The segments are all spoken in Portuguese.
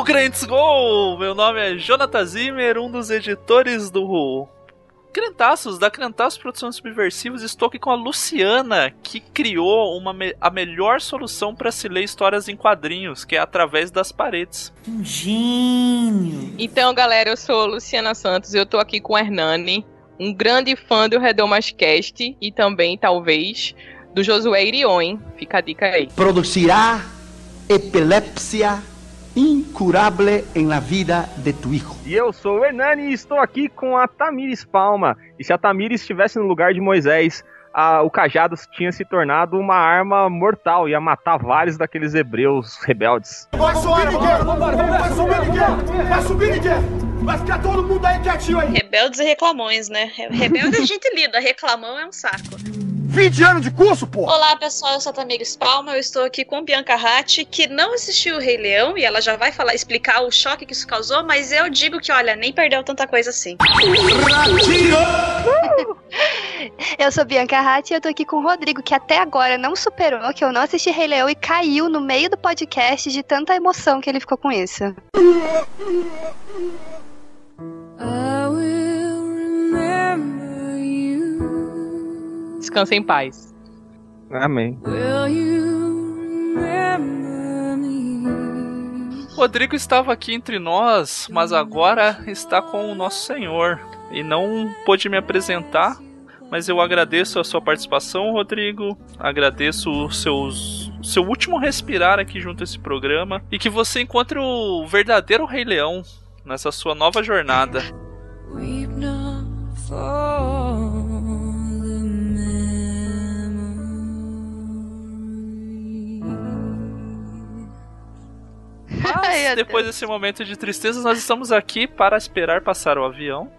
Gol, crentes, gol! Meu nome é Jonathan Zimmer, um dos editores do Crentaços, da Crentaços Produções Subversivas, estou aqui com a Luciana, que criou uma me a melhor solução para se ler histórias em quadrinhos, que é através das paredes. Um gênio! Então, galera, eu sou Luciana Santos e eu tô aqui com o Hernani, um grande fã do Redomascast e também, talvez, do Josué Irion. Fica a dica aí. Producirá epilepsia incurable em la vida de tu hijo. E eu sou o Hernani e estou aqui com a Tamires Palma. E se a Tamires estivesse no lugar de Moisés, a, o cajado tinha se tornado uma arma mortal, ia matar vários daqueles hebreus rebeldes. Vai subir ninguém! Vai subir ninguém! Vai subir ninguém! Vai ficar todo mundo aí quietinho aí! Rebeldes e reclamões, né? Rebelde a gente lida, reclamão é um saco. 20 anos de curso, pô! Olá, pessoal, eu sou a Tamires Palma, eu estou aqui com Bianca Ratti, que não assistiu o Rei Leão, e ela já vai falar, explicar o choque que isso causou, mas eu digo que, olha, nem perdeu tanta coisa assim. eu sou Bianca Ratti e eu tô aqui com o Rodrigo, que até agora não superou que eu não assisti Rei Leão e caiu no meio do podcast de tanta emoção que ele ficou com isso. Descansa em paz. Amém. Rodrigo estava aqui entre nós, mas agora está com o nosso Senhor e não pôde me apresentar. Mas eu agradeço a sua participação, Rodrigo. Agradeço o seus, seu último respirar aqui junto a esse programa e que você encontre o verdadeiro Rei Leão nessa sua nova jornada. Weep not for Mas, depois desse momento de tristeza, nós estamos aqui para esperar passar o avião.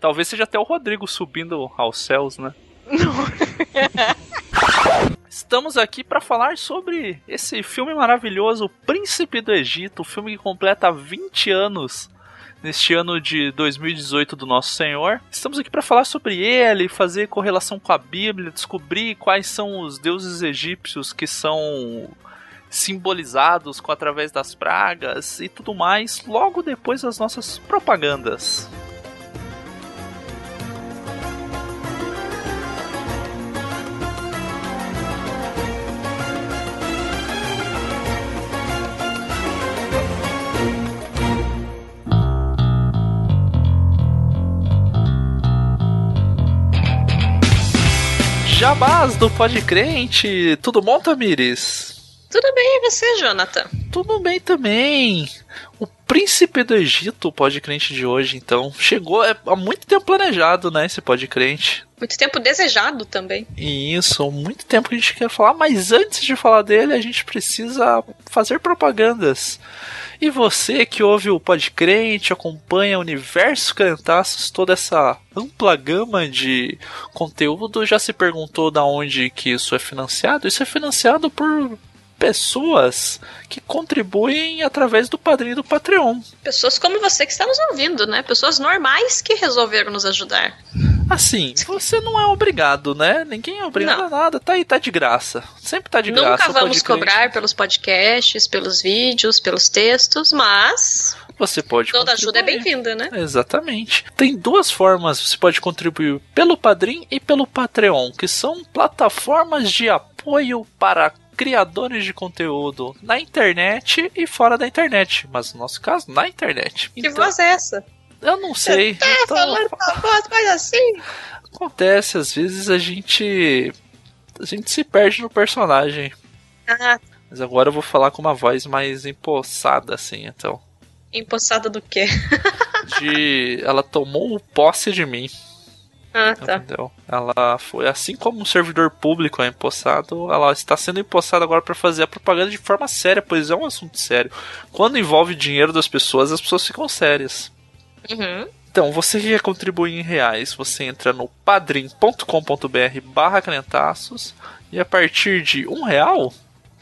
Talvez seja até o Rodrigo subindo aos céus, né? Estamos aqui para falar sobre esse filme maravilhoso, Príncipe do Egito, o filme que completa 20 anos neste ano de 2018 do Nosso Senhor. Estamos aqui para falar sobre ele, fazer correlação com a Bíblia, descobrir quais são os deuses egípcios que são simbolizados com através das pragas e tudo mais, logo depois das nossas propagandas. Jabás do Pode Crente, tudo bom, Tamires? Tudo bem, e você, Jonathan? Tudo bem também. O príncipe do Egito, o pode crente de hoje, então, chegou é, há muito tempo planejado, né, esse pode crente. Muito tempo desejado também. Isso, muito tempo que a gente quer falar, mas antes de falar dele, a gente precisa fazer propagandas. E você que ouve o Pod Crente, acompanha o Universo Crentaços, toda essa ampla gama de conteúdo, já se perguntou da onde que isso é financiado? Isso é financiado por pessoas que contribuem através do padrinho do Patreon. Pessoas como você que está nos ouvindo, né? Pessoas normais que resolveram nos ajudar. Assim, você não é obrigado, né? Ninguém é obrigado não. a nada. Tá aí, tá de graça. Sempre tá de Nunca graça. Nunca vamos cobrar pelos podcasts, pelos vídeos, pelos textos, mas você pode Toda ajuda é bem-vinda, né? Exatamente. Tem duas formas você pode contribuir: pelo Padrim e pelo Patreon, que são plataformas de apoio para criadores de conteúdo na internet e fora da internet. Mas no nosso caso, na internet. Que então, voz é essa? Eu não sei. Você tá então, falando com a voz mais assim? Acontece, às vezes a gente. A gente se perde no personagem. Ah. Mas agora eu vou falar com uma voz mais empossada, assim, então. Empossada do quê? de. Ela tomou posse de mim. Ah, tá. Entendeu? Ela foi, assim como um servidor público é empossado, ela está sendo empossada agora para fazer a propaganda de forma séria, pois é um assunto sério. Quando envolve dinheiro das pessoas, as pessoas ficam sérias. Uhum. Então, você que quer contribuir em reais, você entra no padrim.com.br barra crentaços e a partir de um real...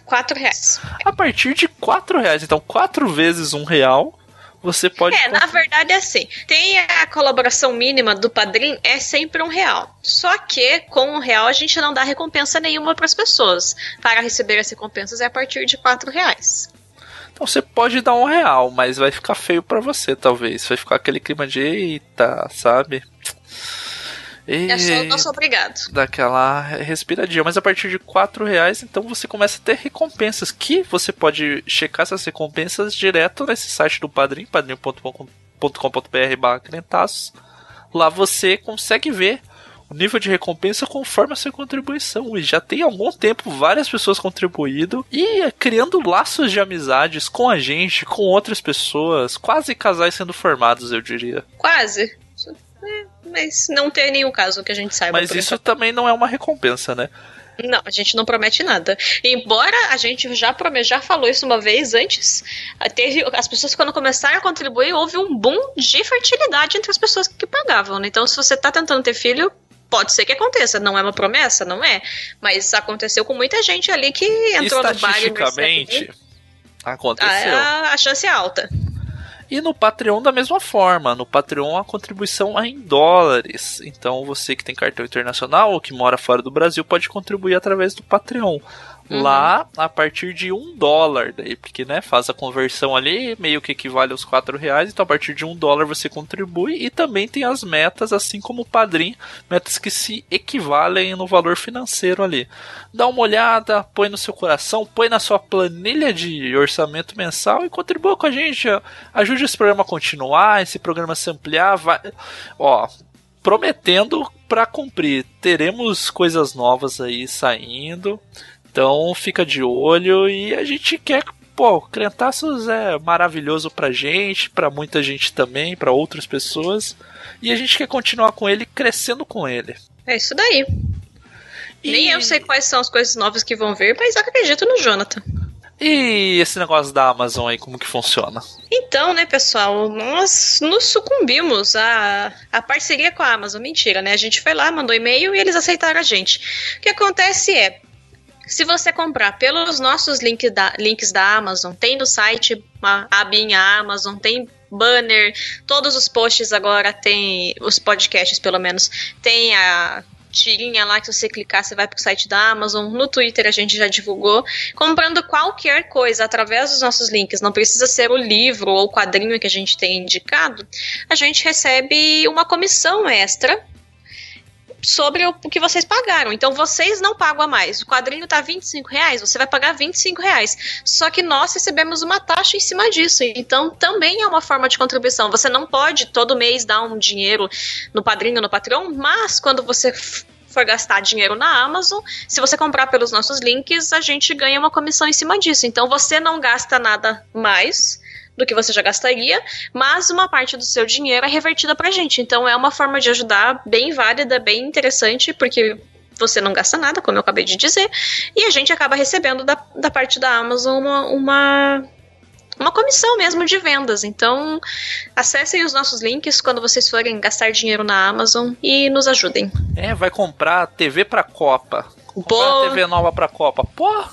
Quatro reais. A partir de quatro reais. Então, quatro vezes um real você pode. É, na verdade é assim. Tem a colaboração mínima do padrinho, é sempre um real. Só que com um real a gente não dá recompensa nenhuma para as pessoas. Para receber as recompensas é a partir de quatro reais. Então você pode dar um real, mas vai ficar feio para você, talvez. Vai ficar aquele clima de eita, sabe? E É só o nosso obrigado. daquela respiradinha. Mas a partir de 4 reais, então você começa a ter recompensas. Que você pode checar essas recompensas direto nesse site do Padrim, padrim.com.br barra. Lá você consegue ver o nível de recompensa conforme a sua contribuição. E já tem algum tempo várias pessoas contribuindo e é, criando laços de amizades com a gente, com outras pessoas, quase casais sendo formados, eu diria. Quase. É, mas não tem nenhum caso que a gente saiba. Mas isso também não é uma recompensa, né? Não, a gente não promete nada. Embora a gente já prome- já falou isso uma vez antes, teve as pessoas quando começaram a contribuir, houve um boom de fertilidade entre as pessoas que pagavam. né? Então, se você tá tentando ter filho, pode ser que aconteça. Não é uma promessa, não é. Mas aconteceu com muita gente ali que entrou no bar e aconteceu. a, a chance é alta. E no Patreon da mesma forma. No Patreon a contribuição é em dólares. Então você que tem cartão internacional ou que mora fora do Brasil pode contribuir através do Patreon. Uhum. Lá, a partir de um dólar, daí, porque né, faz a conversão ali, meio que equivale aos quatro reais, então a partir de um dólar você contribui e também tem as metas, assim como o padrinho, metas que se equivalem no valor financeiro ali. Dá uma olhada, põe no seu coração, põe na sua planilha de orçamento mensal e contribua com a gente. Ajude esse programa a continuar, esse programa a se ampliar. Vai... Ó, prometendo para cumprir. Teremos coisas novas aí saindo. Então fica de olho e a gente quer. Pô, Crentaços é maravilhoso pra gente, pra muita gente também, pra outras pessoas. E a gente quer continuar com ele, crescendo com ele. É isso daí. E- Nem eu sei quais são as coisas novas que vão vir, mas acredito no Jonathan. E esse negócio da Amazon aí, como que funciona? Então, né, pessoal, nós nos sucumbimos à, à parceria com a Amazon. Mentira, né? A gente foi lá, mandou e-mail e eles aceitaram a gente. O que acontece é. Se você comprar pelos nossos link da- links da Amazon, tem no site uma abinha Amazon, tem banner, todos os posts agora tem, os podcasts pelo menos, tem a tirinha lá que você clicar você vai pro site da Amazon, no Twitter a gente já divulgou, comprando qualquer coisa através dos nossos links, não precisa ser o livro ou o quadrinho que a gente tem indicado, a gente recebe uma comissão extra sobre o que vocês pagaram. Então vocês não pagam a mais. O quadrinho tá 25 reais, você vai pagar 25 reais. Só que nós recebemos uma taxa em cima disso. Então também é uma forma de contribuição. Você não pode todo mês dar um dinheiro no padrinho, no Patreon, mas quando você for gastar dinheiro na Amazon, se você comprar pelos nossos links, a gente ganha uma comissão em cima disso. Então você não gasta nada mais do que você já gastaria, mas uma parte do seu dinheiro é revertida pra gente. Então é uma forma de ajudar bem válida, bem interessante, porque você não gasta nada, como eu acabei de dizer, e a gente acaba recebendo da, da parte da Amazon uma, uma, uma comissão mesmo de vendas. Então acessem os nossos links quando vocês forem gastar dinheiro na Amazon e nos ajudem. É, vai comprar TV pra Copa. Comprar. TV nova pra Copa. Pô,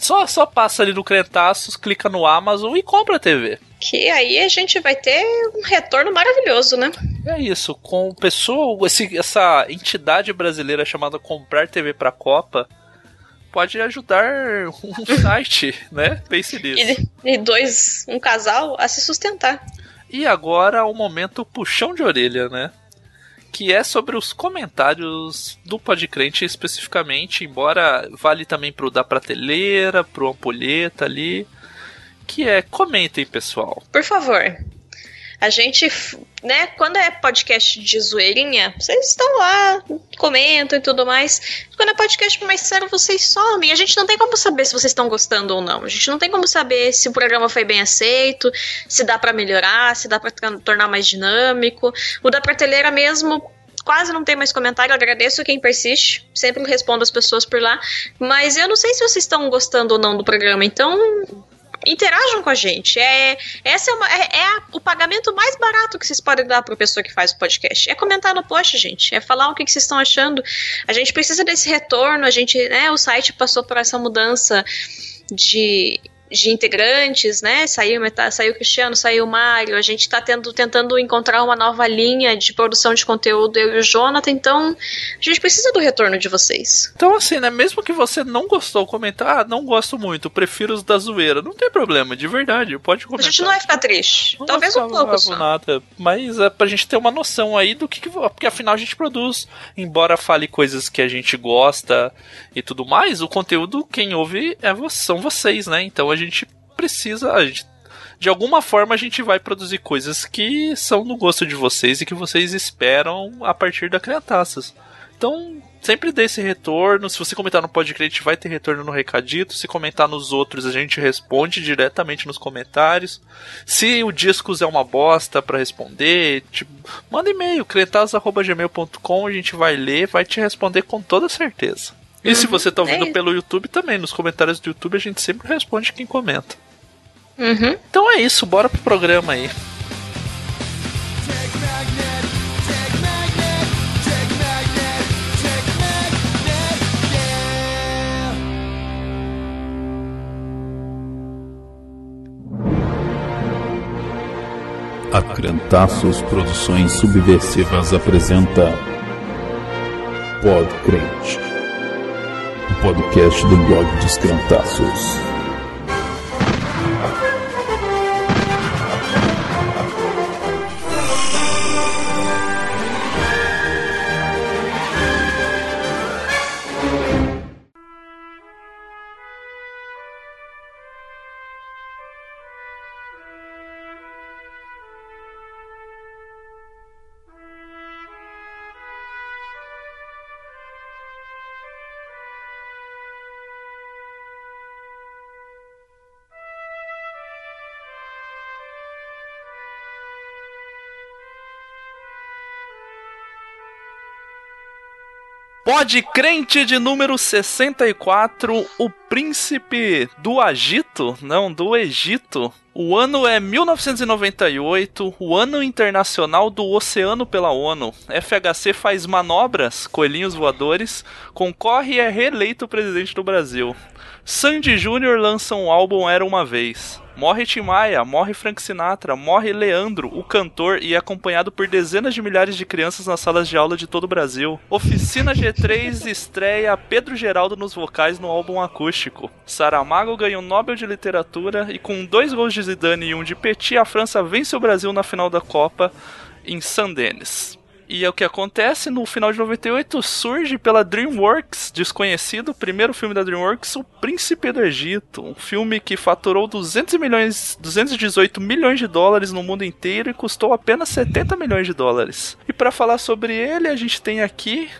só, só passa ali no Crentaços, clica no Amazon e compra a TV. Que aí a gente vai ter um retorno maravilhoso, né? É isso, com pessoa, esse, essa entidade brasileira chamada Comprar TV pra Copa pode ajudar um site, né? Pense nisso. E, e dois, um casal a se sustentar. E agora o momento puxão de orelha, né? Que é sobre os comentários do Podcrente especificamente, embora vale também pro da prateleira, pro ampulheta ali. Que é comentem, pessoal. Por favor. A gente, né, quando é podcast de zoeirinha, vocês estão lá, comentam e tudo mais. Quando é podcast mais sério, vocês somem. A gente não tem como saber se vocês estão gostando ou não. A gente não tem como saber se o programa foi bem aceito, se dá pra melhorar, se dá pra tra- tornar mais dinâmico. O da prateleira mesmo, quase não tem mais comentário. Agradeço quem persiste. Sempre respondo as pessoas por lá. Mas eu não sei se vocês estão gostando ou não do programa. Então, interajam com a gente. É, essa é, uma- é- é a- o pagamento mais barato que vocês podem dar para a pessoa que faz o podcast. É comentar no post, gente. É falar o que, que vocês estão achando. A gente precisa desse retorno. A gente, né, o site passou por essa mudança de de integrantes, né? Saiu, saiu o Cristiano, saiu o Mário. A gente tá tendo, tentando encontrar uma nova linha de produção de conteúdo, eu e o Jonathan. Então, a gente precisa do retorno de vocês. Então, assim, né? Mesmo que você não gostou, comentar, ah, não gosto muito, prefiro os da zoeira. Não tem problema, de verdade. Pode A comentar. gente não vai ficar triste. Não Talvez um pouco só. nada, mas é pra gente ter uma noção aí do que, que porque afinal a gente produz, embora fale coisas que a gente gosta e tudo mais, o conteúdo quem ouve é são vocês, né? Então a gente precisa, a gente de alguma forma a gente vai produzir coisas que são no gosto de vocês e que vocês esperam a partir da Criantaças. Então, sempre dê esse retorno. Se você comentar no podcast, vai ter retorno no recadito. Se comentar nos outros, a gente responde diretamente nos comentários. Se o Discos é uma bosta pra responder, tipo, manda e-mail, crentados.gmail.com, a gente vai ler, vai te responder com toda certeza. E se você tá ouvindo é. pelo YouTube também, nos comentários do YouTube a gente sempre responde quem comenta. Uhum. Então é isso, bora pro programa aí. A Crentaços Produções Subversivas apresenta Pod Crente, podcast do blog dos Pode crente de número 64, o príncipe do Agito, não, do Egito. O ano é 1998, o ano internacional do oceano pela ONU. FHC faz manobras, coelhinhos voadores, concorre e é reeleito presidente do Brasil. Sandy Júnior lança um álbum Era Uma Vez. Morre Tim Maia, morre Frank Sinatra, morre Leandro, o cantor, e é acompanhado por dezenas de milhares de crianças nas salas de aula de todo o Brasil. Oficina G3 estreia Pedro Geraldo nos vocais no álbum acústico. Saramago ganha o Nobel de Literatura e com dois gols de Zidane e um de Petit, a França vence o Brasil na final da Copa em Saint-Denis. E é o que acontece no final de 98 surge pela DreamWorks, desconhecido, primeiro filme da DreamWorks, O Príncipe do Egito, um filme que faturou 200 milhões, 218 milhões de dólares no mundo inteiro e custou apenas 70 milhões de dólares. E para falar sobre ele, a gente tem aqui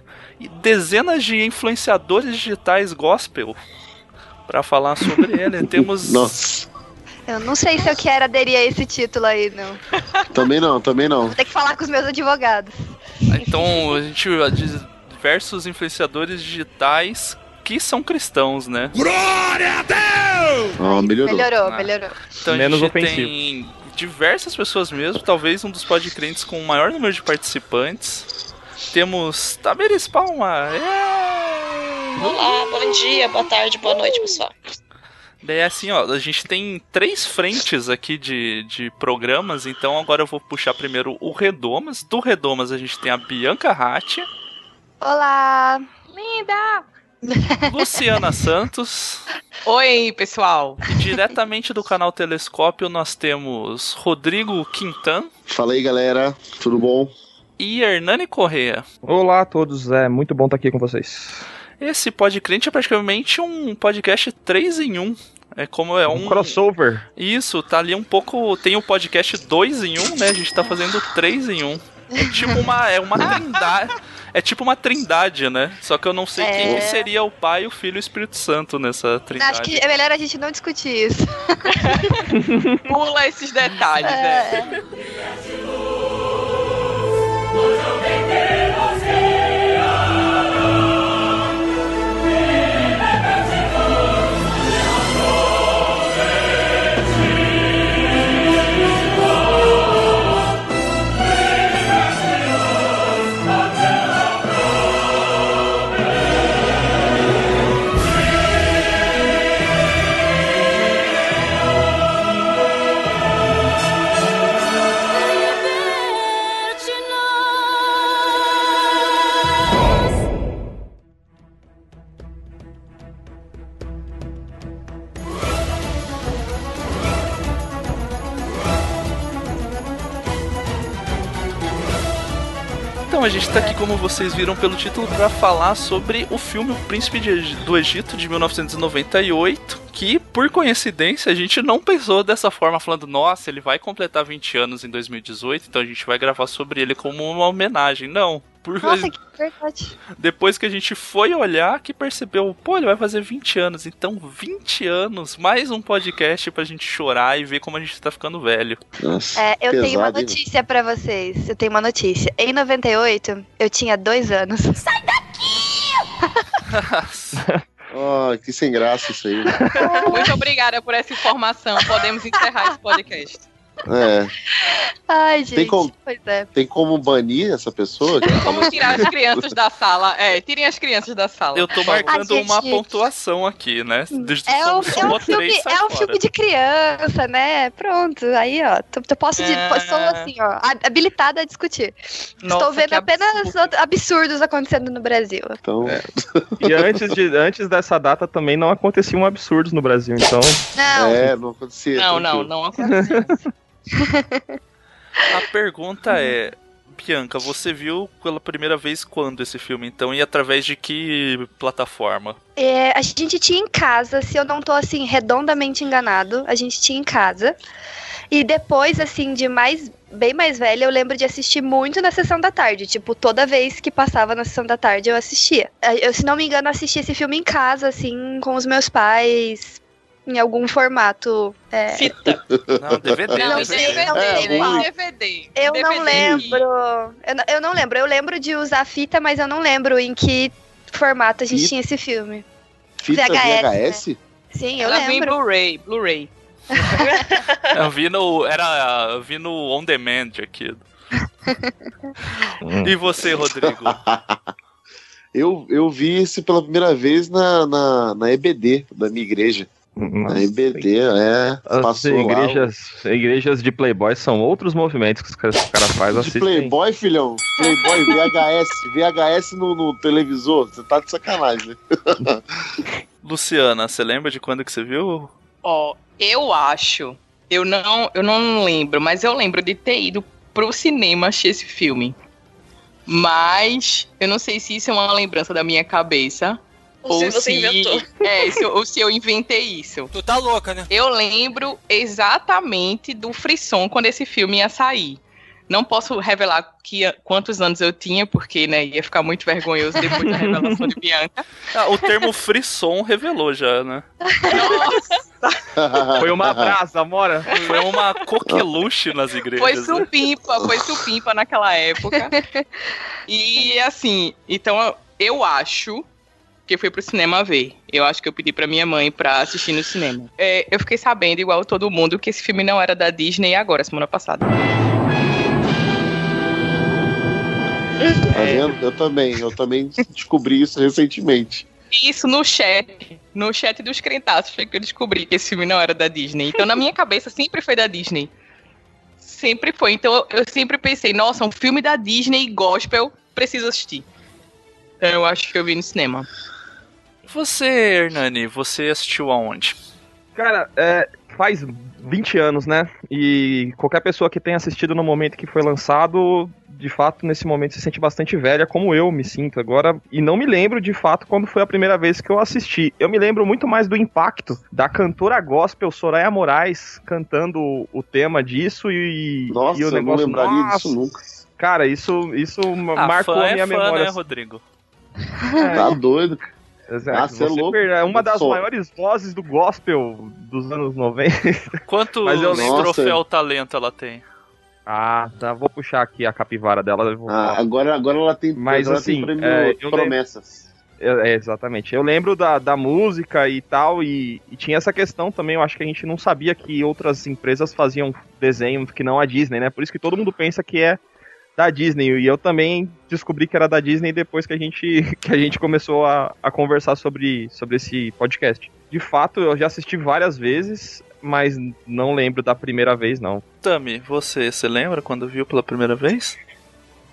dezenas de influenciadores digitais gospel para falar sobre ele. Temos Nossa, Eu não sei se eu quero aderir a esse título aí, não. também não, também não. Vou ter que falar com os meus advogados. Então a gente diversos influenciadores digitais que são cristãos, né? Ó, melhorou. Melhorou, Ah. melhorou. Então Menos a gente ofensivo. tem diversas pessoas mesmo, talvez um dos podcrentes com o maior número de participantes. Temos Tamires Palma. é! Olá, bom dia, boa tarde, boa noite, pessoal. Daí é assim, ó, a gente tem três frentes aqui de, de programas, então agora eu vou puxar primeiro o Redomas. Do Redomas a gente tem a Bianca Ratti, Olá! Linda! Luciana Santos, Oi, pessoal. e diretamente do canal Telescópio nós temos Rodrigo Quintan Fala aí, galera. Tudo bom? e Hernani Correa. Olá a todos, é muito bom estar aqui com vocês. Esse podcrente é praticamente um podcast 3 em 1. É como é um, um, crossover. Isso, tá ali um pouco. Tem o podcast 2 em 1, né? A gente tá fazendo 3 em 1. É tipo uma. É uma trindade. É tipo uma trindade, né? Só que eu não sei é... quem seria o pai, o filho e o Espírito Santo nessa trindade. Acho que é melhor a gente não discutir isso. Pula esses detalhes, é... né? É. Então, a gente tá aqui, como vocês viram pelo título, para falar sobre o filme O Príncipe de- do Egito de 1998, que, por coincidência, a gente não pensou dessa forma, falando, nossa, ele vai completar 20 anos em 2018, então a gente vai gravar sobre ele como uma homenagem. Não. Por Nossa, que verdade. depois que a gente foi olhar, que percebeu, pô, ele vai fazer 20 anos. Então, 20 anos, mais um podcast pra gente chorar e ver como a gente tá ficando velho. Nossa, É, eu tenho uma pesado, notícia pra vocês. Eu tenho uma notícia. Em 98, eu tinha dois anos. Sai Ó, que sem graça isso aí. né? Muito obrigada por essa informação. Podemos encerrar esse podcast. É. Ai, gente. Tem como- Pois é. Tem como banir essa pessoa? Vamos tirar as crianças da sala. É, tirem as crianças da sala. Eu tô marcando gente. uma pontuação aqui, né? É um, somos é um filme, é um filme de criança, né? Pronto. Aí, ó. tô- tô- posso de, É. Estou assim, ó, hab- habilitada a discutir. Nossa, Estou vendo apenas absurdo. absurdos acontecendo no Brasil. Então, E antes, de, antes dessa data também não aconteciam absurdos no Brasil, então. Não, é, não acontecia. Não, não, não aconteceu. A pergunta é, Bianca, você viu pela primeira vez quando esse filme, então? E através de que plataforma? É, a gente tinha em casa, se eu não tô assim redondamente enganado, a gente tinha em casa. E depois, assim, de mais bem mais velha, eu lembro de assistir muito na sessão da tarde. Tipo, toda vez que passava na sessão da tarde, eu assistia. Eh, Eu, se não me engano, assisti esse filme em casa, assim, com os meus pais, em algum formato. é, Fita. Não, DVD. Não, Não em sei, DVD, não sei. né? É, Em DVD. Eu DVD. não lembro. Eu, não- eu não lembro. Eu lembro de usar fita, mas eu não lembro em que formato a gente Fita? tinha esse filme. Fita VHS, VHS? Sim, eu Ela viu em lembro. Blu-ray, Blu-ray. Eu vi no. Era. Eu vi no On Demand aqui. E você, Rodrigo? eu, eu vi esse pela primeira vez na, na, na EBD da minha igreja. Na EBD, é. As Passou lá. igrejas, igrejas de Playboy são outros movimentos que os caras cara fazem. De assistem. Playboy, filhão? Playboy, VHS. VHS no, no televisor. Você tá de sacanagem, né? Luciana, você lembra de quando que você viu? Ó, eu acho. Eu não, eu não lembro, mas eu lembro de ter ido pro cinema assistir esse filme. Mas eu não sei se isso é uma lembrança da minha cabeça. Ou se você inventou. É, se ou se eu inventei isso. Tu tá louca, né? Eu lembro exatamente do frisson quando esse filme ia sair. Não posso revelar que, quantos anos eu tinha, porque né, ia ficar muito vergonhoso depois da revelação de Bianca. Ah, o termo frisson revelou já, né? Nossa, Foi uma brasa, mora. Foi uma coqueluche nas foi igrejas. né? supimpa, foi supimpa naquela época. E assim, então eu acho que eu fui pro cinema ver. Eu acho que eu pedi pra minha mãe pra assistir no cinema. É, eu fiquei sabendo, igual todo mundo, que esse filme não era da Disney agora, semana passada. Tá vendo? Eu também. Eu também descobri isso recentemente. Isso no chat, no chat dos crentaços, foi que eu descobri que esse filme não era da Disney. Então, na minha cabeça, sempre foi da Disney. Sempre foi. Então, eu, eu sempre pensei, nossa, um filme da Disney gospel, preciso assistir. Então, eu acho que eu vi no cinema. Você, Hernani, você assistiu aonde? Cara, é, faz 20 anos, né? E qualquer pessoa que tenha assistido no momento que foi lançado, de fato, nesse momento se sente bastante velha, como eu me sinto agora. E não me lembro, de fato, quando foi a primeira vez que eu assisti. Eu me lembro muito mais do impacto da cantora gospel Soraya Moraes cantando o tema disso e, Nossa, e o eu não negócio. lembraria nossa, disso nunca. Cara, isso, isso Ah, marcou fã a minha é fã, memória. né, Rodrigo? Tá doido. Exato. Ah, é Você louco. é uma das Sou. maiores vozes do gospel dos anos 90. Quantos Mas eu lembro- troféu talento ela tem? Ah, tá. Vou puxar aqui a capivara dela. vou- Ah, agora, agora ela tem, Mas, agora assim, tem prêmio é, promessas. É, é, exatamente. Eu lembro da, da música e tal, e, e tinha essa questão também. Eu acho que a gente não sabia que outras empresas faziam desenho que não a Disney, né? Por isso que todo mundo pensa que é da Disney. E eu também descobri que era da Disney depois que a gente, que a gente começou a, a conversar sobre, sobre esse podcast. De fato, eu já assisti várias vezes, mas não lembro da primeira vez, não. Tami, você, você lembra quando viu pela primeira vez?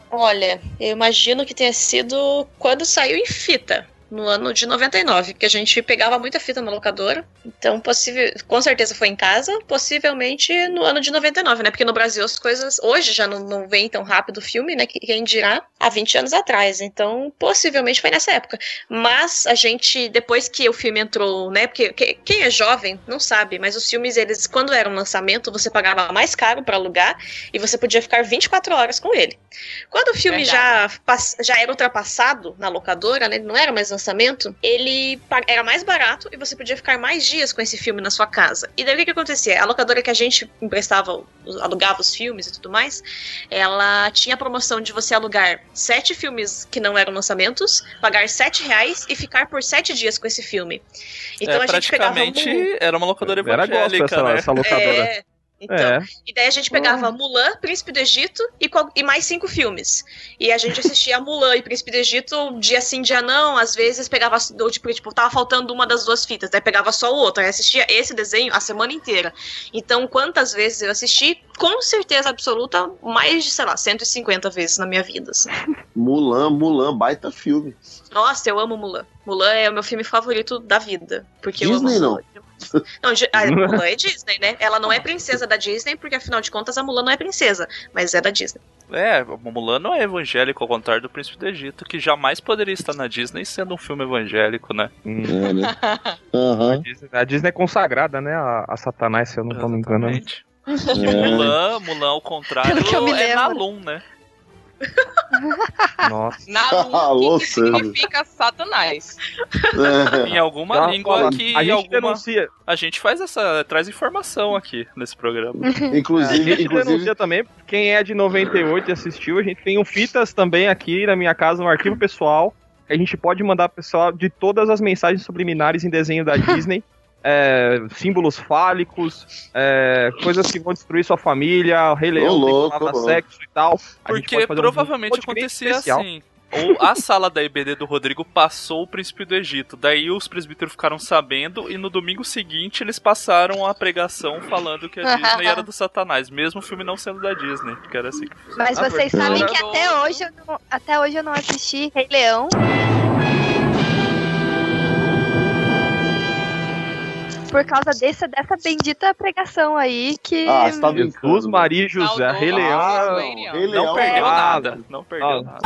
Olha, eu imagino que tenha sido quando saiu em fita. No ano de 99, que a gente pegava muita fita na locadora. Então, possível, com certeza foi em casa, possivelmente no ano de 99, né? Porque no Brasil as coisas hoje já não, não vem tão rápido o filme, né? Que quem dirá há 20 anos atrás. Então, possivelmente foi nessa época. Mas a gente, depois que o filme entrou, né? Porque que- quem é jovem não sabe, mas os filmes, eles, quando era um lançamento, você pagava mais caro para alugar e você podia ficar 24 horas com ele. Quando o filme já, já era ultrapassado na locadora, né, ele não era mais lançamento, ele era mais barato e você podia ficar mais dias com esse filme na sua casa. E daí o que, que acontecia? A locadora que a gente emprestava, alugava os filmes e tudo mais, ela tinha a promoção de você alugar sete filmes que não eram lançamentos, pagar sete reais e ficar por sete dias com esse filme. Então é, a gente pegava praticamente um- era uma locadora Era gospel evangélica, essa- né? essa locadora. É, então, É. e daí a gente pegava Mulan, Príncipe do Egito e, e mais cinco filmes. E a gente assistia Mulan e Príncipe do Egito dia sim, dia não. Às vezes pegava, ou, tipo, tipo, tava faltando uma das duas fitas, daí pegava só o outro. Aí assistia esse desenho a semana inteira. Então, quantas vezes eu assisti? Com certeza absoluta, mais de, sei lá, 150 vezes na minha vida. assim. Mulan, Mulan, baita filme. Nossa, eu amo Mulan. Mulan é o meu filme favorito da vida. Porque eu amo Disney não. Mulan. Não, a Mulan é Disney, né? Ela não é princesa da Disney, porque afinal de contas a Mulan não é princesa, mas é da Disney. É, o Mulan não é evangélico, ao contrário do Príncipe do Egito, que jamais poderia estar na Disney sendo um filme evangélico, né? É, né? Aham. A Disney é consagrada, né? A, a Satanás, se eu não tô me enganando. É. E Mulan, Mulan ao contrário, Pelo que eu me é. Nalum, né? Nossa. Na Alô, lua que significa Satanás. É. Em alguma língua que a gente alguma... denuncia, a gente faz essa traz informação aqui nesse programa. a Inclusive, gente inclusive denuncia também, quem é de 98 e assistiu, a gente tem um fitas também aqui na minha casa, no arquivo pessoal, a gente pode mandar pro pessoal de todas as mensagens subliminares em desenho da Disney. É, símbolos fálicos, é, coisas que vão destruir sua família, o Rei Leão tem que louco, louco. sexo e tal. A gente Porque um provavelmente podcast acontecia especial. assim. Ou a sala da IBD do Rodrigo passou o Príncipe do Egito. Daí os presbíteros ficaram sabendo e no domingo seguinte eles passaram a pregação falando que a Disney era do Satanás, mesmo o filme não sendo da Disney. Que era assim que Mas Ah, vocês sabem que até hoje, eu não, até hoje eu não assisti Rei Leão. Por causa dessa, dessa bendita pregação aí que. Ah, você tá Jesus, brincando. Maria e José, Saudoso Rei Leão. Ah, Rei Leão. Não perdeu Ah, nada. Não perdeu ah. nada.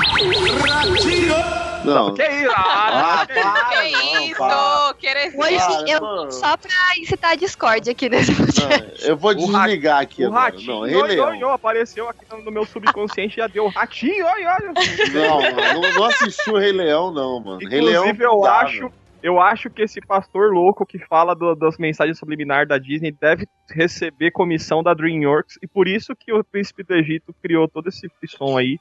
Não. Que isso? Ah, Ah, para, Que não, isso? para. Que heresia. Hoje Para, eu. mano. Só pra incitar a Discord aqui nesse podcast. Não, eu vou O desligar aqui O agora. ratinho Não, Rei Leão. oi, oi, apareceu aqui no meu subconsciente já deu ratinho, oi, oi. Não, mano, não, não assisti o Rei Leão, não, mano. Rei Leão. Inclusive, eu dá, acho, velho. Eu acho que esse pastor louco que fala do- das mensagens subliminares da Disney deve receber comissão da DreamWorks e por isso que o Príncipe do Egito criou todo esse som aí,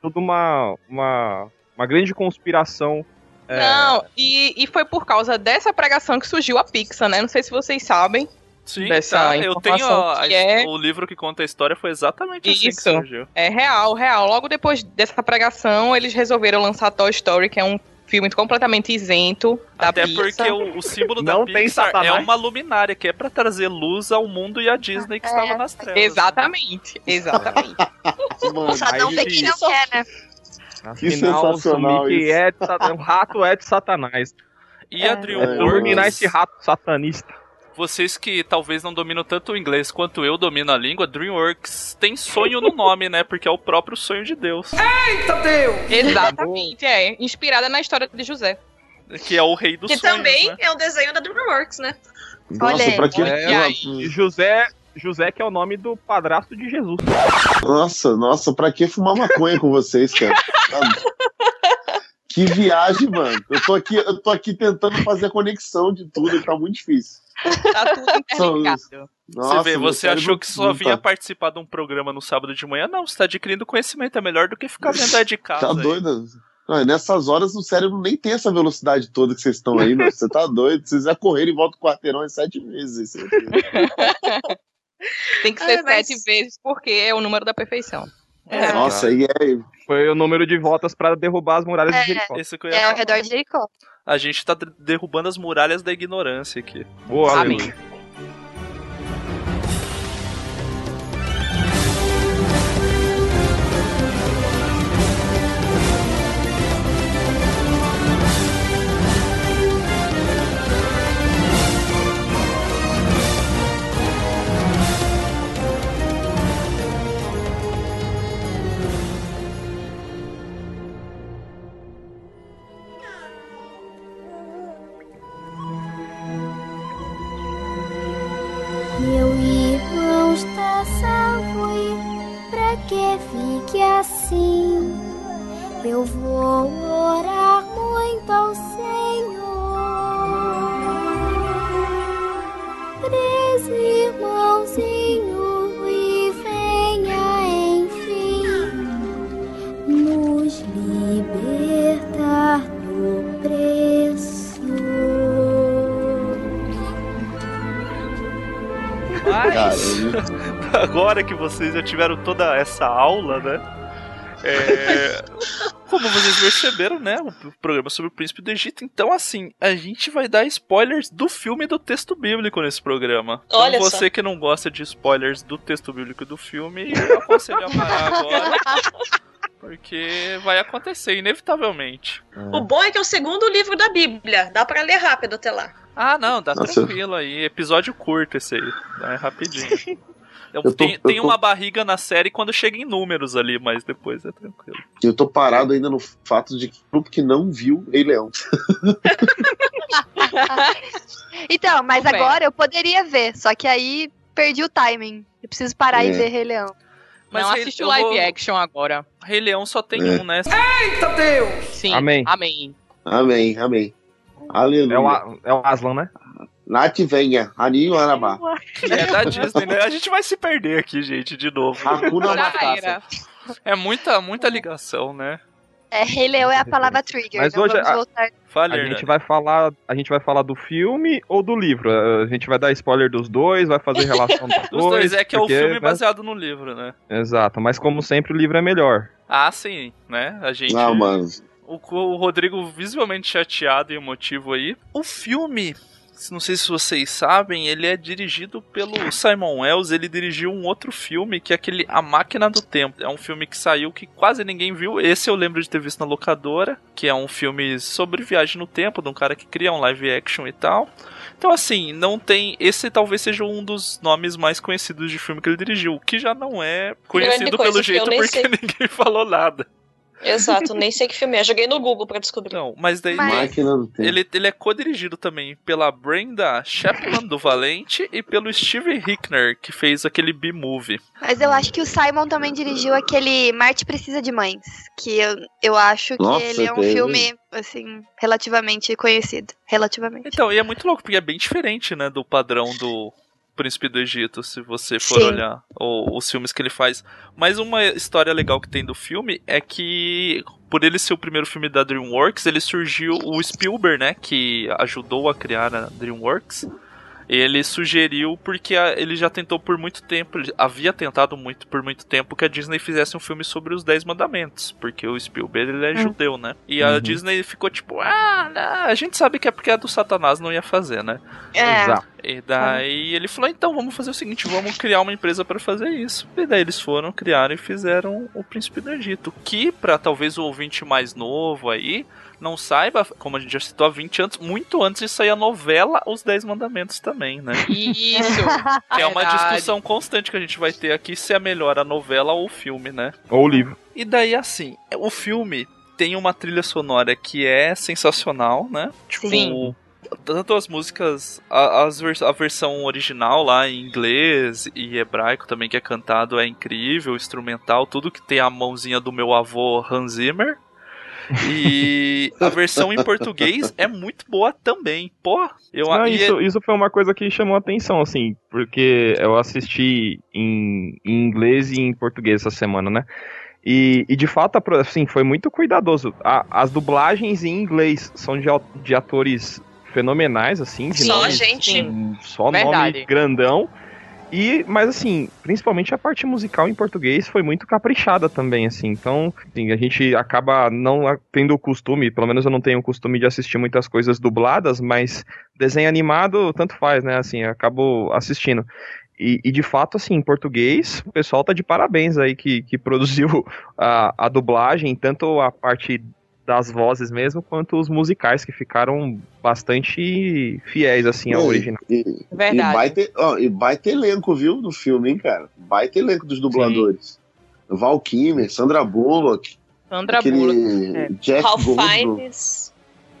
toda uma uma, uma grande conspiração. é, Não, e, e foi por causa dessa pregação que surgiu a Pixar, né? Não sei se vocês sabem. Sim, Dessa tá. eu tenho a- que é- o livro que conta a história foi exatamente assim que Isso. surgiu. É real, real. Logo depois dessa pregação, eles resolveram lançar Toy Story, que é um filme completamente isento da Até Pixar. porque o, o símbolo da Não tem é uma luminária, que é pra trazer luz ao mundo e à Disney que estava nas trevas. Exatamente, exatamente. Mano, não aí tem quem não quer, né? Que afinal, o sensacional isso. é de Satan- o rato é de Satanás. E a É, Iluminar esse DreamWorks, rato satanista. Vocês que talvez não dominam tanto o inglês quanto eu domino a língua, DreamWorks tem sonho no nome, né? Porque é o próprio sonho de Deus, Exatamente, é. Inspirada na história de José. que é o rei dos Que sonhos, também né? é um desenho da DreamWorks, né? Olha Nossa, aí. pra que. É, José, José que é o nome do padrasto de Jesus. Nossa, nossa, pra que fumar maconha com vocês, cara? Que viagem, mano. Eu tô aqui, eu tô aqui tentando fazer a conexão de tudo e tá muito difícil. Tá tudo interligado. Nossa, você vê, você achou que só vinha tá- participar de um programa no sábado de manhã? Não, você tá adquirindo conhecimento, é melhor do que ficar vendo aí de casa. Tá aí. doido? Não, nessas horas o cérebro nem tem essa velocidade toda que vocês estão aí, meu. Você tá doido? Vocês já correram e volta o quarteirão em sete vezes. Tem que ser Ah, mas- sete vezes, porque é o número da perfeição. É, Nossa, aí é. Foi o número de votos pra derrubar as muralhas É. de Jericó. Esse que eu ia É ao redor de Jericó. A gente tá de- derrubando as muralhas da ignorância aqui. Boa, Amém. aleluia. Vocês já tiveram toda essa aula, né? É, como vocês perceberam, né? O programa sobre o príncipe do Egito. Então, assim, a gente vai dar spoilers do filme e do texto bíblico nesse programa. Então, Olha você só. que não gosta de spoilers do texto bíblico e do filme, eu aconselho a parar agora. Porque vai acontecer, inevitavelmente. O bom é que é o segundo livro da Bíblia. Dá pra ler rápido até lá. Ah, não, tá Nossa. tranquilo aí. Episódio curto esse aí. É rapidinho. Tô- tem eu tem tô- uma barriga na série quando chega em números ali, mas depois é tranquilo. Eu tô parado ainda no fato de que grupo que não viu Rei Leão. Então, mas bem. agora eu poderia ver, só que aí perdi o timing. Eu preciso parar e É. ver Rei Leão. Mas não assiste live vou- action agora. Rei Leão só tem É. um, né? Sim. Amém. Amém. Amém, amém. Aleluia. É o, é o Aslan, né? Nath venha, Aninho Arabá. Que é da Disney, né? A gente vai se perder aqui, gente, de novo. Hakuna Matata. É muita, muita ligação, né? É, Rei Leão é a palavra trigger. Mas não hoje vamos a-. Fale, A gente vai falar, a gente vai falar do filme ou do livro. A gente vai dar spoiler dos dois, vai fazer relação dos Os dois é que é o porque, filme né? baseado no livro, né? Exato, mas como sempre o livro é melhor. Ah, sim, né? A gente. Não, mano. O, o Rodrigo visivelmente chateado e emotivo aí. O filme, não sei se vocês sabem, ele é dirigido pelo Simon Wells. Ele dirigiu um outro filme que é aquele A Máquina do Tempo. É um filme que saiu que quase ninguém viu. Esse eu lembro de ter visto na locadora, que é um filme sobre viagem no tempo, de um cara que cria um live action e tal. Então, assim, não tem. Esse talvez seja um dos nomes mais conhecidos de filme que ele dirigiu, que já não é conhecido pelo jeito porque sei. ninguém falou nada. Exato, nem sei que filme é. Joguei no Google pra descobrir. Não, mas daí. Mas-. Ele, ele é co-dirigido também pela Brenda Chapman do Valente e pelo Steve Hickner, que fez aquele B-Movie. Mas eu acho que o Simon também dirigiu aquele Marte Precisa de Mães, que eu, eu acho que Nossa, ele é um teve. filme, assim, relativamente conhecido. Relativamente. Então, e é muito louco, porque é bem diferente, né, do padrão do Príncipe do Egito, se você for Sim. olhar o- os filmes que ele faz. Mas uma história legal que tem do filme é que, por ele ser o primeiro filme da DreamWorks, ele surgiu o Spielberg, né, que ajudou a criar a DreamWorks. Ele sugeriu porque a- ele já tentou por muito tempo, ele havia tentado muito por muito tempo que a Disney fizesse um filme sobre os Dez Mandamentos, porque o Spielberg ele é judeu, né? E a Uhum. Disney ficou tipo, ah, não, a gente sabe que é porque é do Satanás, não ia fazer, né? É, Exato. E daí ele falou, então vamos fazer o seguinte, vamos criar uma empresa para fazer isso. E daí eles foram, criaram e fizeram o Príncipe do Egito, que para talvez o ouvinte mais novo aí não saiba, como a gente já citou há 20 anos, muito antes de sair a novela Os Dez Mandamentos também, né? Isso. Que é uma Verdade. discussão constante que a gente vai ter aqui se é melhor a novela ou o filme, né? Ou o livro. E daí, assim, o filme tem uma trilha sonora que é sensacional, né? Tipo, Sim. tanto as músicas, a, as vers- a versão original lá em inglês e hebraico também que é cantado é incrível, instrumental, tudo que tem a mãozinha do meu avô Hans Zimmer. E a versão em português é muito boa também. Pô, eu Não, e é- isso, isso foi uma coisa que chamou a atenção, assim, porque eu assisti em, em inglês e em português essa semana, né? E, e de fato, assim, foi muito cuidadoso. A- as dublagens em inglês são de, de atores fenomenais, assim, de Só nomes- gente. só Verdade. nome grandão. E, mas assim, principalmente a parte musical em português foi muito caprichada também, assim. Então, assim, a gente acaba não tendo o costume, pelo menos eu não tenho o costume de assistir muitas coisas dubladas, mas desenho animado tanto faz, né? Assim, acabo assistindo. E, e, de fato, assim, em português, o pessoal tá de parabéns aí que, que produziu a, a dublagem, tanto a parte das vozes mesmo, quanto os musicais que ficaram bastante fiéis, assim, ao E- original. E, Verdade. E baita, ó, e baita elenco, viu, do filme, hein, cara? Baita elenco dos dubladores. Val Kimmer, Sandra Bullock, Sandra aquele Bullock. é. Jeff Ralph. Fiennes,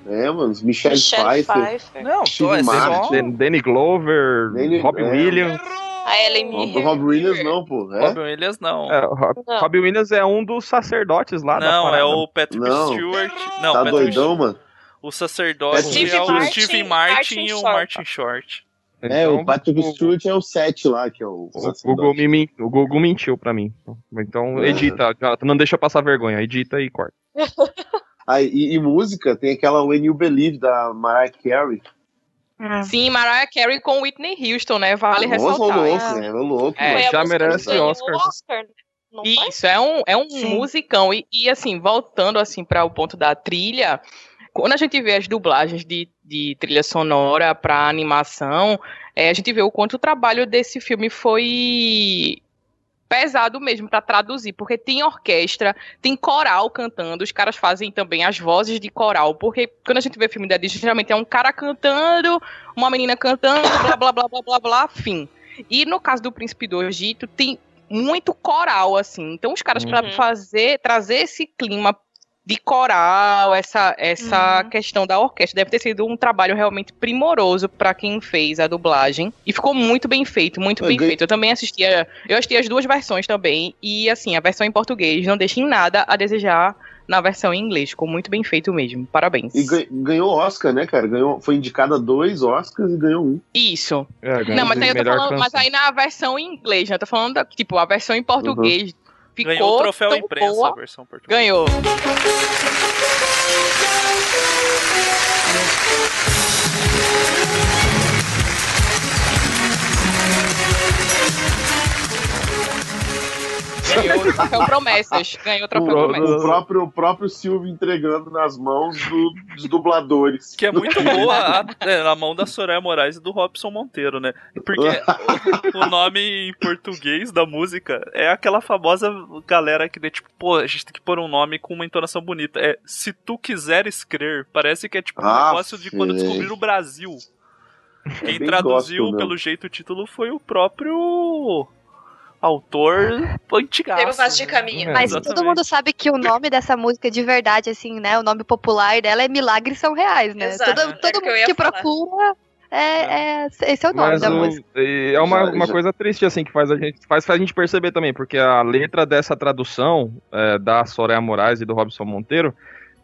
É, mano, Michelle, Michelle Pfeiffer. Pfeiffer. Não, Steve é. Martin. Dan- Danny Glover, Danny- Robbie é. Williams. A Ellen O Mirren. Rob Williams não, pô. É? Robin Williams não. É, Rob, Não. Robbie Williams é um dos sacerdotes lá da Não, é o Patrick Não. Stewart. Não, tá Patrick doidão, mano? O sacerdote Steve é o Martin, Steven Martin, Martin e o Short. Martin Short. É, Então, o Patrick o- Stewart é o 7 lá, que é o. O. Google, me, o Google mentiu pra mim. Então Ah. edita, já- não deixa passar vergonha, edita e corta. Ah, e, e música, tem aquela When You Believe da Mariah Carey. Sim, Mariah Carey com Whitney Houston, né? Vale Nossa, ressaltar. louco, né? É louco, É, mano. já merece Oscar. Oscar, né? Não? Isso, é um, é um Sim. musicão. E, e, assim, voltando assim para o ponto da trilha, quando a gente vê as dublagens de, de trilha sonora para animação, é, a gente vê o quanto o trabalho desse filme foi pesado mesmo para traduzir, porque tem orquestra, tem coral cantando, os caras fazem também as vozes de coral, porque quando a gente vê filme da Disney, geralmente é um cara cantando, uma menina cantando, blá blá blá blá blá blá, fim. E no caso do Príncipe do Egito, tem muito coral, assim. Então, os caras, pra Uhum. fazer, trazer esse clima de coral, essa, essa questão da orquestra, deve ter sido um trabalho realmente primoroso pra quem fez a dublagem. E ficou muito bem feito, muito Eu bem ganhei- feito. Eu também assistia, eu assisti as duas versões também. E, assim, a versão em português não deixa em nada a desejar na versão em inglês. Ficou muito bem feito mesmo. Parabéns. E gan- ganhou Oscar, né, cara? Ganhou, foi indicada a dois Oscars e ganhou um. Isso. É, ganhou Não, mas aí eu tô falando, mas aí na versão em inglês, né? Eu tô falando, da, tipo, a versão em português ficou Ganhou o troféu imprensa boa. a versão portuguesa. Ganhou. Ganhou o troféu promessas. Ganhou o troféu O, próprio, o próprio Silvio entregando nas mãos do- dos dubladores. Que é muito boa a- é, na mão da Soraya Moraes e do Robson Monteiro, né? Porque o, o nome em português da música é aquela famosa galera que, né, tipo, pô, a gente tem que pôr um nome com uma entonação bonita. É Se Tu Quiseres Crer. Parece que é tipo um Ah, negócio de quando sei. descobriram o Brasil. Quem bem traduziu, gospel pelo jeito, o título foi o próprio autor antigaço. Pelo Vaz de Caminho. É, Mas exatamente. todo mundo sabe que o nome dessa música de verdade, assim, né? O nome popular dela é Milagres São Reais, né? Exato, todo era todo o que mundo que falar. procura é, é- esse é o nome Mas da o- música. é uma, Já- uma já- coisa triste, assim, que faz a gente, faz a gente perceber também, porque a letra dessa tradução é, da Soraya Moraes e do Robson Monteiro,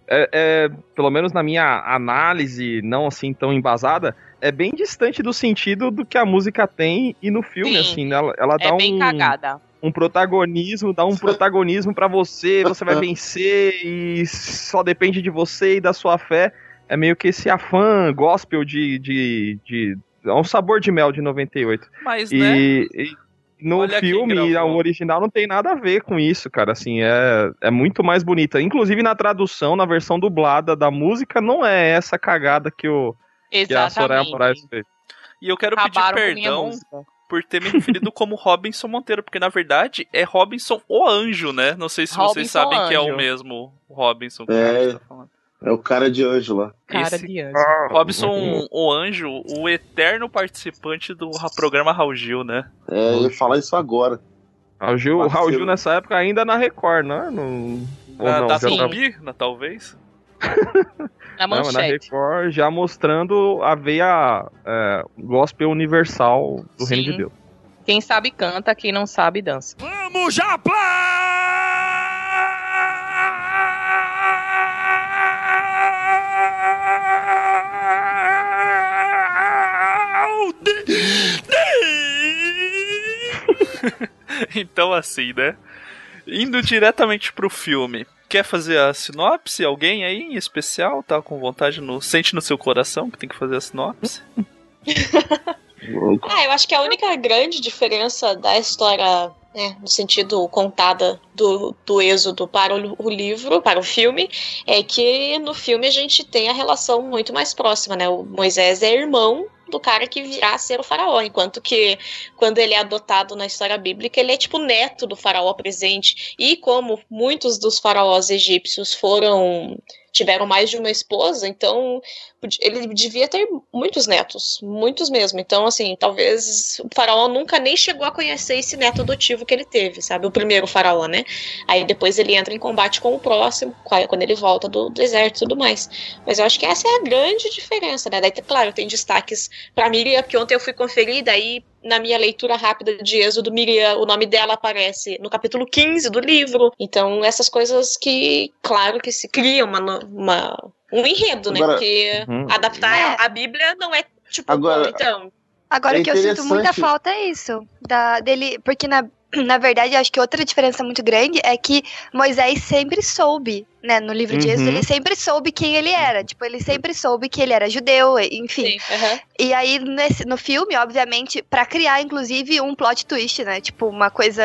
é, é, pelo menos na minha análise, não assim tão embasada, é bem distante do sentido do que a música tem e no filme, Sim. assim, né? Ela, ela dá É bem um, cagada. um protagonismo, dá um protagonismo pra você, você vai vencer e só depende de você e da sua fé. É meio que esse afã gospel de. de, de é um sabor de mel de 98. Mas, né? E, e no Olha filme, o original não tem nada a ver com isso, cara. Assim, é, é muito mais bonita. Inclusive na tradução, na versão dublada da música, não é essa cagada que, o, que a Soraya Moraes Exatamente. fez. E eu quero Acabaram pedir perdão por ter me referido como Robinson Monteiro, porque na verdade é Robinson o Anjo, né? Não sei se vocês Robinson sabem que é o mesmo Robinson que É. a gente tá falando. É o cara de anjo lá. Cara Esse de anjo. Robinson o Anjo, o eterno participante do ra- programa Raul Gil, né? É, eu ia falar isso agora. Raul Gil, Raul. Gil nessa época ainda na Record, né? No, ou Na, não, da já tava- Tupi, na-. Na Não, na manchete. Record já mostrando a veia é, gospel universal do Reino Sim. de Deus. Quem sabe canta, quem não sabe dança. Vamos já, então, assim, né? Indo diretamente pro filme. Quer fazer a sinopse? Alguém aí em especial? Tá com vontade no. Sente no seu coração que tem que fazer a sinopse? Ah, eu acho que a única grande diferença da história, né, no sentido contada do, do êxodo para o, o livro, para o filme, é que no filme a gente tem a relação muito mais próxima, né? O Moisés é irmão do cara que virá a ser o faraó, enquanto que quando ele é adotado na história bíblica, ele é tipo neto do faraó presente. E como muitos dos faraós egípcios foram tiveram mais de uma esposa, então ele devia ter muitos netos, muitos mesmo. Então, assim, talvez o faraó nunca nem chegou a conhecer esse neto adotivo que ele teve, sabe? O primeiro faraó, né? Aí depois ele entra em combate com o próximo, quando ele volta do deserto e tudo mais. Mas eu acho que essa é a grande diferença, né? Daí, claro, tem destaques pra Miriam, que ontem eu fui conferir, daí na minha leitura rápida de Êxodo, Miriam, o nome dela aparece no capítulo 15 do livro. Então, essas coisas que, claro, que se cria uma, uma um enredo, né? Agora- Porque Uhum. adaptar É. a Bíblia não é tipo, Agora- então. Agora É o que eu sinto muita falta é isso. Da, dele, porque na, na verdade, eu acho que outra diferença muito grande é que Moisés sempre soube, né? No livro de Êxodo, Uhum. ele sempre soube quem ele era. Tipo, ele sempre soube que ele era judeu, enfim. Sim, aham. E aí, nesse, no filme, obviamente, pra criar, inclusive, um plot twist, né? Tipo, uma coisa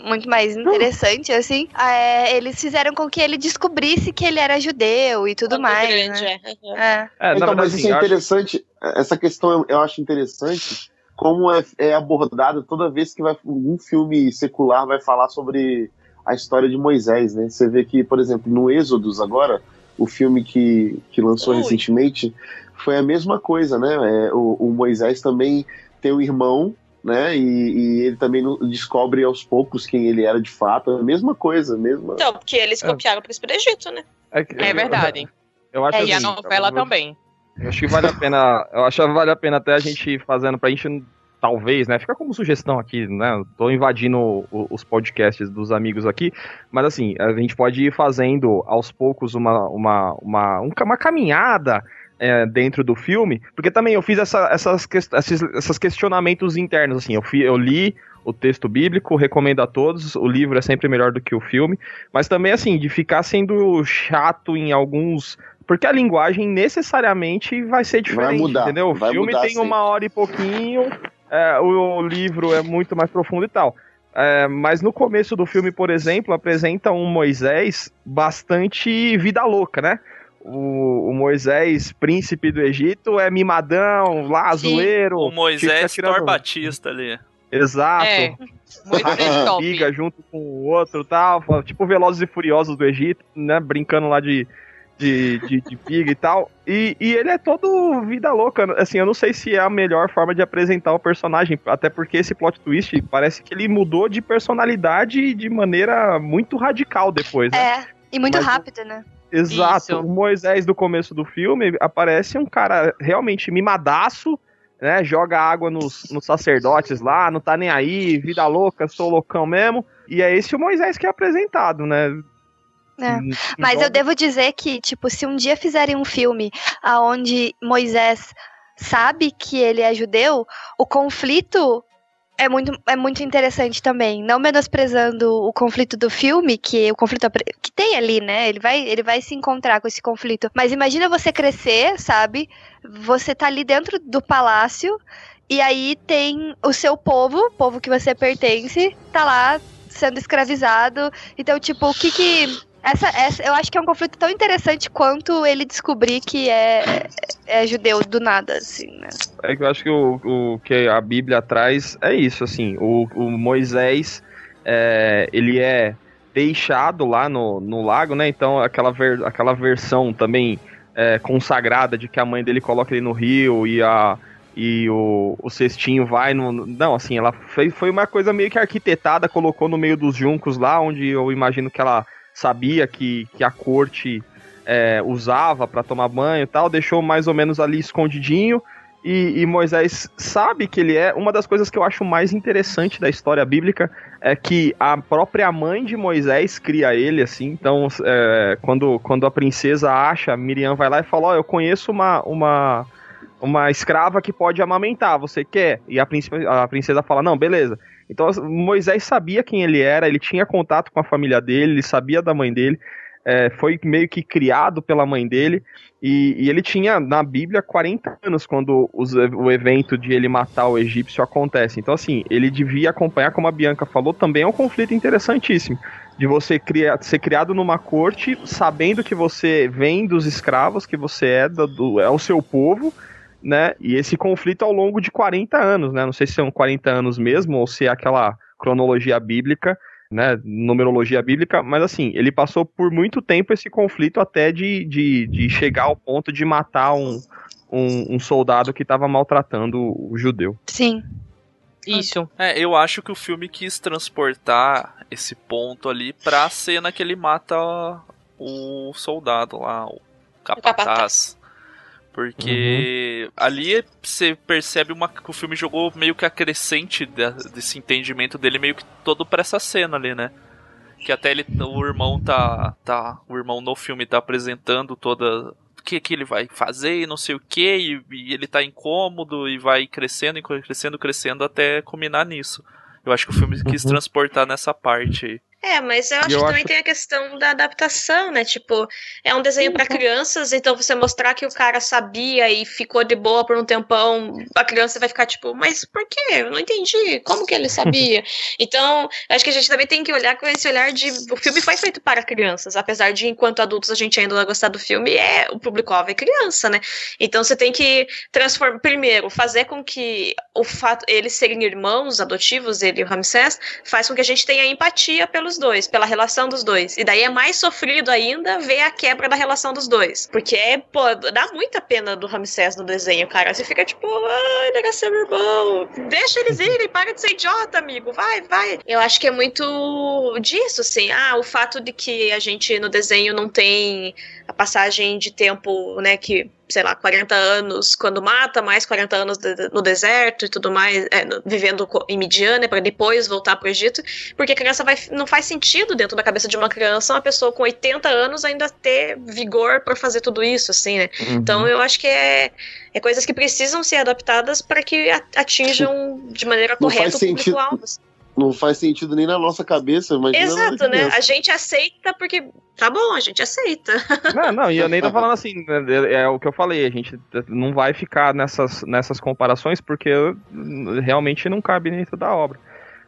muito mais interessante, assim. é, eles fizeram com que ele descobrisse que ele era judeu e tudo Quando mais. grande, né? é. É. É, então, verdade, mas assim, isso é eu acho- interessante. Essa questão eu- eu acho interessante como é, é abordada toda vez que vai, um filme secular vai falar sobre a história de Moisés, né? Você vê que, por exemplo, no Êxodos agora, o filme que, que lançou Ui. recentemente, foi a mesma coisa, né? É, o, o Moisés também tem um irmão, né? E, e ele também descobre aos poucos quem ele era de fato. É a mesma coisa, a mesma. Então, porque eles É. copiaram o príncipe do Egito, né? que- É verdade. Eu acho É, e a assim, novela também. Eu acho que vale a pena. Eu acho que vale a pena até a gente fazendo pra gente, talvez, né? Fica como sugestão aqui, né? Tô invadindo o- os podcasts dos amigos aqui, mas assim, a gente pode ir fazendo aos poucos uma, uma, uma, um uma caminhada. é, dentro do filme, porque também eu fiz essa- essas, ques- esses, esses questionamentos internos, assim, eu, fi- eu li o texto bíblico, recomendo a todos, o livro é sempre melhor do que o filme, mas também, assim, de ficar sendo chato em alguns porque a linguagem necessariamente vai ser diferente, mudar, entendeu? O vai filme mudar tem sempre. uma hora e pouquinho, é, o, o livro é muito mais profundo e tal. É, mas no começo do filme, por exemplo, apresenta um Moisés bastante vida louca, né? O, o Moisés, príncipe do Egito, é mimadão, lá, Sim. zoeiro. O Moisés tirando- Thor Batista ali. Exato. É. Moisés. Briga junto com o outro e tal. Tipo Velozes e Furiosos do Egito, né? Brincando lá de, de, de, de piga e tal. E, e ele é todo vida louca. Assim, eu não sei se é a melhor forma de apresentar o personagem. Até porque esse plot twist parece que ele mudou de personalidade de maneira muito radical depois, né? É, e muito Mas- rápido, né? Exato. Isso. O Moisés do começo do filme aparece um cara realmente mimadaço, né? Joga água nos, nos sacerdotes lá, não tá nem aí, vida louca, sou loucão mesmo. E é esse o Moisés que é apresentado, né? É. Em- Mas eu devo dizer que, tipo, se um dia fizerem um filme aonde Moisés sabe que ele é judeu, o conflito é muito, é muito interessante também. Não menosprezando o conflito do filme, que o conflito que tem ali, né? Ele vai, ele vai se encontrar com esse conflito. Mas imagina você crescer, sabe? Você tá ali dentro do palácio e aí tem o seu povo, o povo que você pertence, tá lá sendo escravizado. Então, tipo, o que que essa, essa, eu acho que é um conflito tão interessante quanto ele descobrir que é, é judeu do nada, assim, né? É que eu acho que o, o que a Bíblia traz é isso, assim, o, o Moisés, é, ele é deixado lá no, no lago, né, então aquela, ver, aquela versão também é, consagrada de que a mãe dele coloca ele no rio e a e o, o cestinho vai no... Não, assim, ela fez, foi uma coisa meio que arquitetada, colocou no meio dos juncos lá, onde eu imagino que ela sabia que, que a corte é, usava para tomar banho e tal, deixou mais ou menos ali escondidinho. E, e, Moisés sabe que ele é. Uma das coisas que eu acho mais interessante da história bíblica é que a própria mãe de Moisés cria ele, assim. Então, é, quando, quando a princesa acha, Miriam vai lá e fala: Ó, oh, eu conheço uma, uma, uma escrava que pode amamentar, você quer? E a princesa, a princesa fala: Não, beleza. Então, Moisés sabia quem ele era, ele tinha contato com a família dele, ele sabia da mãe dele. É, foi meio que criado pela mãe dele, e, e, ele tinha na Bíblia 40 anos quando os, o evento de ele matar o egípcio acontece. Então, assim, ele devia acompanhar, como a Bianca falou, também é um conflito interessantíssimo. De você criar, ser criado numa corte, sabendo que você vem dos escravos, que você é, do, é o seu povo, né? E esse conflito ao longo de 40 anos, né? Não sei se são 40 anos mesmo, ou se é aquela cronologia bíblica né, numerologia bíblica, mas assim, ele passou por muito tempo esse conflito até de, de, de chegar ao ponto de matar um, um, um soldado que estava maltratando o judeu. Sim. Isso. É, eu acho que o filme quis transportar esse ponto ali pra cena que ele mata o soldado lá, o capataz. Porque ali você percebe uma, que o filme jogou meio que a crescente desse entendimento dele, meio que todo pra essa cena ali, né? Que até ele, o irmão tá, tá. O irmão no filme tá apresentando toda. O que, que ele vai fazer e não sei o que, e, ele tá incômodo e vai crescendo, e crescendo, crescendo até culminar nisso. Eu acho que o filme quis transportar nessa parte aí. É, mas eu acho eu que também acho- tem a questão da adaptação, né? Tipo, é um desenho pra crianças, então você mostrar que o cara sabia e ficou de boa por um tempão, a criança vai ficar tipo, mas por quê? Eu não entendi. Como que ele sabia? então, acho que a gente também tem que olhar com esse olhar de o filme foi feito para crianças, apesar de enquanto adultos a gente ainda vai gostar do filme, é o público-alvo é criança, né? Então você tem que transformar primeiro, fazer com que o fato eles serem irmãos adotivos, ele e o Ramsés, faz com que a gente tenha empatia pelos dois, pela relação dos dois. E daí é mais sofrido ainda ver a quebra da relação dos dois. Porque, é, pô, dá muita pena do Ramsés no desenho, cara. Você fica tipo, ai, ele era seu irmão. Deixa eles irem, para de ser idiota, amigo. Vai, vai. Eu acho que é muito disso, assim. Ah, o fato de que a gente no desenho não tem a passagem de tempo, né, que sei lá, 40 anos quando mata, mais 40 anos de- de- no deserto e tudo mais, é, no- vivendo em Midian, para depois voltar pro Egito, porque a criança vai, não faz sentido dentro da cabeça de uma criança uma pessoa com 80 anos ainda ter vigor para fazer tudo isso, assim, né? Uhum. Então eu acho que é, é coisas que precisam ser adaptadas para que atinjam de maneira Não correta o público-alvo. Não faz sentido nem na nossa cabeça, mas Exato, né? A gente aceita porque tá bom, a gente aceita. Não, não, e eu nem tô falando assim, né, é, é o que eu falei, a gente não vai ficar nessas, nessas comparações porque realmente não cabe dentro da obra.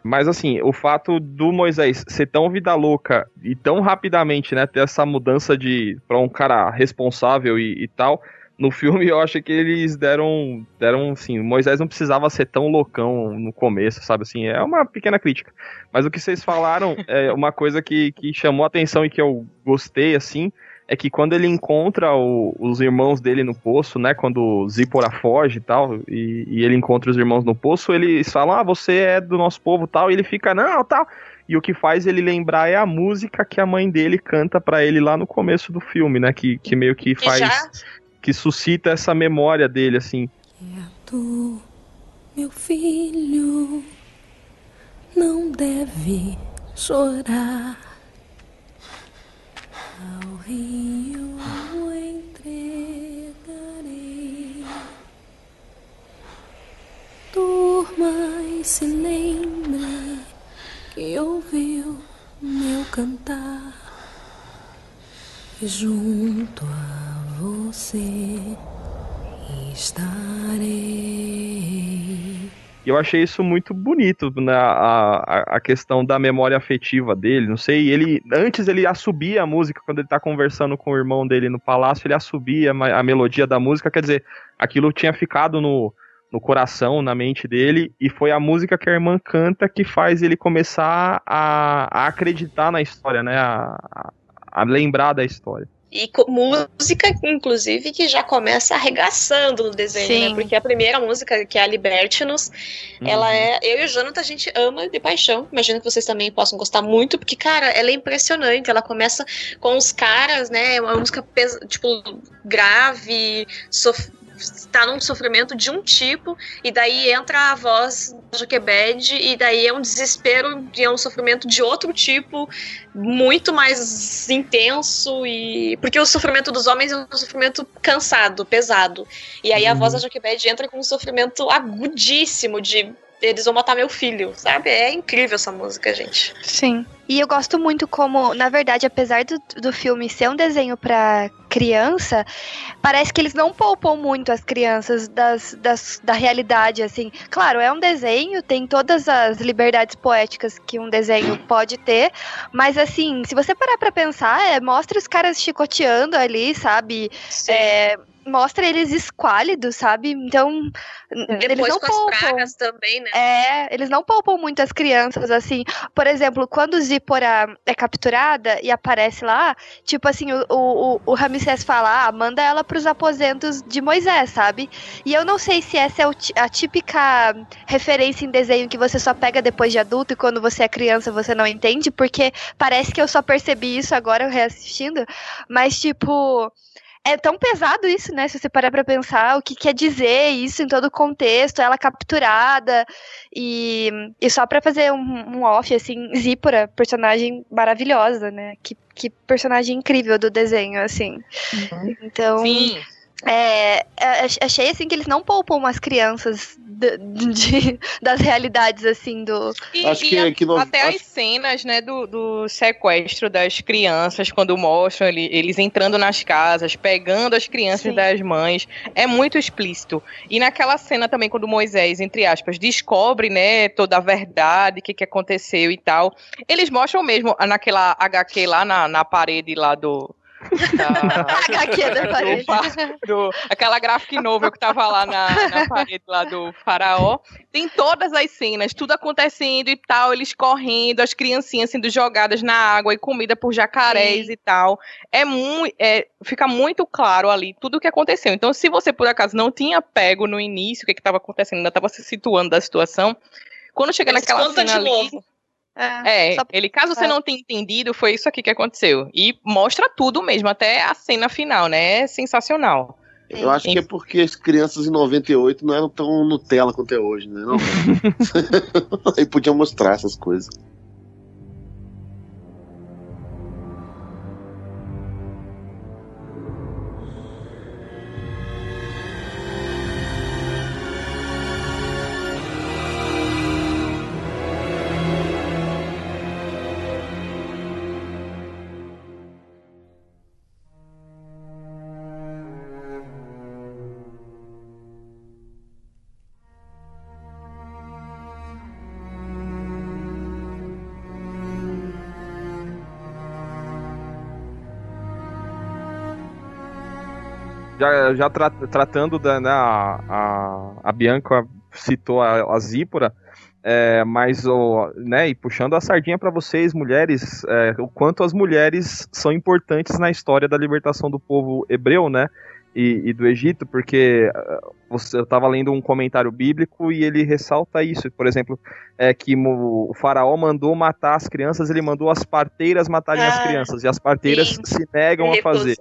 Mas assim, o fato do Moisés ser tão vida louca e tão rapidamente, né, ter essa mudança de para um cara responsável e, e tal, no filme eu acho que eles deram deram assim, Moisés não precisava ser tão loucão no começo, sabe assim, é uma pequena crítica. Mas o que vocês falaram é uma coisa que, que chamou a atenção e que eu gostei assim, é que quando ele encontra o- os irmãos dele no poço, né? Quando Zípora foge e tal, e, e ele encontra os irmãos no poço, eles falam, ah, você é do nosso povo tal, e ele fica, não, tal. E o que faz ele lembrar é a música que a mãe dele canta pra ele lá no começo do filme, né? Que, que meio que faz. já- Que suscita essa memória dele, assim. Tu, meu filho, não deve chorar. Ao rio entregarei. Durma e se lembre que ouviu meu cantar. Junto a você estarei. E eu achei isso muito bonito, né? A, a, a questão da memória afetiva dele. Não sei, ele. Antes ele assobia a música quando ele tá conversando com o irmão dele no palácio, ele assobia a, a melodia da música, quer dizer, aquilo tinha ficado no, no coração, na mente dele, e foi a música que a irmã canta que faz ele começar a, a acreditar na história, né? A, a- a lembrar da história. E música, inclusive, que já começa arregaçando no desenho, Sim. né? Porque a primeira música, que é a Libertinus, Uhum. ela é. Eu e o Jonathan, a gente ama de paixão. Imagino que vocês também possam gostar muito, porque, cara, ela é impressionante. Ela começa com os caras, né? Uma música, tipo, grave, sof tá num sofrimento de um tipo, e daí entra a voz da Joquebed, e daí é um desespero e é um sofrimento de outro tipo, muito mais intenso, e porque o sofrimento dos homens é um sofrimento cansado, pesado. E aí a voz da Joquebed entra com um sofrimento agudíssimo de eles vão matar meu filho, sabe? É incrível essa música, gente. Sim. E eu gosto muito como, na verdade, apesar do, do filme ser um desenho pra criança, parece que eles não poupam muito as crianças das, das, da realidade, assim. Claro, é um desenho, tem todas as liberdades poéticas que um desenho pode ter, mas assim, se você parar pra pensar, é, mostra os caras chicoteando ali, sabe? É, mostra eles esquálidos, sabe? Então, eles Depois não com as poupam. pragas também, né? É, eles não poupam muito as crianças, assim. Por exemplo, quando Zípora é capturada e aparece lá, tipo assim, o, o, o Ramsés fala, ah, manda ela pros aposentos de Moisés, sabe? E eu não sei se essa é a típica referência em desenho que você só pega depois de adulto e quando você é criança você não entende, porque parece que eu só percebi isso agora reassistindo, mas tipo é tão pesado isso, né? Se você parar pra pensar o que quer dizer isso em todo o contexto, ela capturada e, e só pra fazer um, um off, assim, Zípora, personagem maravilhosa, né? Que, que personagem incrível do desenho, assim. Então. Sim. É, é, achei assim que eles não poupam as crianças de- de- das realidades assim do. E, Acho e que- a- que não- até acho- as cenas, né, do, do sequestro das crianças, quando mostram ele- eles entrando nas casas, pegando as crianças Sim. das mães, é muito explícito. E naquela cena também, quando Moisés, entre aspas, descobre, né, toda a verdade, o que, que aconteceu e tal, eles mostram mesmo naquela HQ lá na, na parede lá do... da- HQ da parede. do- aquela graphic novel que tava lá na, na parede lá do faraó. Tem todas as cenas, tudo acontecendo e tal, eles correndo, as criancinhas sendo jogadas na água e comida por jacarés Sim. e tal. É muito, fica muito claro ali tudo o que aconteceu. Então, se você por acaso não tinha pego no início o que estava acontecendo, ainda estava se situando da situação, quando chega naquela cena de ali, novo. É, só- ele, caso você é. não tenha entendido, foi isso aqui que aconteceu. E mostra tudo mesmo, até a cena final, né? É sensacional. Eu acho que é porque as crianças em 98 não eram tão Nutella quanto é hoje, né? Não? Aí podia mostrar essas coisas. Já, já tra- tratando da. Né, a, a, a Bianca citou a, a Zípora, é, mas o, né, e puxando a sardinha para vocês, mulheres, é, o quanto as mulheres são importantes na história da libertação do povo hebreu, né? E, e do Egito, porque você, eu estava lendo um comentário bíblico e ele ressalta isso, por exemplo, é que o faraó mandou matar as crianças, ele mandou as parteiras matarem as Ah, crianças, e as parteiras sim. se negam a fazer.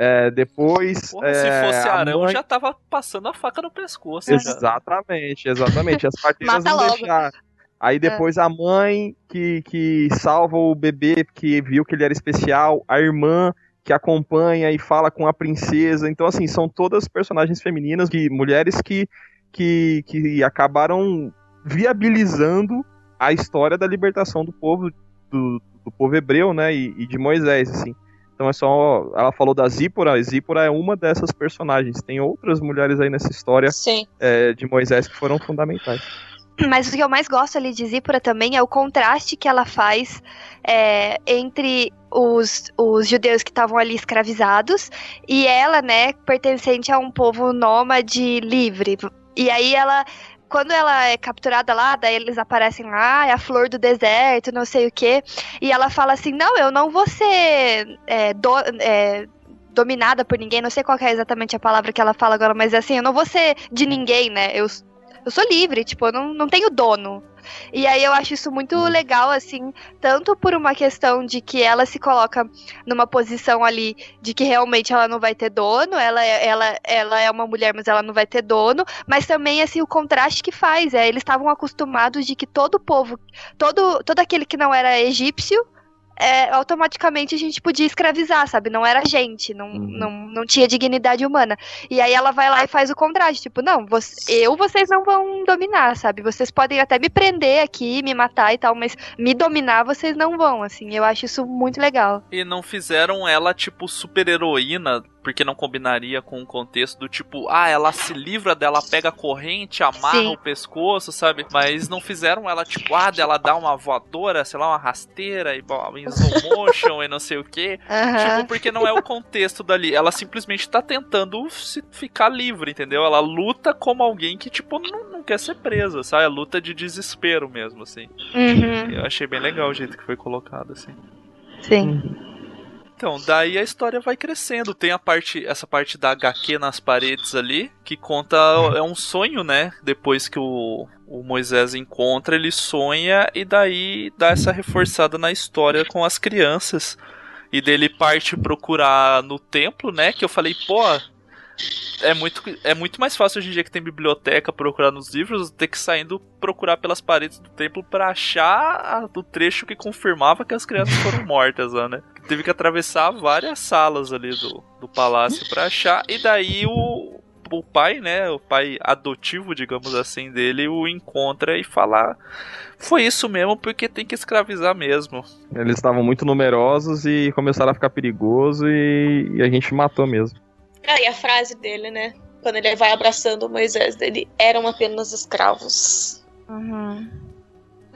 É, depois. Porra, se é, fosse a Arão, mãe- já tava passando a faca no pescoço. já. Exatamente, exatamente. As parteiras Mata não logo. deixaram. Aí depois a mãe que, que salva o bebê, que viu que ele era especial, a irmã que acompanha e fala com a princesa. Então, assim, são todas personagens femininas, que, mulheres que, que, que acabaram viabilizando a história da libertação do povo, do, do povo hebreu, né? E, e de Moisés, assim. Então é só. Ela falou da Zípora, a Zípora é uma dessas personagens. Tem outras mulheres aí nessa história é, de Moisés que foram fundamentais. Mas o que eu mais gosto ali de Zípora também é o contraste que ela faz é, entre os, os judeus que estavam ali escravizados e ela, né, pertencente a um povo nômade livre. E aí ela. Quando ela é capturada lá, daí eles aparecem lá, é a flor do deserto, não sei o quê. E ela fala assim: Não, eu não vou ser é, do- é, dominada por ninguém, não sei qual é exatamente a palavra que ela fala agora, mas assim, eu não vou ser de ninguém, né? Eu, eu sou livre, tipo, eu não, não tenho dono. E aí eu acho isso muito legal, assim, tanto por uma questão de que ela se coloca numa posição ali de que realmente ela não vai ter dono, ela, é- ela, ela é uma mulher, mas ela não vai ter dono, mas também, assim, o contraste que faz, é, eles estavam acostumados de que todo o povo, todo, todo aquele que não era egípcio, é, automaticamente a gente podia escravizar, sabe? Não era gente, não, não, não tinha dignidade humana. E aí ela vai lá e faz o contraste, tipo, não, você- eu vocês não vão dominar, sabe? Vocês podem até me prender aqui, me matar e tal, mas me dominar vocês não vão, assim. Eu acho isso muito legal. E não fizeram ela, tipo, super heroína, porque não combinaria com o contexto do tipo, ah, ela se livra dela, pega a corrente, amarra Sim. o pescoço, sabe? Mas não fizeram ela, tipo, ah, dela dar uma voadora, sei lá, uma rasteira e bom, em slow motion e não sei o que. Aham. Tipo, porque não é o contexto dali. Ela simplesmente tá tentando se ficar livre, entendeu? Ela luta como alguém que, tipo, não, não quer ser presa, sabe? É luta de desespero mesmo, assim. Uhum, Eu achei bem legal o jeito que foi colocado, assim. sim. Então, daí a história vai crescendo. Tem a parte, essa parte da HQ nas paredes ali, que conta é um sonho, né? Depois que o, o Moisés encontra, ele sonha e daí dá essa reforçada na história com as crianças. E dele parte procurar no templo, né? Que eu falei, pô, é muito, é muito mais fácil hoje em dia que tem biblioteca procurar nos livros ter que saindo procurar pelas paredes do templo para achar o trecho que confirmava que as crianças foram mortas lá, né? Teve que atravessar várias salas ali do, do palácio para achar, e daí o, o pai, né, o pai adotivo, digamos assim, dele, o encontra e fala: Foi isso mesmo, porque tem que escravizar mesmo. Eles estavam muito numerosos e começaram a ficar perigoso e, e a gente matou mesmo. Ah, e a frase dele, né? Quando ele vai abraçando Moisés dele, eram apenas escravos. Uhum.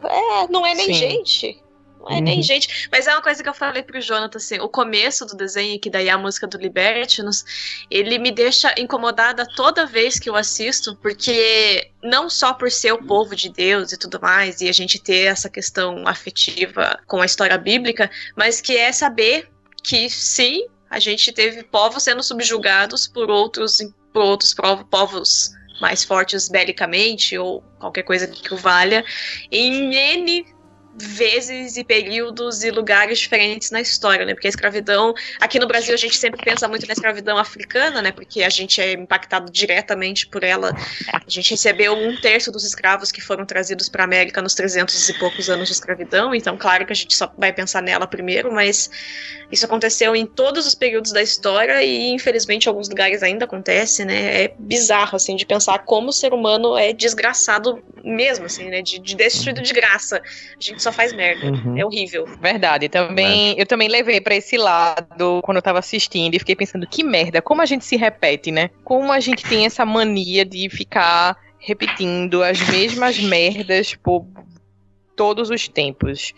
É, não é nem Sim. gente. Não é nem Uhum. gente. Mas é uma coisa que eu falei pro Jonathan, assim, o começo do desenho, que daí é a música do Libertinus, ele me deixa incomodada toda vez que eu assisto, porque não só por ser o povo de Deus e tudo mais, e a gente ter essa questão afetiva com a história bíblica, mas que é saber que sim, a gente teve povos sendo subjugados por outros, por outros povos mais fortes belicamente, ou qualquer coisa que o valha, em N vezes e períodos e lugares diferentes na história, né? Porque a escravidão, aqui no Brasil a gente sempre pensa muito na escravidão africana, né? Porque a gente é impactado diretamente por ela. A gente recebeu um terço dos escravos que foram trazidos para a América nos 300 e poucos anos de escravidão, então claro que a gente só vai pensar nela primeiro, mas isso aconteceu em todos os períodos da história e infelizmente em alguns lugares ainda acontece, né? É bizarro assim de pensar como o ser humano é desgraçado mesmo, assim, né? De, de destruído de graça. A gente só faz merda. Uhum. É horrível. Verdade, também, eu também levei pra esse lado quando eu tava assistindo e fiquei pensando que merda, como a gente se repete, né? Como a gente tem essa mania de ficar repetindo as mesmas merdas por todos os tempos.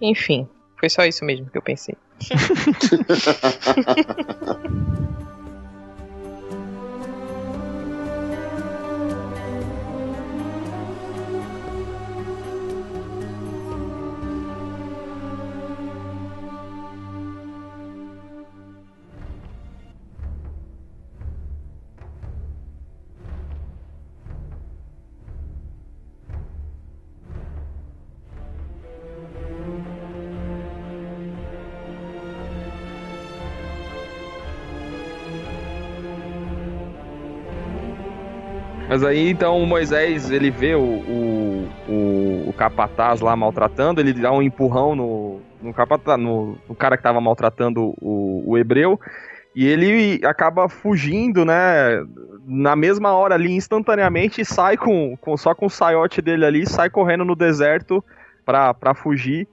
Enfim, foi só isso mesmo que eu pensei. Mas aí então o Moisés ele vê o, o, o, o capataz lá maltratando, ele dá um empurrão no, no, capataz, no, no cara que tava maltratando o, o hebreu. E ele acaba fugindo, né? Na mesma hora ali, instantaneamente, sai com, com só com o saiote dele ali, sai correndo no deserto pra fugir.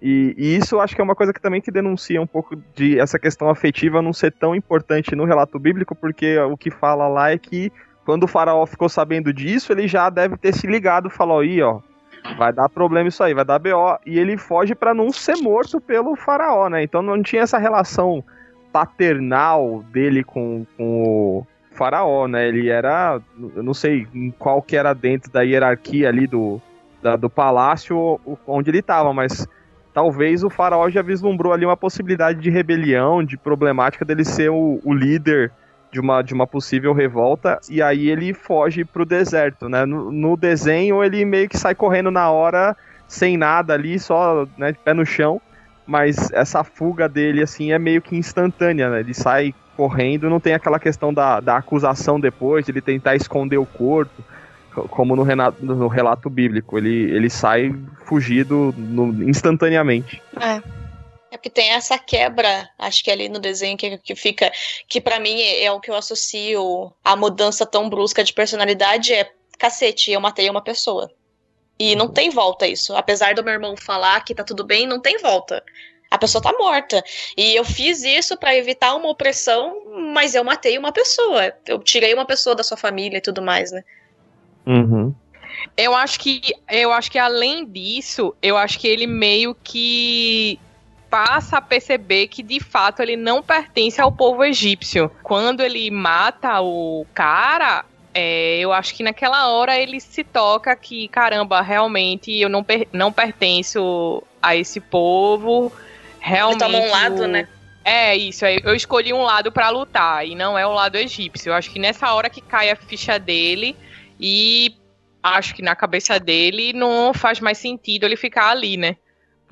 E, e isso acho que é uma coisa que também que denuncia um pouco de essa questão afetiva não ser tão importante no relato bíblico, porque o que fala lá é que quando o faraó ficou sabendo disso, ele já deve ter se ligado, falou aí, ó, vai dar problema isso aí, vai dar BO, e ele foge pra não ser morto pelo faraó, né? Então não tinha essa relação paternal dele com, com o faraó, né? Ele era, eu não sei qual que era dentro da hierarquia ali do, da- do palácio onde ele estava, mas talvez o faraó já vislumbrou ali uma possibilidade de rebelião, de problemática dele ser o, o líder de uma, de uma possível revolta, e aí ele foge pro deserto, né? No, no desenho ele meio que sai correndo na hora, sem nada ali, só né, de pé no chão, mas essa fuga dele, assim, é meio que instantânea, né? Ele sai correndo, não tem aquela questão da, da acusação depois, de ele tentar esconder o corpo, co- como no, rena- no relato bíblico. Ele, ele sai fugido no- instantaneamente. É. Porque tem essa quebra, acho que ali no desenho que, que fica, que pra mim é, é o que eu associo a mudança tão brusca de personalidade é cacete, eu matei uma pessoa. E não tem volta isso. Apesar do meu irmão falar que tá tudo bem, não tem volta. A pessoa tá morta. E eu fiz isso pra evitar uma opressão, mas eu matei uma pessoa. Eu tirei uma pessoa da sua família e tudo mais, né? Uhum. Eu acho que eu acho que além disso, eu acho que ele meio que passa a perceber que de fato ele não pertence ao povo egípcio. Quando ele mata o cara, é, eu acho que naquela hora ele se toca que caramba, realmente eu não, per- não pertenço a esse povo. Realmente. toma um lado, o- né? É isso, eu escolhi um lado pra lutar e não é o lado egípcio. Eu acho que nessa hora que cai a ficha dele e acho que na cabeça dele não faz mais sentido ele ficar ali, né?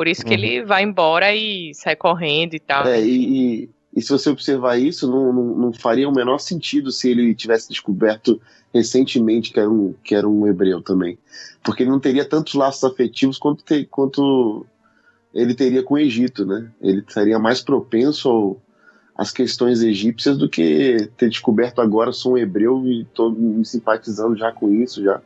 Por isso que ele vai embora e sai correndo e tal. É, e, e, e se você observar isso, não, não, não faria o menor sentido se ele tivesse descoberto recentemente que era um, que era um hebreu também. Porque ele não teria tantos laços afetivos quanto, te, quanto ele teria com o Egito, né? Ele estaria mais propenso ao, às questões egípcias do que ter descoberto agora sou um hebreu e estou me simpatizando já com isso já.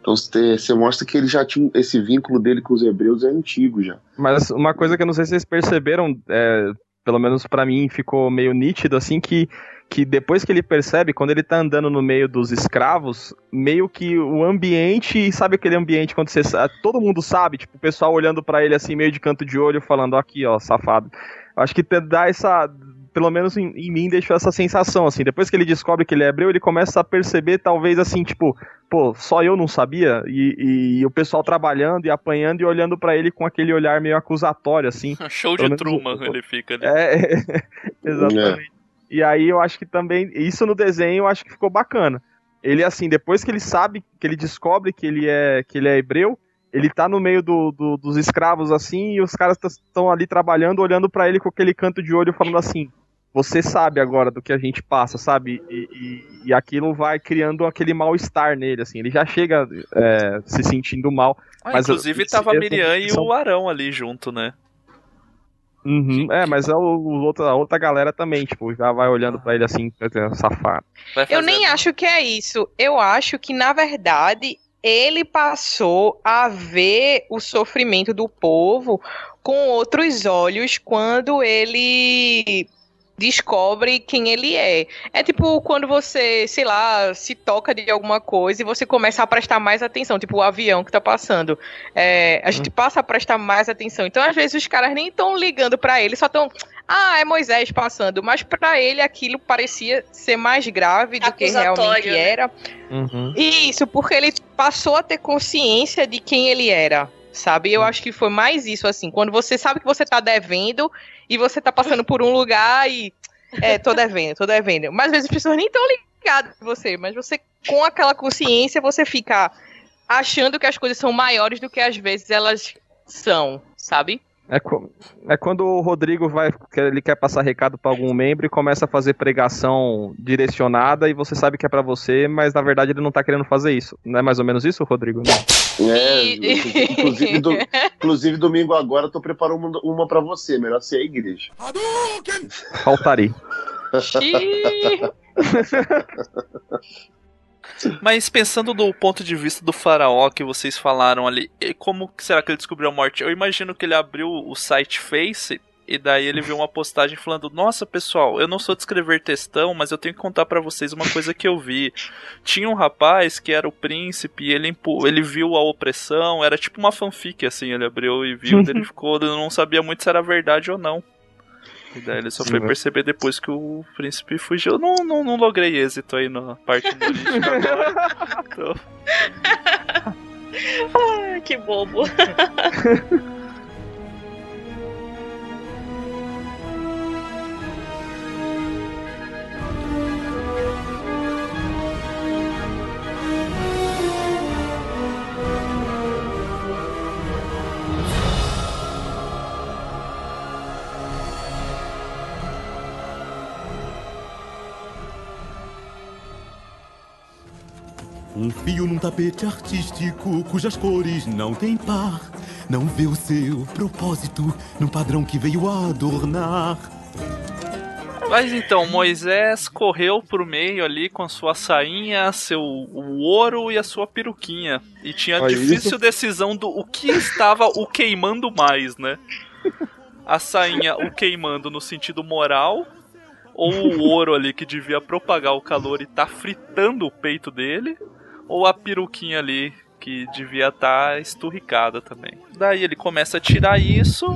Então você, mostra que ele já tinha esse vínculo dele com os hebreus é antigo já. Mas uma coisa que eu não sei se vocês perceberam, é, pelo menos para mim ficou meio nítido assim que que depois que ele percebe, quando ele tá andando no meio dos escravos, meio que o ambiente, sabe aquele ambiente quando você todo mundo sabe, tipo, o pessoal olhando para ele assim meio de canto de olho falando aqui, ó, safado. Acho que dá essa pelo menos em, em, mim deixou essa sensação assim, depois que ele descobre que ele é hebreu, ele começa a perceber talvez assim, tipo, pô, só eu não sabia e, e, e o pessoal trabalhando e apanhando e olhando para ele com aquele olhar meio acusatório assim. Show de Truman, ele fica ali. É, exatamente. É. E aí eu acho que também, isso no desenho eu acho que ficou bacana. Ele, assim, depois que ele sabe, que ele descobre que ele é, que ele é hebreu, ele tá no meio do, do dos escravos, assim, e os caras estão ali trabalhando, olhando para ele com aquele canto de olho, falando assim: Você sabe agora do que a gente passa, sabe? E, e, e aquilo vai criando aquele mal-estar nele, assim. Ele já chega é, se sentindo mal. Ah, mas inclusive eu, tava a Miriam e o Arão ali junto, né? Uhum, é, mas a, outra, a outra galera também, tipo, já vai olhando para ele assim, safado. Eu nem acho que é isso. Eu acho que, na verdade, ele passou a ver o sofrimento do povo com outros olhos quando ele descobre quem ele é. É tipo quando você, sei lá, se toca de alguma coisa e você começa a prestar mais atenção, tipo o avião que tá passando. É, a gente hum. passa a prestar mais atenção. Então, às vezes, os caras nem estão ligando para ele, só estão. Ah, é Moisés passando. Mas para ele aquilo parecia ser mais grave do que realmente né? era. Uhum. Isso, porque ele passou a ter consciência de quem ele era sabe? Eu hum. acho que foi mais isso, assim, quando você sabe que você tá devendo e você tá passando por um lugar e. É, tô devendo, tô devendo. Mas às vezes as pessoas nem estão ligadas em você, mas você, com aquela consciência, você fica achando que as coisas são maiores do que às vezes elas são, sabe? É, é quando o Rodrigo vai, ele quer passar recado para algum membro e começa a fazer pregação direcionada e você sabe que é para você, mas na verdade ele não tá querendo fazer isso. Não é mais ou menos isso, Rodrigo? Não. É, inclusive, do, inclusive domingo agora eu tô preparando uma, para você, melhor ser a igreja. Faltaria. Mas pensando do ponto de vista do faraó que vocês falaram ali, como será que ele descobriu a morte? Eu imagino que ele abriu o site Face e daí ele viu uma postagem falando: Nossa, pessoal, eu não sou de escrever textão, mas eu tenho que contar para vocês uma coisa que eu vi. Tinha um rapaz que era o príncipe, e ele, ele viu a opressão, era tipo uma fanfic, assim. Ele abriu e viu, ele ficou, não sabia muito se era verdade ou não. E daí ele só Sim, foi perceber depois que o príncipe fugiu. Não, não, não logrei êxito aí na parte agora. Então... Ai, que bobo. Tapete artístico cujas cores não têm par. Não vê o seu propósito num padrão que veio adornar. Mas então, Moisés correu pro meio ali com sua sainha, seu o ouro e a sua peruquinha. E tinha a difícil isso? decisão do o que estava o queimando mais, né? A sainha o queimando no sentido moral, ou o ouro ali que devia propagar o calor e tá fritando o peito dele, ou a peruquinha ali que devia estar tá esturricada também. Daí ele começa a tirar isso,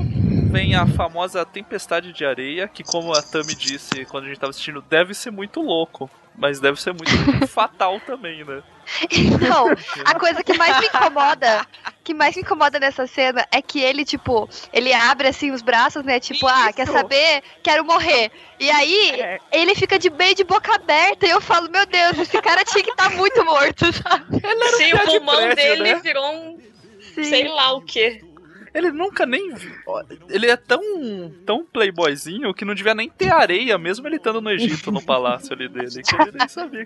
vem a famosa tempestade de areia, que como a Tami disse quando a gente estava assistindo, deve ser muito louco, mas deve ser muito fatal também, né? Então, a coisa que mais me incomoda, que mais me incomoda nessa cena é que ele, tipo, ele abre assim os braços, né? Tipo, Isso. ah, quer saber? Quero morrer. E aí, é. ele fica de bem de boca aberta e eu falo, meu Deus, esse cara tinha que estar tá muito morto, sabe? Sim, um o pulmão prédio, dele né? virou um. Sim. sei lá o quê. Ele nunca nem. Ele é tão, tão playboyzinho que não devia nem ter areia, mesmo ele estando no Egito, no palácio ali dele. Que ele nem sabia.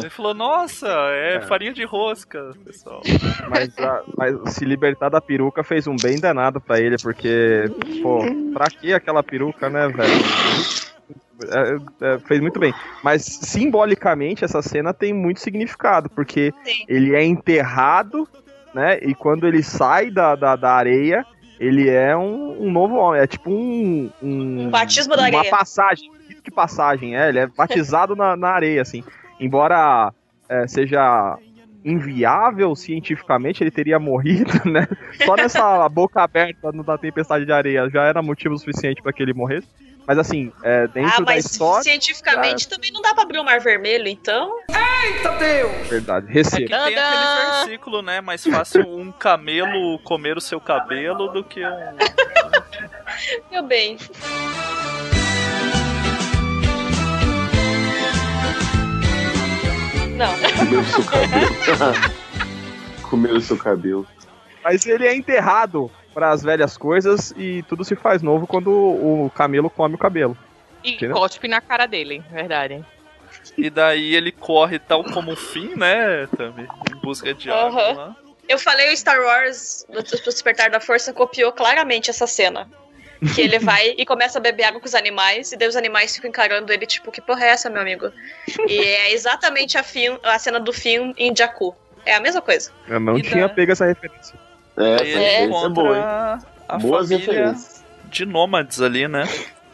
Ele falou: Nossa, é, É. farinha de rosca, pessoal. Mas, a- mas se libertar da peruca fez um bem danado pra ele, porque, pô, pra que aquela peruca, né, velho? É, é, fez muito bem. Mas simbolicamente essa cena tem muito significado, porque ele é enterrado, né? E quando ele sai da, da, da areia, ele é um, um novo homem. É tipo um. Um, batismo da uma areia. passagem. rito de passagem, é. Ele é batizado na, na areia, assim. Embora é, seja inviável cientificamente, ele teria morrido, né? Só nessa boca aberta da tempestade de areia já era motivo suficiente pra que ele morresse. Mas assim, é, dentro ah, da mas história. cientificamente também não dá pra abrir o mar vermelho, então. Eita Deus! Verdade, É que recebo. tem aquele versículo, né? Mais fácil um camelo comer o seu cabelo do que um. Meu bem. Não. Comer o seu cabelo. Comer o seu cabelo. Mas ele é enterrado para as velhas coisas e tudo se faz novo quando o camelo come o cabelo. E Entendeu? cospe na cara dele, verdade. E daí ele corre tal como o fim, né, Tami? Em busca de água lá. Eu falei o Star Wars do do Despertar da Força copiou claramente essa cena. Que ele vai e começa a beber água com os animais, e daí os animais ficam encarando ele, tipo, que porra é essa, meu amigo? E é exatamente a, Finn, a cena do Finn em Jakku. É a mesma coisa. Eu não E tinha da- pego essa referência. É, Aí ele referência é encontra boa, hein? a Boas família referências. de nômades ali, né?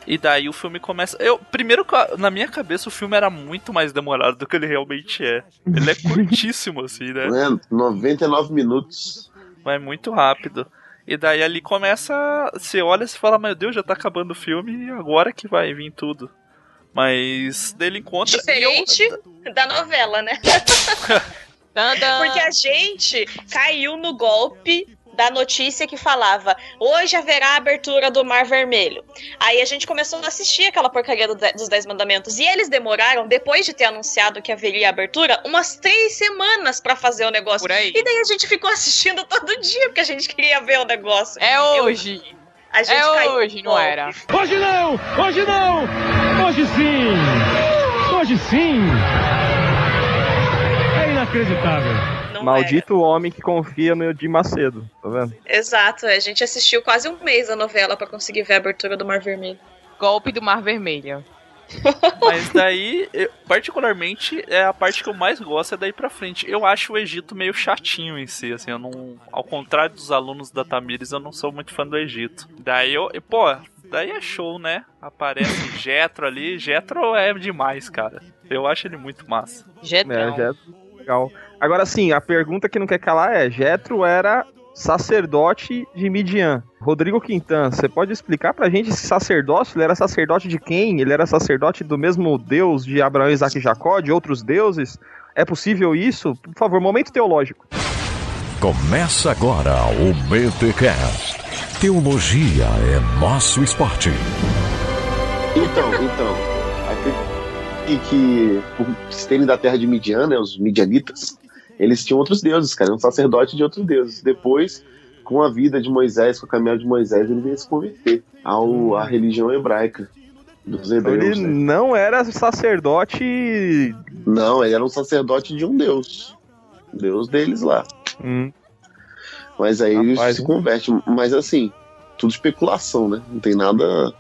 E daí o filme começa. Eu, primeiro, na minha cabeça, o filme era muito mais demorado do que ele realmente é. Ele é curtíssimo, assim, né? É, 99 minutos. Mas é muito rápido. E daí ali começa. Você olha e fala, meu Deus, já tá acabando o filme e agora que vai vir tudo. Mas daí ele encontra. Diferente da novela, né? Porque a gente caiu no golpe da notícia que falava hoje haverá a abertura do Mar Vermelho. Aí a gente começou a assistir aquela porcaria do dos Dez Mandamentos. E eles demoraram, depois de ter anunciado que haveria a abertura, umas três semanas pra fazer o negócio. Por aí. E daí a gente ficou assistindo todo dia, porque a gente queria ver o negócio. É hoje. A gente É caiu hoje, não golpe. era. Hoje não! Hoje não! Hoje sim! Hoje sim! É inacreditável. Não Maldito homem que confia no Edir Macedo, tá vendo? Exato, a gente assistiu quase um mês a novela pra conseguir ver a abertura do Mar Vermelho. Golpe do Mar Vermelho. Mas daí, eu- particularmente, é a parte que eu mais gosto é daí pra frente. Eu acho o Egito meio chatinho em si, assim, eu não. Ao contrário dos alunos da Tamires, eu não sou muito fã do Egito. Daí eu. Pô, daí é show, né? Aparece Jetro ali. Jetro é demais, cara. Eu acho ele muito massa. É, Jetrão. Jetro, legal. Agora sim, a pergunta que não quer calar é: Jetro era sacerdote de Midian. Rodrigo Quintan, você pode explicar pra gente esse sacerdócio? Ele era sacerdote de quem? Ele era sacerdote do mesmo Deus de Abraão, Isaac e Jacó, de outros deuses? É possível isso? Por favor, momento teológico. Começa agora o BTCast. Teologia é nosso esporte. Então, então. Aquele que, por serem da terra de Midian, né, os midianitas, eles tinham outros deuses, cara, um sacerdote de outros deuses. Depois, com a vida de Moisés, com a caminhada de Moisés, ele veio se converter ao, à religião hebraica dos Então hebreus. ele né? não era sacerdote. Não, ele era um sacerdote de um deus. Deus deles lá. Hum, Mas aí ele Rapaz, se hein? converte. Mas assim, tudo especulação, né? Não tem nada.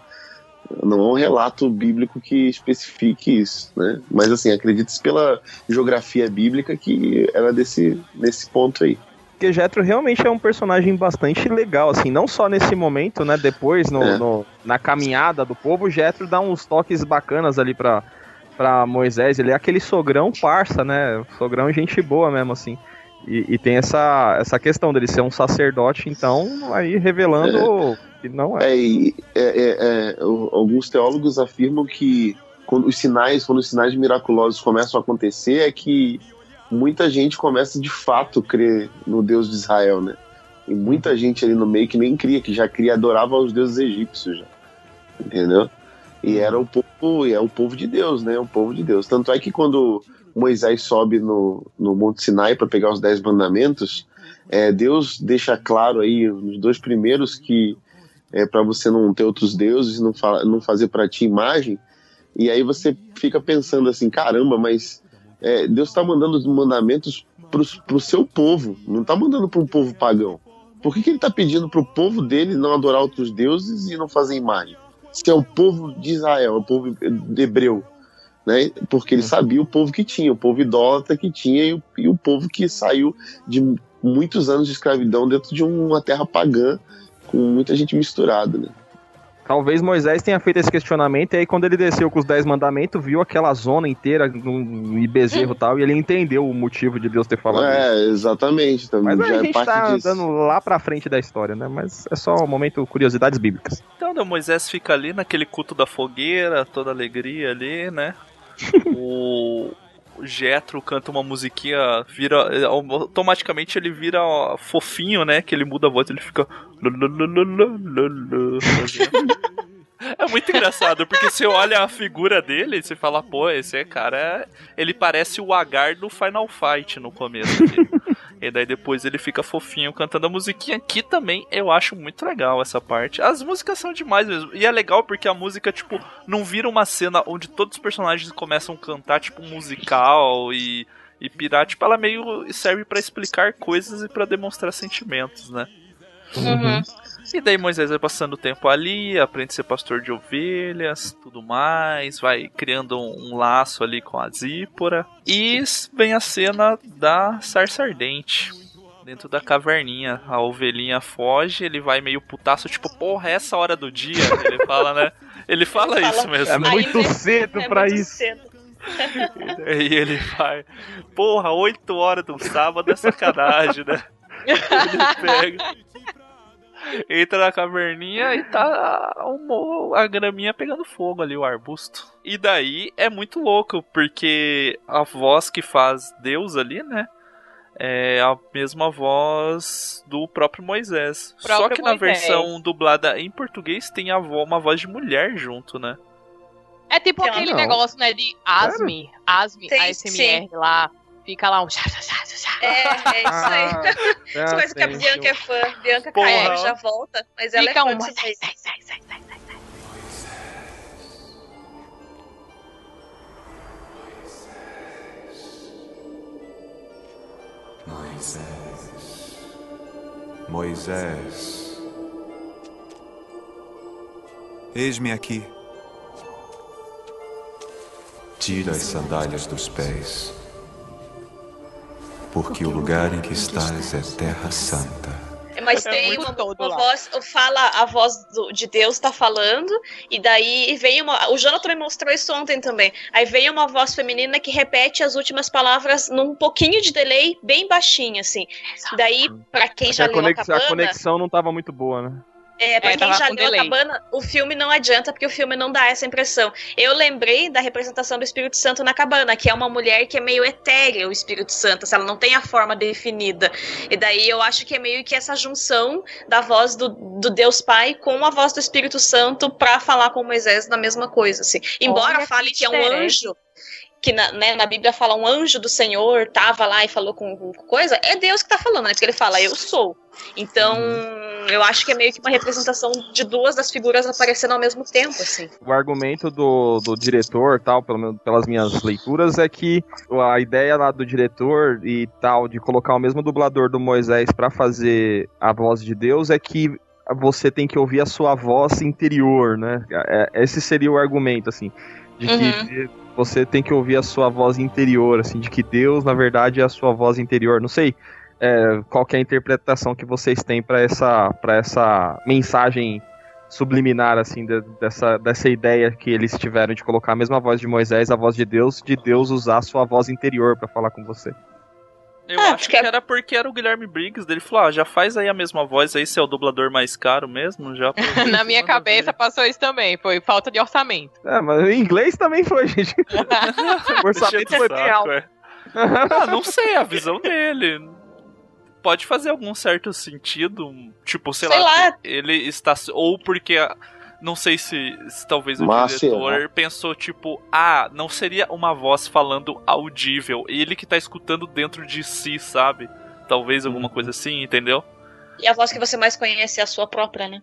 Não é um relato bíblico que especifique isso, né? Mas assim, acredita-se pela geografia bíblica que era desse, nesse ponto aí. Porque Jetro realmente é um personagem bastante legal, assim, não só nesse momento, né? Depois, no, É. no- na caminhada do povo, Jetro dá uns toques bacanas ali pra, pra Moisés. Ele é aquele sogrão parça, né? Sogrão gente boa mesmo, assim. E, e tem essa, essa questão dele ser um sacerdote, então, aí revelando que não é. É, é, é, é, alguns teólogos afirmam que quando os sinais, quando os sinais miraculosos começam a acontecer, é que muita gente começa de fato a crer no Deus de Israel, né? E muita gente ali no meio que nem cria, que já cria, adorava os deuses egípcios já. Entendeu? E era o povo, e é o povo de Deus, né? O povo de Deus. Tanto é que quando Moisés sobe no, no Monte Sinai para pegar os Dez Mandamentos, é, Deus deixa claro aí nos dois primeiros que é para você não ter outros deuses, não, não fazer para ti imagem. E aí você fica pensando assim, caramba, mas é, Deus está mandando os mandamentos para o seu povo, não está mandando para um povo pagão. Por que, que ele está pedindo para o povo dele não adorar outros deuses e não fazer imagem? Se é o povo de Israel, é o povo de hebreu, né? Porque ele sabia o povo que tinha, o povo idólatra que tinha e o, e o povo que saiu de muitos anos de escravidão dentro de uma terra pagã com muita gente misturada, né? Talvez Moisés tenha feito esse questionamento e aí quando ele desceu com os dez mandamentos, viu aquela zona inteira no e bezerro e tal, e ele entendeu o motivo de Deus ter falado É, exatamente. Também Mas já a é gente parte tá disso. andando lá pra frente da história, né? Mas é só um momento curiosidades bíblicas. Então, né, o Moisés fica ali naquele culto da fogueira, toda alegria ali, né? o Jetro canta uma musiquinha, vira automaticamente ele vira fofinho, né? Que ele muda a voz, ele fica É muito engraçado, porque você olha a figura dele e você fala, pô, esse cara, ele parece o Agar do Final Fight no começo. ali. E daí depois ele fica fofinho cantando a musiquinha, que também eu acho muito legal essa parte. As músicas são demais mesmo. E é legal porque a música, tipo, não vira uma cena onde todos os personagens começam a cantar, tipo, um musical e, e pirar. Tipo, ela meio serve pra explicar coisas e pra demonstrar sentimentos, né? Uhum. E daí Moisés vai passando o tempo ali, aprende a ser pastor de ovelhas, tudo mais, vai criando um, um laço ali com a Zípora. E vem a cena da sarça ardente. Dentro da caverninha, a ovelhinha foge, ele vai meio putaço, tipo, porra, é essa hora do dia? Ele fala, né? Ele fala isso mesmo. É muito cedo É pra muito isso. cedo. E ele vai, porra, 8 horas do sábado é sacanagem, né? Ele pega, entra na caverninha e tá um- a graminha pegando fogo ali, o arbusto. E daí é muito louco, porque a voz que faz Deus ali, né? É a mesma voz do próprio Moisés. Só Próprio que na Moisés. versão dublada em português tem a vo- uma voz de mulher junto, né? É tipo Tem aquele não. negócio, né, de Asmi, Asmi, Tem, ASMR lá. Fica lá um. É, é isso aí. Ah, As coisas que a. Bianca é fã. Bianca Porra. caiu, já volta, mas ela Fica é fã um. disso aí. Moisés. Moisés. Eis-me aqui. Tira as sandálias dos pés, porque o lugar em que estás é terra santa. Mas É tem muito uma, uma voz, fala a voz do- de Deus tá falando, e daí vem uma. O Jonathan me mostrou isso ontem também. Aí vem uma voz feminina que repete as últimas palavras num pouquinho de delay, bem baixinho, assim. Daí, pra quem já a, leu a conex- a cabana. conexão não tava muito boa, né? É, pra É, quem já leu a cabana, o filme não adianta, porque o filme não dá essa impressão. Eu lembrei da representação do Espírito Santo na cabana, que é uma mulher que é meio etérea, o Espírito Santo, assim, ela não tem a forma definida. E daí eu acho que é meio que essa junção da voz do, do Deus Pai com a voz do Espírito Santo pra falar com Moisés na mesma coisa, assim. Embora Olha fale que que é um anjo, que na, né, na Bíblia fala um anjo do Senhor, tava lá e falou com, com coisa, é Deus que tá falando, né? Porque ele fala, eu sou. Então, eu acho que é meio que uma representação de duas das figuras aparecendo ao mesmo tempo, assim. O argumento do, do diretor, tal, pelo menos pelas minhas leituras, é que a ideia lá do diretor e tal, de colocar o mesmo dublador do Moisés pra fazer a voz de Deus, é que você tem que ouvir a sua voz interior, né? É- Esse seria o argumento, assim, de que você tem que ouvir a sua voz interior, assim, de que Deus, na verdade, é a sua voz interior. Não sei é, qual é a interpretação que vocês têm pra essa, pra essa mensagem subliminar, assim, de- dessa, dessa ideia que eles tiveram de colocar a mesma voz de Moisés, a voz de Deus, de Deus usar a sua voz interior pra falar com você. Eu Ah, acho que era porque era o Guilherme Briggs. Ele falou: ah, já faz aí a mesma voz aí, se é o dublador mais caro mesmo. Já Na minha cabeça passou isso também, foi falta de orçamento. É, mas em inglês também foi, gente. o orçamento foi bem alto. é. Ah, não sei, a visão dele. Pode fazer algum certo sentido. Tipo, sei, Sei lá, lá. ele está. Ou porque. Não sei se, se talvez o Mas diretor será? pensou, tipo, ah, não seria uma voz falando audível. Ele que tá escutando dentro de si, sabe? talvez alguma coisa assim, entendeu? E a voz que você mais conhece é a sua própria, né?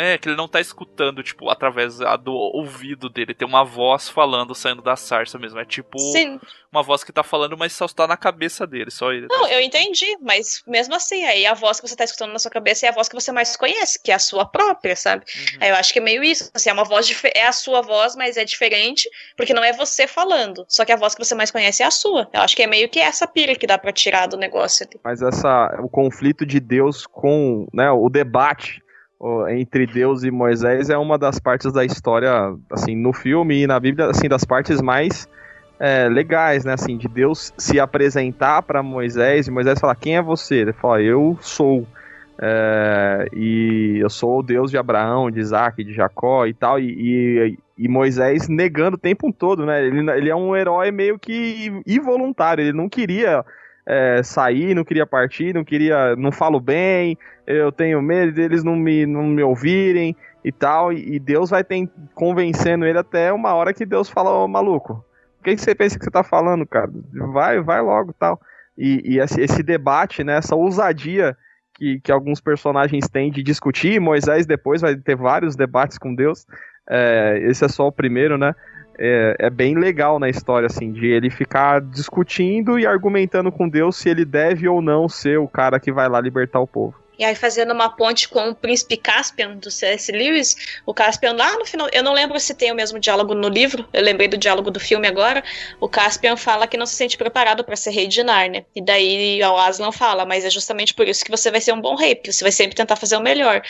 É, que ele não tá escutando, tipo, através do ouvido dele. Tem uma voz falando, saindo da sarça mesmo. É tipo Sim. uma voz que tá falando, mas só tá na cabeça dele, só ele. Não, eu entendi, mas mesmo assim, aí a voz que você tá escutando na sua cabeça é a voz que você mais conhece, que é a sua própria, sabe? Aí eu acho que é meio isso, assim, é uma voz é a sua voz, mas é diferente, porque não é você falando, só que a voz que você mais conhece é a sua. Eu acho que é meio que essa pira que dá pra tirar do negócio ali. Mas essa, o conflito de Deus com, né, o debate entre Deus e Moisés é uma das partes da história, assim, no filme e na Bíblia, assim, das partes mais é, legais, né, assim, de Deus se apresentar para Moisés e Moisés falar, quem é você? Ele fala, eu sou, é, e eu sou o Deus de Abraão, de Isaac, de Jacó e tal, e, e, e Moisés negando o tempo todo, né, ele, ele é um herói meio que involuntário, ele não queria é, sair, não queria partir, não queria, não falo bem, eu tenho medo deles não me, não me ouvirem e tal, e, e Deus vai ter, convencendo ele até uma hora que Deus fala, ô maluco, o que, que você pensa que você tá falando, cara? Vai, vai logo tal. E, e esse, esse debate, né, essa ousadia que, que alguns personagens têm de discutir, Moisés depois vai ter vários debates com Deus, é, esse é só o primeiro, né? É, é bem legal na história, assim, de ele ficar discutindo e argumentando com Deus se ele deve ou não ser o cara que vai lá libertar o povo. E aí, fazendo uma ponte com o príncipe Caspian do C.S. Lewis, o Caspian lá no final, eu não lembro se tem o mesmo diálogo no livro, eu lembrei do diálogo do filme agora. O Caspian fala que não se sente preparado para ser rei de Nárnia. E daí o Aslan fala, mas é justamente por isso que você vai ser um bom rei, porque você vai sempre tentar fazer o melhor.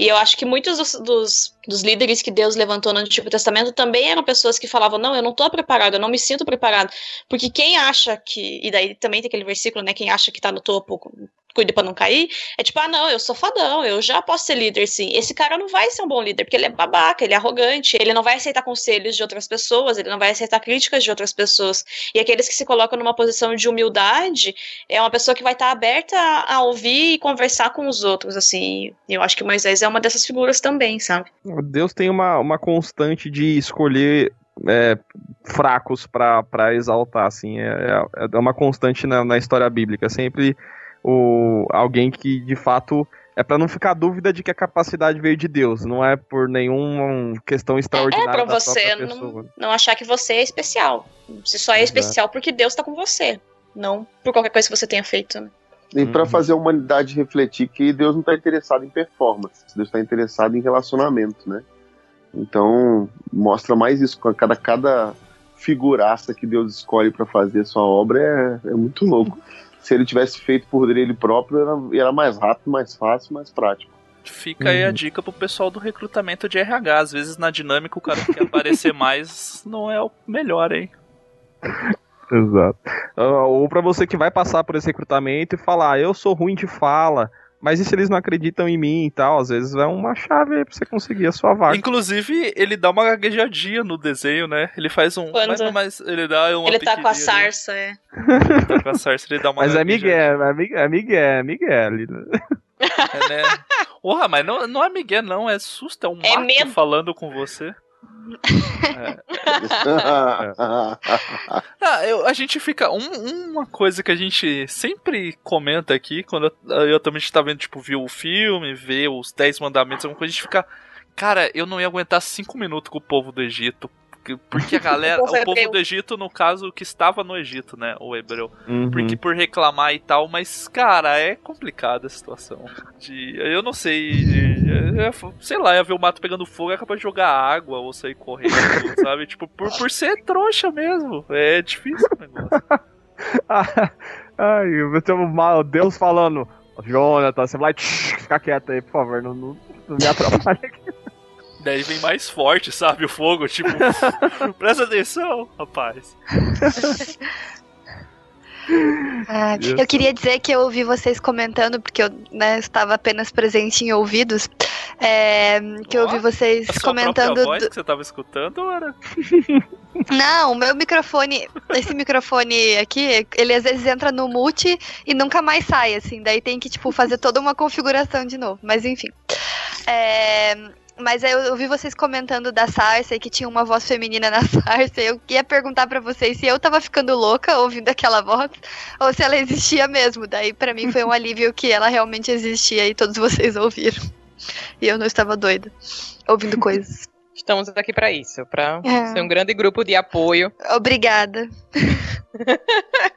E eu acho que muitos dos, dos, dos líderes que Deus levantou no Antigo Testamento também eram pessoas que falavam: não, eu não tô preparado, eu não me sinto preparado. Porque quem acha que. E daí também tem aquele versículo, né? Quem acha que tá no topo cuide para não cair, é tipo, ah, não, eu sou fadão, eu já posso ser líder, sim. Esse cara não vai ser um bom líder, porque ele é babaca, ele é arrogante, ele não vai aceitar conselhos de outras pessoas, ele não vai aceitar críticas de outras pessoas. E aqueles que se colocam numa posição de humildade, é uma pessoa que vai estar aberta a, ouvir e conversar com os outros, assim. Eu acho que Moisés é uma dessas figuras também, sabe? Deus tem uma, uma constante de escolher é, fracos para exaltar, assim, é, é uma constante na, na história bíblica, sempre o, alguém que de fato é para não ficar dúvida de que a capacidade veio de Deus, não é por nenhuma questão É extraordinária pra da você própria não, não achar que você é especial. Você só é Exato. especial porque Deus tá com você. Não por qualquer coisa que você tenha feito. né? E para fazer a humanidade refletir que Deus não está interessado em performance, Deus está interessado em relacionamento, né? Então mostra mais isso. Cada, cada figuraça que Deus escolhe para fazer a sua obra é, é muito louco. Se ele tivesse feito por ele próprio, era, era mais rápido, mais fácil, mais prático. Fica aí a Uhum. dica pro pessoal do recrutamento de RH. Às vezes na dinâmica o cara que quer aparecer mais não é o melhor, hein? Exato. Ah, Ou pra você que vai passar por esse recrutamento e falar, "Ah, eu sou ruim de fala, mas e se eles não acreditam em mim e tal? Às vezes é uma chave aí pra você conseguir a sua vaga. Inclusive, ele dá uma gaguejadinha no desenho, né? Ele faz um. Quando- Mas, mas ele dá uma Ele tá com a pequenininha ali. sarça, é. Ele tá com a sarça, ele dá uma Mas é. Miguel, é Miguel, é Miguel, é Miguel. ali, né? É, né? Porra, mas não, não é Miguel, não, é susto, é um É medo. falando com você. Ah, eu- a gente fica. um- uma coisa que a gente sempre comenta aqui, quando eu, eu também tá vendo, tipo, ver o filme, ver os 10 mandamentos, alguma coisa, a gente fica. Cara, eu não ia aguentar 5 minutos com o povo do Egito. Porque- a galera. O povo do Egito, no caso, que estava no Egito, né? O hebreu. Uhum. Porque por reclamar e tal, mas, cara, é complicada a situação. De, eu não sei. é- sei lá, ia ver o mato pegando fogo é capaz de jogar água ou sair correndo, sabe? Tipo, por, por ser trouxa mesmo. É difícil o negócio. Ai, eu tenho mal, Deus falando, Jonathan, você vai tsh, ficar quieto aí, por favor, não, não, não me atrapalhe aqui. Daí vem mais forte, sabe? O fogo, tipo, presta atenção, rapaz. Ah, eu queria dizer que eu ouvi vocês comentando, porque eu né, estava apenas presente em ouvidos, é, que eu ouvi vocês A sua comentando. voz do- que você tava escutando ou era? Não, o meu microfone, esse microfone aqui, ele às vezes entra no mute e nunca mais sai, assim, daí tem que, tipo, fazer toda uma configuração de novo, mas enfim. É, Mas eu, eu vi vocês comentando da Cersei, que tinha uma voz feminina na Cersei. Eu ia perguntar pra vocês se eu tava ficando louca ouvindo aquela voz ou se ela existia mesmo. Daí pra mim foi um alívio que ela realmente existia e todos vocês ouviram. E eu não estava doida ouvindo coisas. Estamos aqui pra isso, pra É. ser um grande grupo de apoio. Obrigada.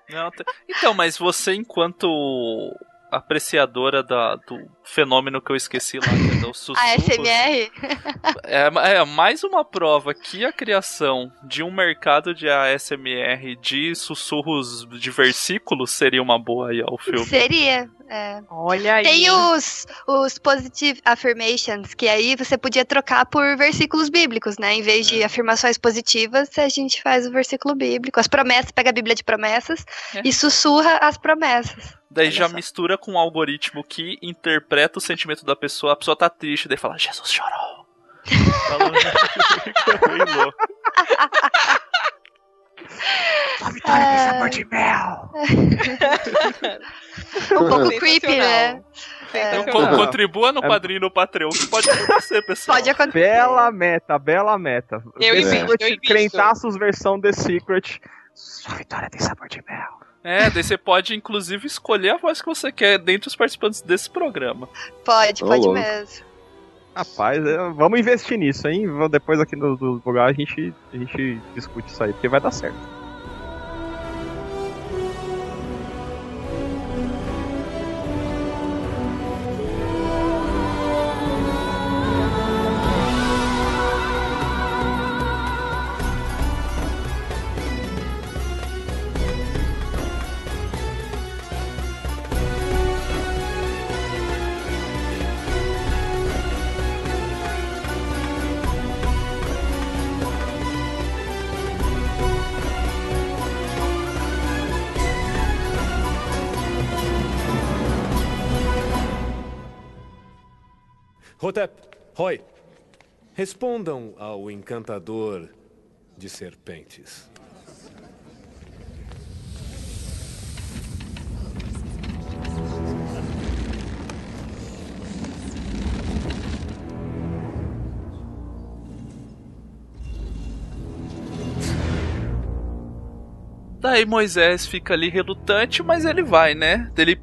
Não, Então, mas você, enquanto apreciadora da, do fenômeno que eu esqueci lá, que é do sussurros, A SMR? é, é mais uma prova que a criação de um mercado de ASMR de sussurros de versículos seria uma boa aí ao filme. Seria. é. Olha aí. Tem os, os positive affirmations, que aí você podia trocar por versículos bíblicos, né? Em vez de afirmações positivas, a gente faz o versículo bíblico. As promessas, pega a Bíblia de promessas É. e sussurra as promessas. Daí já mistura com um algoritmo que interpreta o sentimento da pessoa, a pessoa tá triste, daí fala, Jesus chorou. Fica bem louco. Sua vitória tem sabor de mel. um pouco creepy, né? Então, co- contribua no padrinho e no Patreon, que pode acontecer, pessoal. Pode acontecer. Bela meta, bela meta. Eu The invisto, Secret, eu invisto. Crentaços versão The Secret. Sua vitória tem sabor de mel. É, daí você pode inclusive escolher a voz que você quer dentre os participantes desse programa. Pode, Ô, pode louco. mesmo. Rapaz, é, vamos investir nisso, hein? Vamos- Depois aqui no, do lugar a gente, a gente discute isso aí, porque vai dar certo. Hotep, Roy, respondam ao encantador de serpentes. Daí Moisés fica ali relutante, mas ele vai, né? Ele,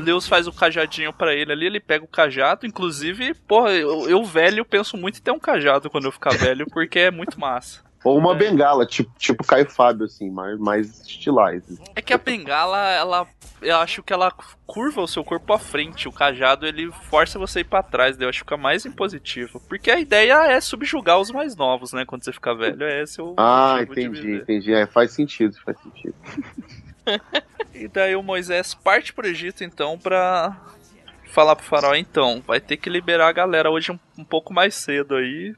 Deus faz o cajadinho pra ele ali, ele pega o cajado. Inclusive, porra, eu, eu velho penso muito em ter um cajado quando eu ficar velho, porque é muito massa. Ou uma bengala, tipo, tipo Caio Fábio, assim, mais, mais estilais. É que a bengala, ela. Eu acho que ela curva o seu corpo à frente. O cajado, ele força você a ir pra trás. daí Eu acho que fica mais impositivo. Porque a ideia é subjugar os mais novos, né? Quando você ficar velho. É esse o Ah, entendi, entendi. É, faz sentido, faz sentido. E daí o Moisés parte pro Egito, então, pra falar pro faraó, então, vai ter que liberar a galera hoje um, um pouco mais cedo aí.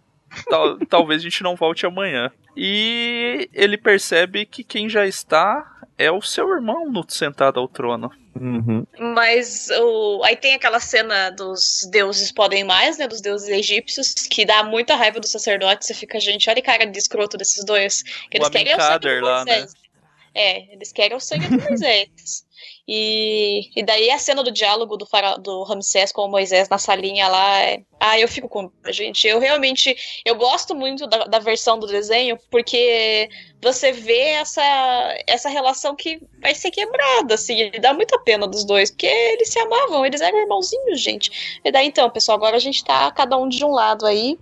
Tal- talvez a gente não volte amanhã. E ele percebe que quem já está é o seu irmão no sentado ao trono. Mas o... aí tem aquela cena dos deuses podem mais, né? Dos deuses egípcios, que dá muita raiva do sacerdote. Você fica, gente, olha a cara de escroto desses dois. Que O eles querem o sangue lá, né? É, eles querem o sangue do Moisés. E, e daí a cena do diálogo do, fara, do Ramsés com o Moisés na salinha lá. É... Ah, eu fico com. Gente, eu realmente. Eu gosto muito da, da versão do desenho, porque você vê essa, essa relação que vai ser quebrada, assim. E dá muita pena dos dois, porque eles se amavam, eles eram irmãozinhos, gente. E daí então, pessoal, agora a gente tá cada um de um lado aí.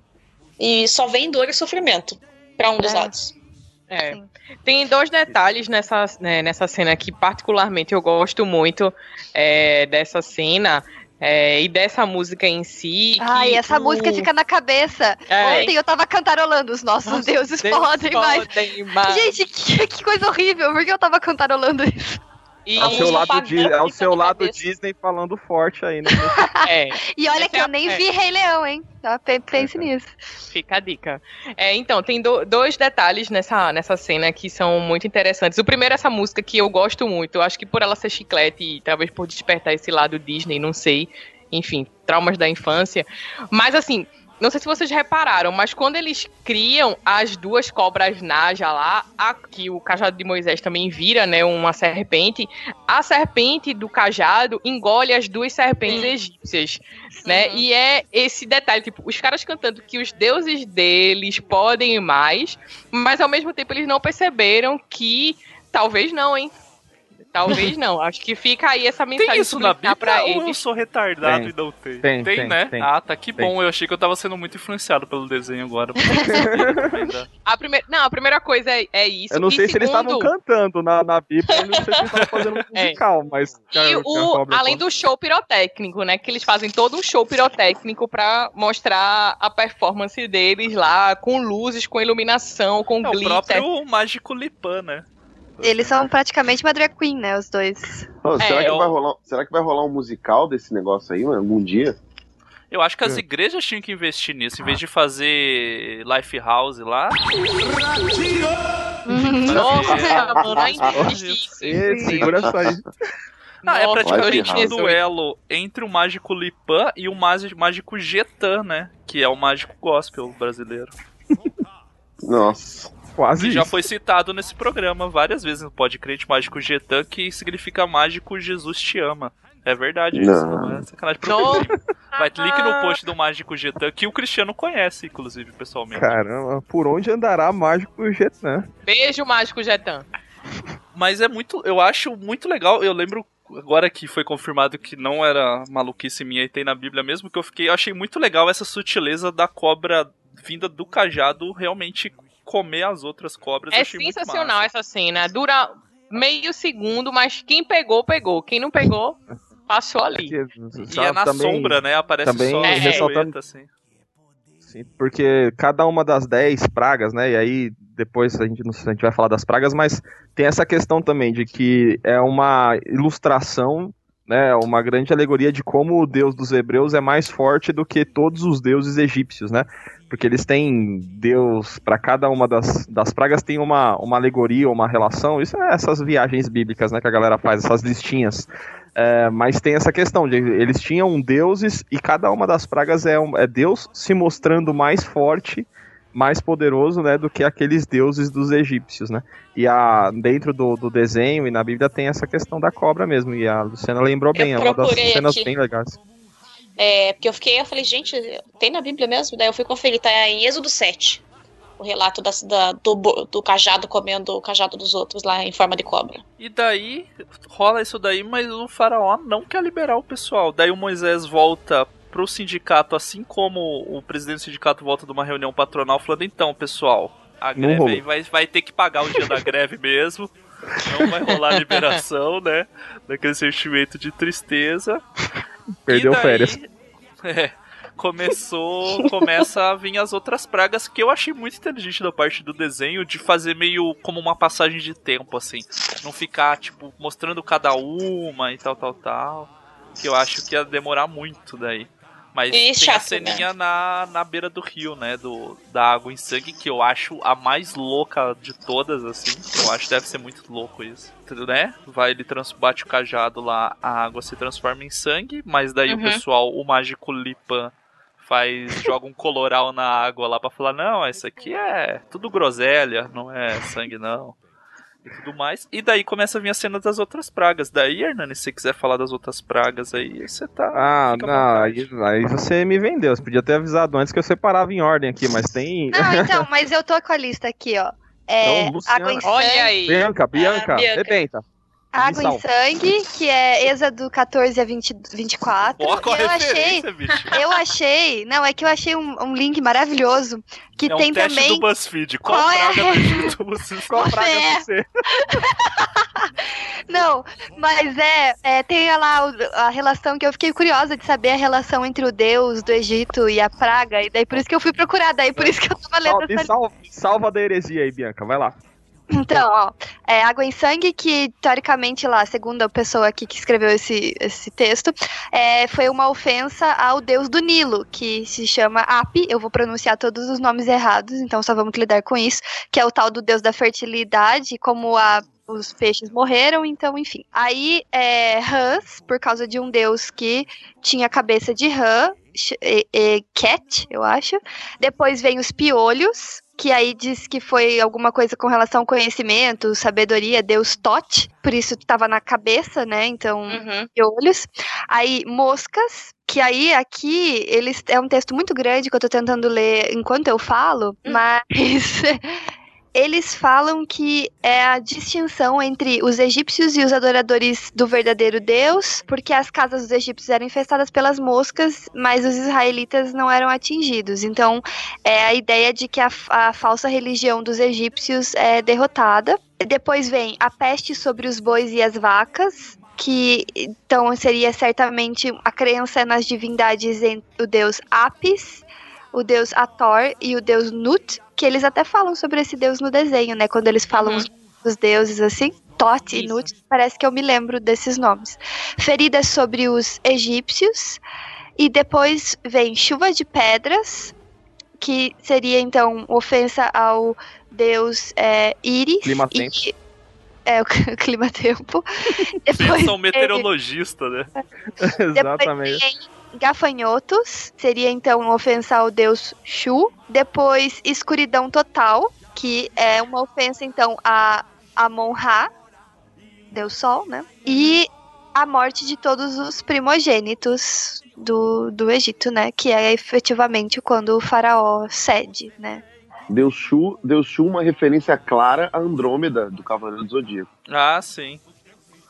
E só vem dor e sofrimento pra um dos É. lados. É. Tem dois detalhes nessa, né, nessa cena que particularmente eu gosto muito é, dessa cena é, e dessa música em si. Ai, que essa o- música fica na cabeça. É. Ontem eu tava cantarolando os nossos Nossa, deuses Deus podem podem mais. Gente, que, que coisa horrível. Por que eu tava cantarolando isso? E É o seu lado, Dis- é o fica seu lado. Disney falando forte aí, né? É, E olha Essa que é eu a- nem é. vi Rei Leão, hein? Pe- Pense nisso. Fica a dica. É, então, tem do- dois detalhes nessa, nessa cena que são muito interessantes. O primeiro é essa música que eu gosto muito. Eu acho que por ela ser chiclete e talvez por despertar esse lado Disney, não sei. Enfim, traumas da infância. Mas assim, não sei se vocês repararam, mas quando eles criam as duas cobras Naja lá, a, que o cajado de Moisés também vira, né, uma serpente, a serpente do cajado engole as duas serpentes egípcias, né? E é esse detalhe, tipo, os caras cantando que os deuses deles podem mais, mas ao mesmo tempo eles não perceberam que talvez não, hein? Talvez não. Acho que fica aí essa mensagem Tem isso na Bíblia pra ou eu sou retardado Tem. e não tem? Tem, tem, né? tem. Ah, tá, que Tem. bom. Eu achei que eu tava sendo muito influenciado pelo desenho agora. A primeira, não, a primeira coisa é, é isso. Eu não E sei se eles estavam segundo, cantando na, na Bíblia, eu não sei se eles estavam fazendo um É. musical, mas. E cara, o, a cobra além do show pirotécnico, né? Que eles fazem todo um show pirotécnico pra mostrar a performance deles lá, com luzes, com iluminação, com É o glitter. próprio Mágico Lipan, né? Eles são praticamente uma drag queen, né? Os dois. Ô, será, É, que eu- vai rolar, será que vai rolar um musical desse negócio aí, mano, algum dia? Eu acho que as É. igrejas tinham que investir nisso, em vez de fazer Life House lá. Nossa, mano, ainda Ê, segura essa aí. Não, é praticamente um duelo entre o Mágico Lipan e o Mágico Getan, né? Que é o Mágico Gospel brasileiro. Nossa. Quase Que já foi citado nesse programa várias vezes no Podcrente Mágico Getan, que significa Mágico Jesus te ama. É verdade isso, Não. não é sacanagem pro Vai, link no post do Mágico Getan, que o Cristiano conhece, inclusive, pessoalmente. Caramba, por onde andará mágico Getan? Beijo, mágico Jetan. Mas é muito. Eu acho muito legal. Eu lembro agora que foi confirmado que não era maluquice minha e tem na Bíblia mesmo, que eu fiquei. Eu achei muito legal essa sutileza da cobra vinda do cajado realmente comer as outras cobras. É achei muito sensacional massa. essa cena. Dura meio segundo, mas quem pegou, pegou. Quem não pegou, passou ali. E é na sombra, né? Aparece também só a ressaltando- assim. Sim, porque cada uma das 10 pragas, né? E aí depois a gente, não sei se a gente vai falar das pragas, mas tem essa questão também de que é uma ilustração, né? Uma grande alegoria de como o Deus dos hebreus é mais forte do que todos os deuses egípcios, né? Porque eles têm Deus, para cada uma das, das pragas tem uma, uma alegoria, uma relação. Isso é essas viagens bíblicas, né? Que a galera faz, essas listinhas. É, mas tem essa questão de eles tinham deuses e cada uma das pragas é, um- é Deus se mostrando mais forte, mais poderoso, né, do que aqueles deuses dos egípcios, né? E a, dentro do, do desenho e na Bíblia tem essa questão da cobra mesmo. E a Luciana lembrou bem, é uma das cenas aqui. bem legais. É, porque eu fiquei, eu falei, gente, tem na Bíblia mesmo? Daí eu fui conferir, tá em Êxodo 7. O relato da, da- do, do cajado comendo o cajado dos outros lá em forma de cobra. E daí rola isso daí, mas o faraó não quer liberar o pessoal. Daí o Moisés volta pro sindicato, assim como o presidente do sindicato volta de uma reunião patronal, falando: então, pessoal, a Não greve aí vai, vai ter que pagar o dia da greve mesmo. Não vai rolar liberação, né? Daquele sentimento de tristeza. Perdeu daí, férias. É, começou, começa a vir as outras pragas que eu achei muito inteligente da parte do desenho de fazer meio como uma passagem de tempo assim, não ficar tipo mostrando cada uma e tal tal tal, que eu acho que ia demorar muito daí. Mas E tem a chato, ceninha na, na beira do rio, né? Do, da água em sangue, que eu acho a mais louca de todas, assim. Eu acho que deve ser muito louco isso. Né? Vai, ele bate o cajado lá, a água se transforma em sangue, mas daí Uhum. o pessoal, o mágico Lipan, faz, joga um coloral na água lá pra falar, não, isso aqui é tudo groselha, não é sangue não. E tudo mais. E daí começa a vir a cena das outras pragas. Daí, Hernani, se você quiser falar das outras pragas aí, você tá. Ah, não, aí, aí você me vendeu. Você podia ter avisado antes que eu separava em ordem aqui, mas tem. Não, então, mas eu tô com a lista aqui, ó. É, Então, Luciana. água. Olha aí. Bianca, Bianca, Bianca. rebenta. Água em sangue, que é Êxodo 14 a 20, 24. Ó, qual E eu a achei, bicho? eu achei, não, é que eu achei um, um link maravilhoso que é um tem teste também. do BuzzFeed. Qual, Qual é a- praga do Egito você Qual praga É. você? Não, mas é, é, tem lá a relação que eu fiquei curiosa de saber a relação entre o deus do Egito e a praga, e daí por isso que eu fui procurar, daí por isso que eu tava lendo Sal- essa salva, salva da heresia aí, Bianca, vai lá. Então, ó, é água em sangue que, teoricamente, lá, segundo a pessoa aqui que escreveu esse, esse texto, é, foi uma ofensa ao deus do Nilo, que se chama Api, eu vou pronunciar todos os nomes errados, então só vamos lidar com isso, que é o tal do deus da fertilidade, como a os peixes morreram, então, enfim. Aí, é, rãs, por causa de um deus que tinha a cabeça de rã, e- e- cat, eu acho. Depois vem os piolhos, que aí diz que foi alguma coisa com relação ao conhecimento, sabedoria, deus Tot, por isso estava na cabeça, né? Então, piolhos. Aí, moscas, que aí aqui eles é um texto muito grande que eu tô tentando ler enquanto eu falo, mas eles falam que é a distinção entre os egípcios e os adoradores do verdadeiro Deus, porque as casas dos egípcios eram infestadas pelas moscas, mas os israelitas não eram atingidos. Então, é a ideia de que a, a falsa religião dos egípcios é derrotada. Depois vem a peste sobre os bois e as vacas, que então seria certamente a crença nas divindades entre o deus Apis, o deus Ator e o deus Nut, que eles até falam sobre esse deus no desenho, né? Quando eles falam os, os deuses assim, Tot e Nut, parece que eu me lembro desses nomes. Feridas sobre os egípcios, e depois vem chuva de pedras, que seria então ofensa ao deus é, Íris. Clima-tempo. e- É, o clima-tempo. Depois Pensa um vem- meteorologista, né? Exatamente. tem gafanhotos, seria então uma ofensa ao deus Shu. Depois, escuridão total, que é uma ofensa então a Amon-Ra, deus Sol, né? E a morte de todos os primogênitos do, do Egito, né? Que é efetivamente quando o faraó cede, né? Deus Shu, Deus Shu, uma referência clara a Andrômeda, do Cavaleiro do Zodíaco. Ah, sim.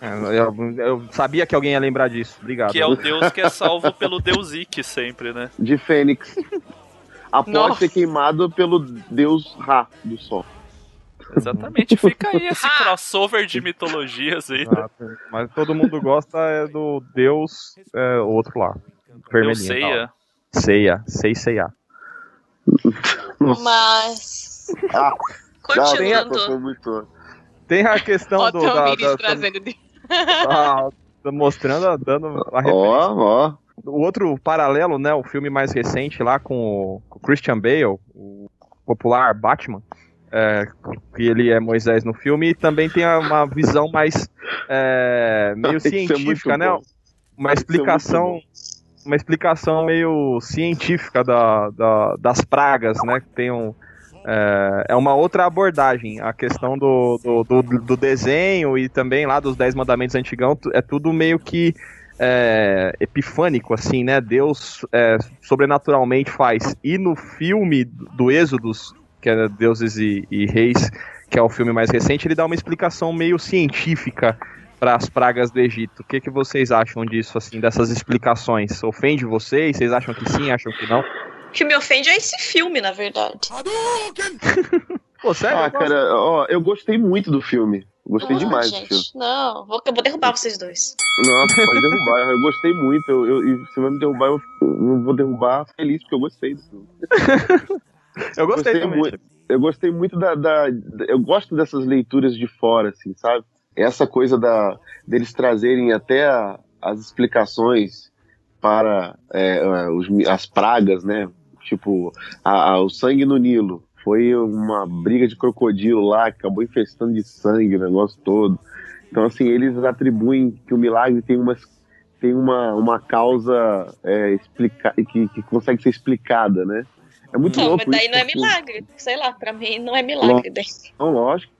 É, Eu, eu sabia que alguém ia lembrar disso. Obrigado. Que é o deus que é salvo pelo deus Ikki sempre, né? De Fênix. Após Nossa. ser queimado pelo Deus Ra, do Sol. Exatamente, fica aí esse crossover de mitologias aí. Exato. Mas todo mundo gosta é do Deus é, outro lá. Vermelhinho. Seiya. tal. Seiya. Sei Seiya. Mas. Ah, Continuando. Tem a questão Ó, do. Da, da- trazendo de... da- mostrando, dando a. Ó, ó. O outro paralelo, né? O filme mais recente lá com o, Christian Bale, o popular Batman. é, que ele é Moisés no filme, e também tem uma visão mais é, meio Isso é científica, né? bom. Uma Isso é explicação, uma explicação meio científica da, da- das pragas, né? Que tem um, é, é uma outra abordagem. A questão do, do, do, do desenho e também lá dos Dez Mandamentos Antigão é tudo meio que é, epifânico, assim, né? Deus é, sobrenaturalmente faz. E no filme do Êxodos, que é Deuses e, e Reis, que é o filme mais recente, ele dá uma explicação meio científica para as pragas do Egito. O que, que vocês acham disso, assim, dessas explicações? Ofende vocês? Vocês acham que sim, acham que não? O que me ofende é esse filme, na verdade. Pô, sério? Ah, cara, ó, eu gostei muito do filme. Gostei Ah, demais do gente, filme. Não, vou, eu vou derrubar vocês dois. Nossa, pode derrubar. Eu gostei muito. Eu, eu, e se vai me derrubar, eu não vou derrubar feliz, porque eu gostei do filme. Eu gostei, também. muito. Eu gostei muito da, da- da- Eu gosto dessas leituras de fora, assim, sabe? Essa coisa da, deles trazerem até a- as explicações para é, é, os as pragas, né? Tipo, a- a- o sangue no Nilo. Foi uma briga de crocodilo lá, que acabou infestando de sangue o negócio todo. Então, assim, eles atribuem que o milagre tem uma, tem uma, uma causa é, explica, que, que consegue ser explicada, né? É muito Não, louco mas daí isso, não é porque- milagre. Sei lá, pra mim não é milagre. daí. Não, lógico.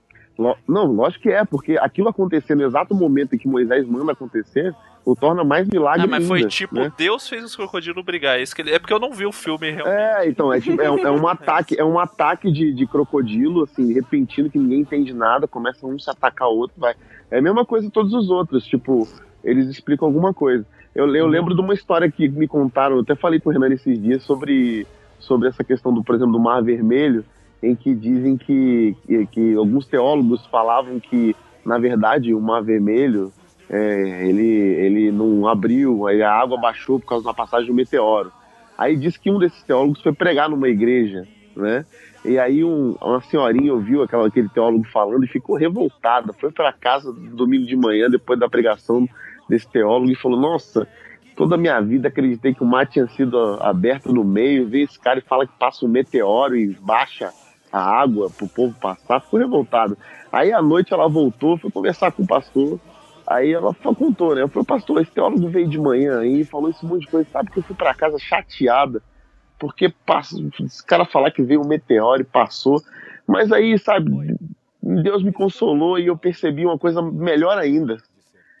Não, lógico que é, porque aquilo acontecer no exato momento em que Moisés manda acontecer, o torna mais milagre Ah, mas foi ainda, tipo, né? Deus fez os crocodilos brigar. É, isso que ele- é porque eu não vi o filme realmente. É, então, é, tipo, é, um, é um ataque, é um ataque de, de crocodilo, assim, repentino, que ninguém entende nada, começa um se atacar o outro, vai. É a mesma coisa todos os outros, tipo, eles explicam alguma coisa. Eu, eu lembro de uma história que me contaram, eu até falei com o Renan esses dias sobre, sobre essa questão, do, por exemplo, do Mar Vermelho, em que dizem que, que, que alguns teólogos falavam que, na verdade, o Mar Vermelho, é, ele, ele não abriu, aí a água baixou por causa da passagem do meteoro. Aí diz que um desses teólogos foi pregar numa igreja, né? E aí um- uma senhorinha ouviu aquela, aquele teólogo falando e ficou revoltada. Foi para casa domingo de manhã, depois da pregação desse teólogo, e falou: Nossa, toda a minha vida acreditei que o mar tinha sido aberto no meio. Vem esse cara e fala que passa um meteoro e baixa a água pro povo passar, ficou revoltado. Aí à noite ela voltou, foi conversar com o pastor. Aí ela contou, né? Eu falei, pastor, esse teólogo veio de manhã aí, falou esse monte de coisa, sabe? Que eu fui para casa chateada, porque passa, esse cara falar que veio um meteoro e passou. Mas aí, sabe, Deus me consolou e eu percebi uma coisa melhor ainda.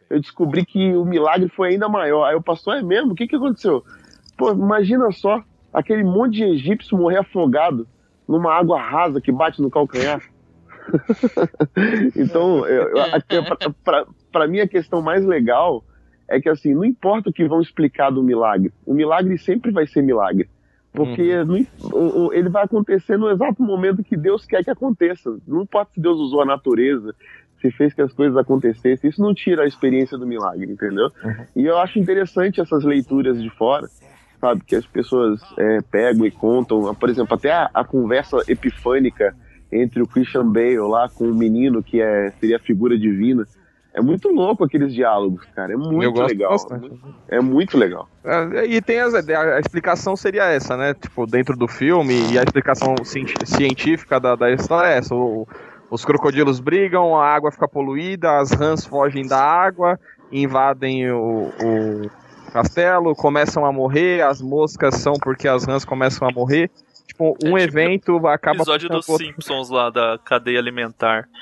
Eu descobri que o milagre foi ainda maior. Aí o pastor, é mesmo? O que, que aconteceu? Pô, imagina só, aquele monte de egípcio morrer afogado numa água rasa que bate no calcanhar. então, eu, eu, para mim, a questão mais legal é que, assim, não importa o que vão explicar do milagre, o milagre sempre vai ser milagre. Porque uhum. ele vai acontecer no exato momento que Deus quer que aconteça. Não importa se Deus usou a natureza, se fez que as coisas acontecessem, isso não tira a experiência do milagre, entendeu? Uhum. E eu acho interessante essas leituras de fora, sabe? Que as pessoas é, pegam e contam. Por exemplo, até a, a, conversa epifânica entre o Christian Bale lá com o menino que é, seria a figura divina. É muito louco aqueles diálogos, cara. É muito legal. Bastante. É muito legal. É, e tem as, a, a, explicação seria essa, né? Tipo, dentro do filme, e a explicação científica da, da história é essa. O, os crocodilos brigam, a água fica poluída, as rãs fogem da água, invadem o, o castelo, começam a morrer, as moscas são porque as rãs começam a morrer. Tipo, um é, tipo, evento acaba. Episódio dos outro... Simpsons lá da cadeia alimentar.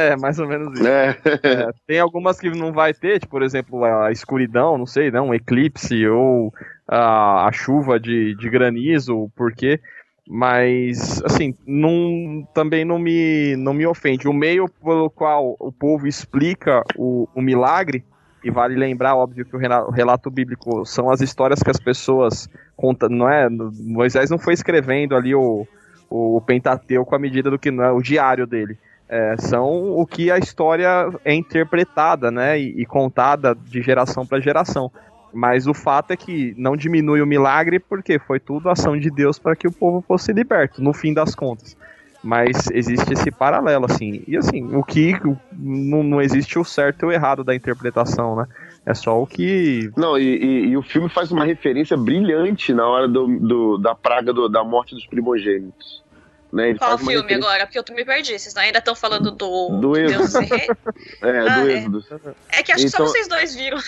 É, mais ou menos isso. É. É, tem algumas que não vai ter, tipo, por exemplo, a escuridão, não sei, né, um eclipse ou a, a chuva de, de granizo, porque mas assim não, também não me, não me ofende. O meio pelo qual o povo explica o, o milagre e vale lembrar, óbvio, que o relato bíblico são as histórias que as pessoas contam, não é? Moisés não foi escrevendo ali o, o Pentateuco à medida do que não é o diário dele. É, são o que a história é interpretada, né, e, e contada de geração para geração. Mas o fato é que não diminui o milagre porque foi tudo ação de Deus para que o povo fosse liberto, no fim das contas. Mas existe esse paralelo, assim. E assim, o que não, não existe o certo e o errado da interpretação, né? É só o que. Não, e, e, e o filme faz uma referência brilhante na hora do, do da praga do, da morte dos primogênitos. Né? Ele Qual filme referência... agora? Porque eu me perdi. Vocês ainda estão falando do. Do Êxodo. é, ah, do é. Êxodo. É. é que acho então... que só vocês dois viram.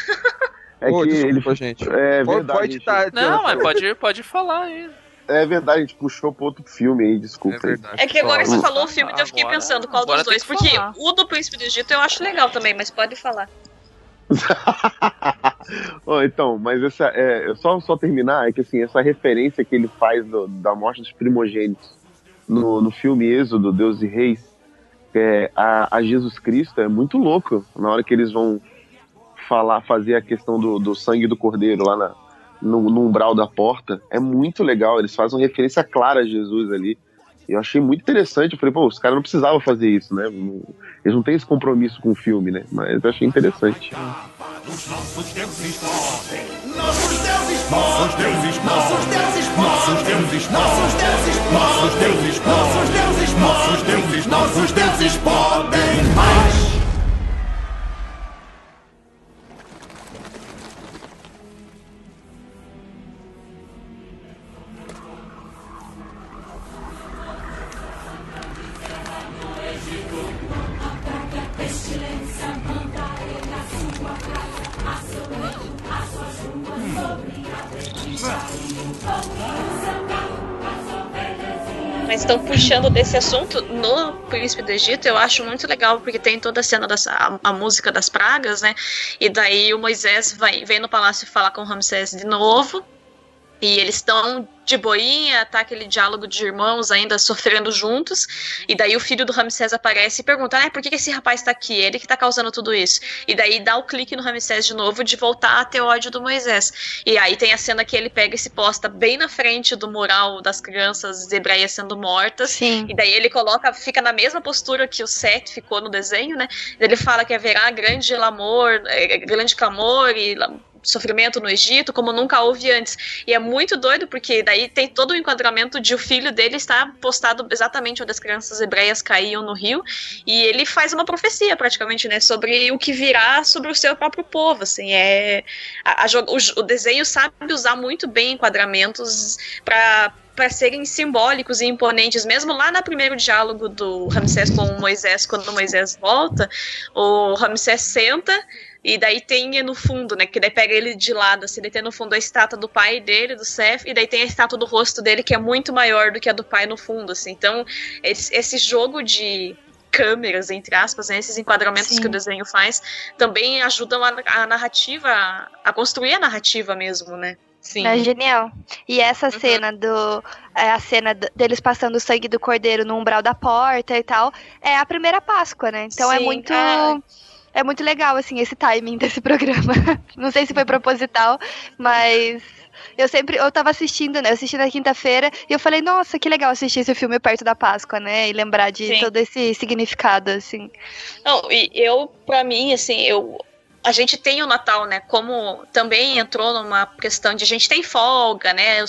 É Pô, que desculpa, ele... gente. É verdade. Pode, pode Não, mas pode, pode falar aí. É verdade, a gente puxou pro outro filme aí, desculpa. É, é que agora você falou o filme, então eu fiquei agora, pensando qual dos dois. Porque falar. o do Príncipe do Egito eu acho legal também, mas pode falar. oh, então, mas essa é, só, só terminar, é que assim, essa referência que ele faz do, da morte dos primogênitos no, no filme Êxodo, Deus e Reis, é, a, a Jesus Cristo é muito louco na hora que eles vão falar, fazer a questão do, do sangue do cordeiro lá na, no, no umbral da porta. É muito legal, eles fazem uma referência clara a Jesus ali. Eu achei muito interessante. Eu falei, pô, os caras não precisavam fazer isso, né? Eles não têm esse compromisso com o filme, né? Mas eu achei interessante. Nossos deuses podem. Nossos deuses podem. Nossos deuses podem. Nossos deuses podem. Nossos deuses podem. Nossos deuses podem. Nossos deuses podem. Mas estão puxando desse assunto no Príncipe do Egito, eu acho muito legal, porque tem toda a cena da a, a, música das pragas, né? E daí o Moisés vai, vem no palácio falar com Ramsés de novo. E eles estão de boinha, tá aquele diálogo de irmãos ainda sofrendo juntos. E daí o filho do Ramsés aparece e pergunta: ah, por que, esse rapaz tá aqui? Ele que tá causando tudo isso. E daí dá o clique no Ramsés de novo de voltar a ter ódio do Moisés. E aí tem a cena que ele pega e se posta bem na frente do mural das crianças hebreias sendo mortas. Sim. E daí ele coloca, fica na mesma postura que o Seth ficou no desenho, né? Ele fala que haverá grande amor, é, grande clamor e sofrimento no Egito como nunca houve antes. E é muito doido porque daí tem todo o enquadramento de o filho dele estar postado exatamente onde as crianças hebreias caíam no rio. E ele faz uma profecia praticamente, né, sobre o que virá sobre o seu próprio povo, assim, é a, a, o, o desenho sabe usar muito bem enquadramentos para para serem simbólicos e imponentes, mesmo lá no primeiro diálogo do Ramsés com Moisés, quando Moisés volta, o Ramsés senta e daí tem no fundo, né? Que daí pega ele de lado, assim, daí tem no fundo a estátua do pai dele, do Seth, e daí tem a estátua do rosto dele, que é muito maior do que a do pai no fundo, assim. Então, esse, esse jogo de câmeras, entre aspas, né, esses enquadramentos Sim. que o desenho faz, também ajudam a, a narrativa, a construir a narrativa mesmo, né? Sim. É genial. E essa Uhum. cena do. É a cena deles passando o sangue do cordeiro no umbral da porta e tal. É a primeira Páscoa, né? Então é Sim, muito. é. É muito legal, assim, esse timing desse programa. Não sei se foi proposital, mas. Eu sempre, eu tava assistindo, né? Eu assisti na quinta-feira e eu falei, nossa, que legal assistir esse filme perto da Páscoa, né? E lembrar de Sim. todo esse significado, assim. Não, e eu, pra mim, assim, eu. A gente tem o Natal, né? Como também entrou numa questão de a gente tem folga, né?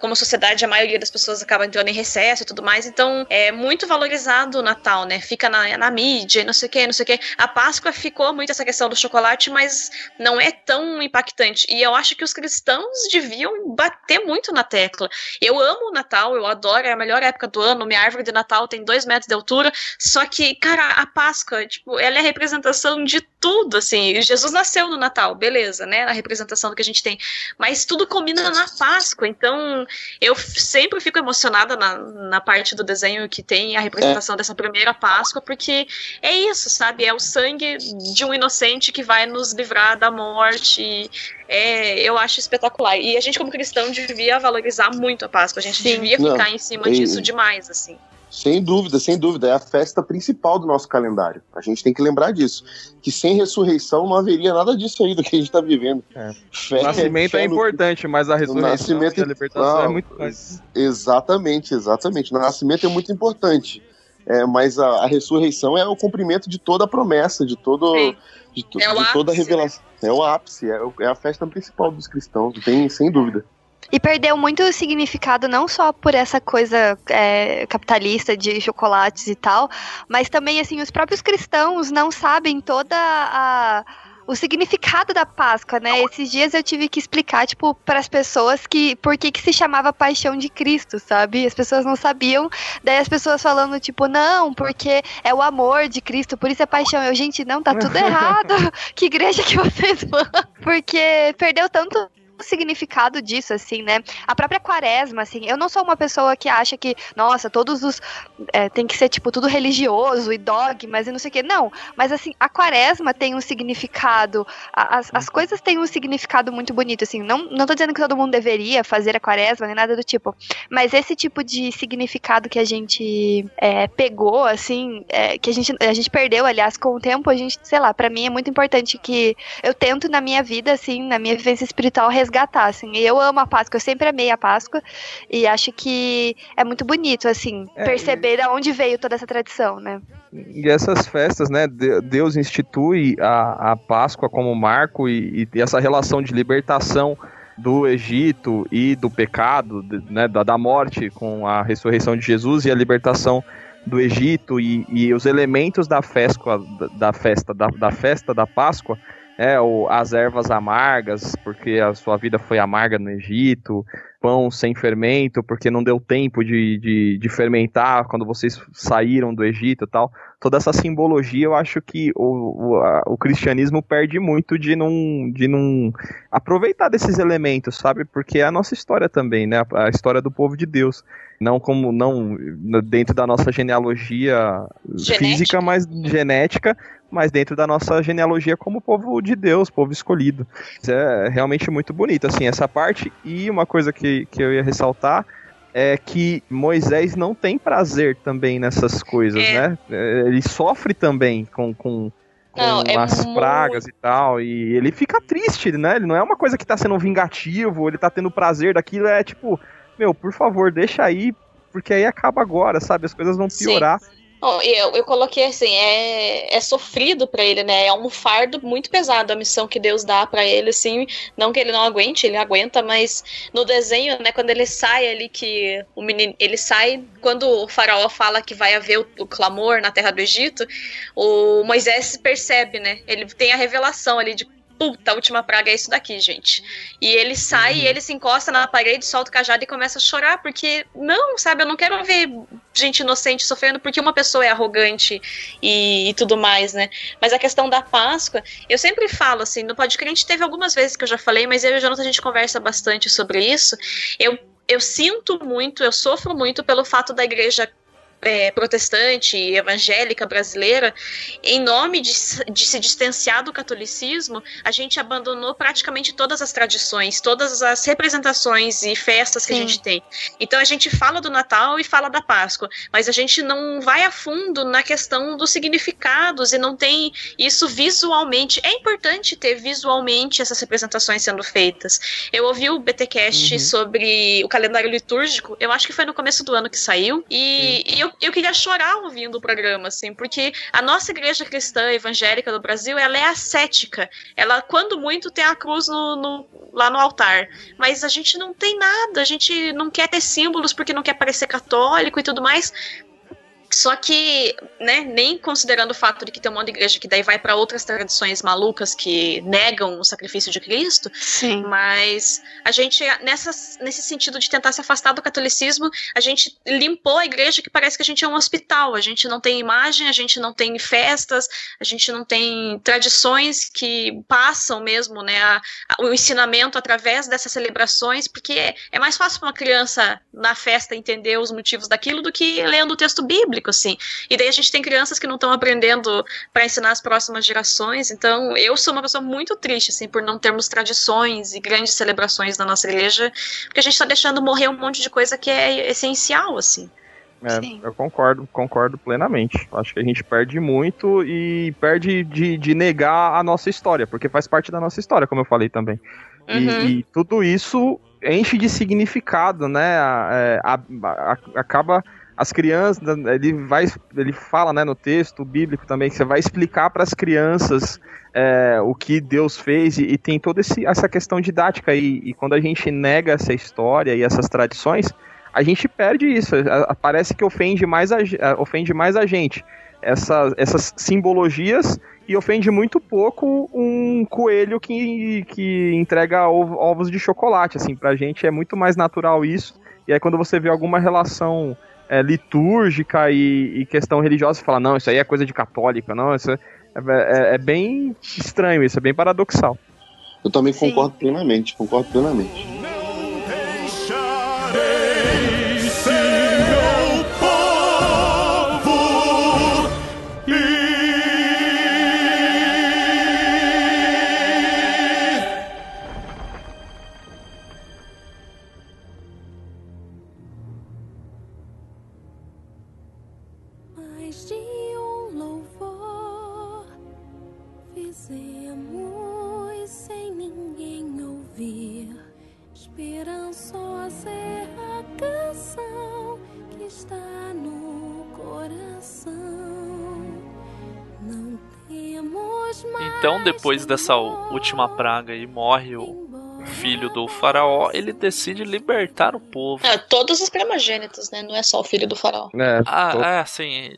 Como sociedade, a maioria das pessoas acaba entrando em recesso e tudo mais. Então, é muito valorizado o Natal, né? Fica na, na mídia, não sei o que, não sei o que. A Páscoa ficou muito essa questão do chocolate, mas não é tão impactante. E eu acho que os cristãos deviam bater muito na tecla. Eu amo o Natal, eu adoro, é a melhor época do ano. Minha árvore de Natal tem dois metros de altura. Só que, cara, a Páscoa, tipo, ela é a representação de tudo, assim. Jesus nasceu no Natal, beleza, né? A representação do que a gente tem. Mas tudo combina na Páscoa. Então, eu sempre fico emocionada na, na parte do desenho que tem a representação dessa primeira Páscoa, porque é isso, sabe? É o sangue de um inocente que vai nos livrar da morte. E, é, eu acho espetacular. E a gente, como cristão, devia valorizar muito a Páscoa. A gente devia Não, ficar em cima é- disso demais, assim. Sem dúvida, sem dúvida. É a festa principal do nosso calendário. A gente tem que lembrar disso. Que sem ressurreição não haveria nada disso aí do que a gente está vivendo. Fé- O nascimento fé é no- importante, mas a ressurreição nascimento e a libertação é não, muito mais. Exatamente, exatamente. O nascimento é muito importante. É, mas a, a ressurreição é o cumprimento de toda a promessa, de todo. De, to- É de toda a ápice, revelação. É o ápice, é, é a festa principal dos cristãos, tem, sem dúvida. E perdeu muito o significado, não só por essa coisa é, capitalista de chocolates e tal, mas também, assim, os próprios cristãos não sabem toda a. O significado da Páscoa, né? Esses dias eu tive que explicar, tipo, para as pessoas que por que, que se chamava Paixão de Cristo, sabe? As pessoas não sabiam. Daí as pessoas falando, tipo, não, porque é o amor de Cristo, por isso é paixão. Eu, gente, não, tá tudo errado. que igreja que vocês vão? Porque perdeu tanto o significado disso, assim, né? A própria quaresma, assim, eu não sou uma pessoa que acha que, nossa, todos os. é, tem que ser, tipo, tudo religioso e dogmas e não sei o quê. Não, mas assim, a quaresma tem um significado, as, as coisas têm um significado muito bonito, assim. Não, não tô dizendo que todo mundo deveria fazer a quaresma, nem nada do tipo. Mas esse tipo de significado que a gente é, pegou, assim, é, que a gente, a gente perdeu, aliás, com o tempo, a gente, sei lá, pra mim é muito importante que eu tento na minha vida, assim, na minha vivência espiritual, resgatar, assim. E eu amo a Páscoa, eu sempre amei a Páscoa e acho que é muito bonito, assim, É, perceber de onde veio toda essa tradição, né? E essas festas, né? de- Deus institui a, a Páscoa como marco e, e essa relação de libertação do Egito e do pecado, né, da, da morte com a ressurreição de Jesus e a libertação do Egito e, e os elementos da festa da festa da, da festa da Páscoa é o, as ervas amargas porque a sua vida foi amarga no Egito pão sem fermento porque não deu tempo de, de, de fermentar quando vocês saíram do Egito e tal toda essa simbologia eu acho que o, o, a- o cristianismo perde muito de não, de não aproveitar desses elementos, sabe? Porque é a nossa história também, né? A, a história do povo de Deus. Não como não dentro da nossa genealogia Genética. física, mas genética, mas dentro da nossa genealogia como povo de Deus, povo escolhido. Isso é realmente muito bonito, assim, essa parte. E uma coisa que, que eu ia ressaltar é que Moisés não tem prazer também nessas coisas, É. né? É, Ele sofre também com, com, com Não, é as muito- pragas e tal, e ele fica triste, né? Ele não é uma coisa que tá sendo vingativo, ele tá tendo prazer daquilo, é tipo, meu, por favor, deixa aí, porque aí acaba agora, sabe? As coisas vão Sim. Eu, eu coloquei assim, é, é sofrido pra ele, né? É um fardo muito pesado a missão que Deus dá pra ele, assim. Não que ele não aguente, ele aguenta, mas no desenho, né, quando ele sai ali, que o menino. Ele sai, quando o faraó fala que vai haver o, o clamor na terra do Egito, o Moisés percebe, né? Ele tem a revelação ali de puta, a última praga é isso daqui, gente. E ele sai, e ele se encosta na parede, solta o cajado e começa a chorar, porque, não, sabe, eu não quero ver gente inocente sofrendo porque uma pessoa é arrogante e, e tudo mais, né? Mas a questão da Páscoa, eu sempre falo assim, no podcast teve algumas vezes que eu já falei, mas eu e o Jonathan a gente conversa bastante sobre isso. Eu eu sinto muito, eu sofro muito pelo fato da igreja é, protestante e evangélica brasileira, em nome de, de, se distanciar do catolicismo, a gente abandonou praticamente todas as tradições, todas as representações e festas Sim. que a gente tem. Então a gente fala do Natal e fala da Páscoa, mas a gente não vai a fundo na questão dos significados e não tem isso visualmente. É importante ter visualmente essas representações sendo feitas. Eu ouvi o BTcast uhum. sobre o calendário litúrgico, eu acho que foi no começo do ano que saiu, e, e eu, eu queria chorar ouvindo o programa, assim, porque a nossa igreja cristã evangélica do Brasil, ela é ascética. Ela, quando muito, tem a cruz no, no, lá no altar. Mas a gente não tem nada, a gente não quer ter símbolos porque não quer parecer católico e tudo mais. Só que, né, nem considerando o fato de que tem um monte de igreja que daí vai para outras tradições malucas que negam o sacrifício de Cristo, Sim. mas a gente, nessa, nesse sentido de tentar se afastar do catolicismo, a gente limpou a igreja que parece que a gente é um hospital, a gente não tem imagem, a gente não tem festas, a gente não tem tradições que passam mesmo, né, a, a, o ensinamento através dessas celebrações, porque é, é mais fácil para uma criança na festa entender os motivos daquilo do que lendo o texto bíblico público, assim. E daí a gente tem crianças que não estão aprendendo para ensinar as próximas gerações. Então, eu sou uma pessoa muito triste, assim, por não termos tradições e grandes celebrações na nossa igreja, porque a gente está deixando morrer um monte de coisa que é essencial, assim. É, eu concordo, concordo plenamente. Acho que a gente perde muito e perde de, de negar a nossa história, porque faz parte da nossa história, como eu falei também. Uhum. E, e, tudo isso enche de significado, né? É, a, a, acaba as crianças, ele vai, ele fala, né, no texto bíblico também que você vai explicar para as crianças é, o que Deus fez e, e tem toda esse, essa questão didática e, e, quando a gente nega essa história e essas tradições, a gente perde isso. Parece que ofende mais a, ofende mais a gente essa, essas simbologias e ofende muito pouco um coelho que, que entrega ovos de chocolate. Assim, pra gente é muito mais natural isso. E aí quando você vê alguma relação é, litúrgica e, e, questão religiosa, você fala, não, isso aí é coisa de católica, não, isso é, é, é bem estranho, isso é bem paradoxal. Eu também Sim. concordo plenamente, concordo plenamente. Depois dessa última praga e morre o filho do faraó, ele decide libertar o povo. É, todos os primogênitos, né? Não é só o filho do faraó. É, ah, tô... é sim.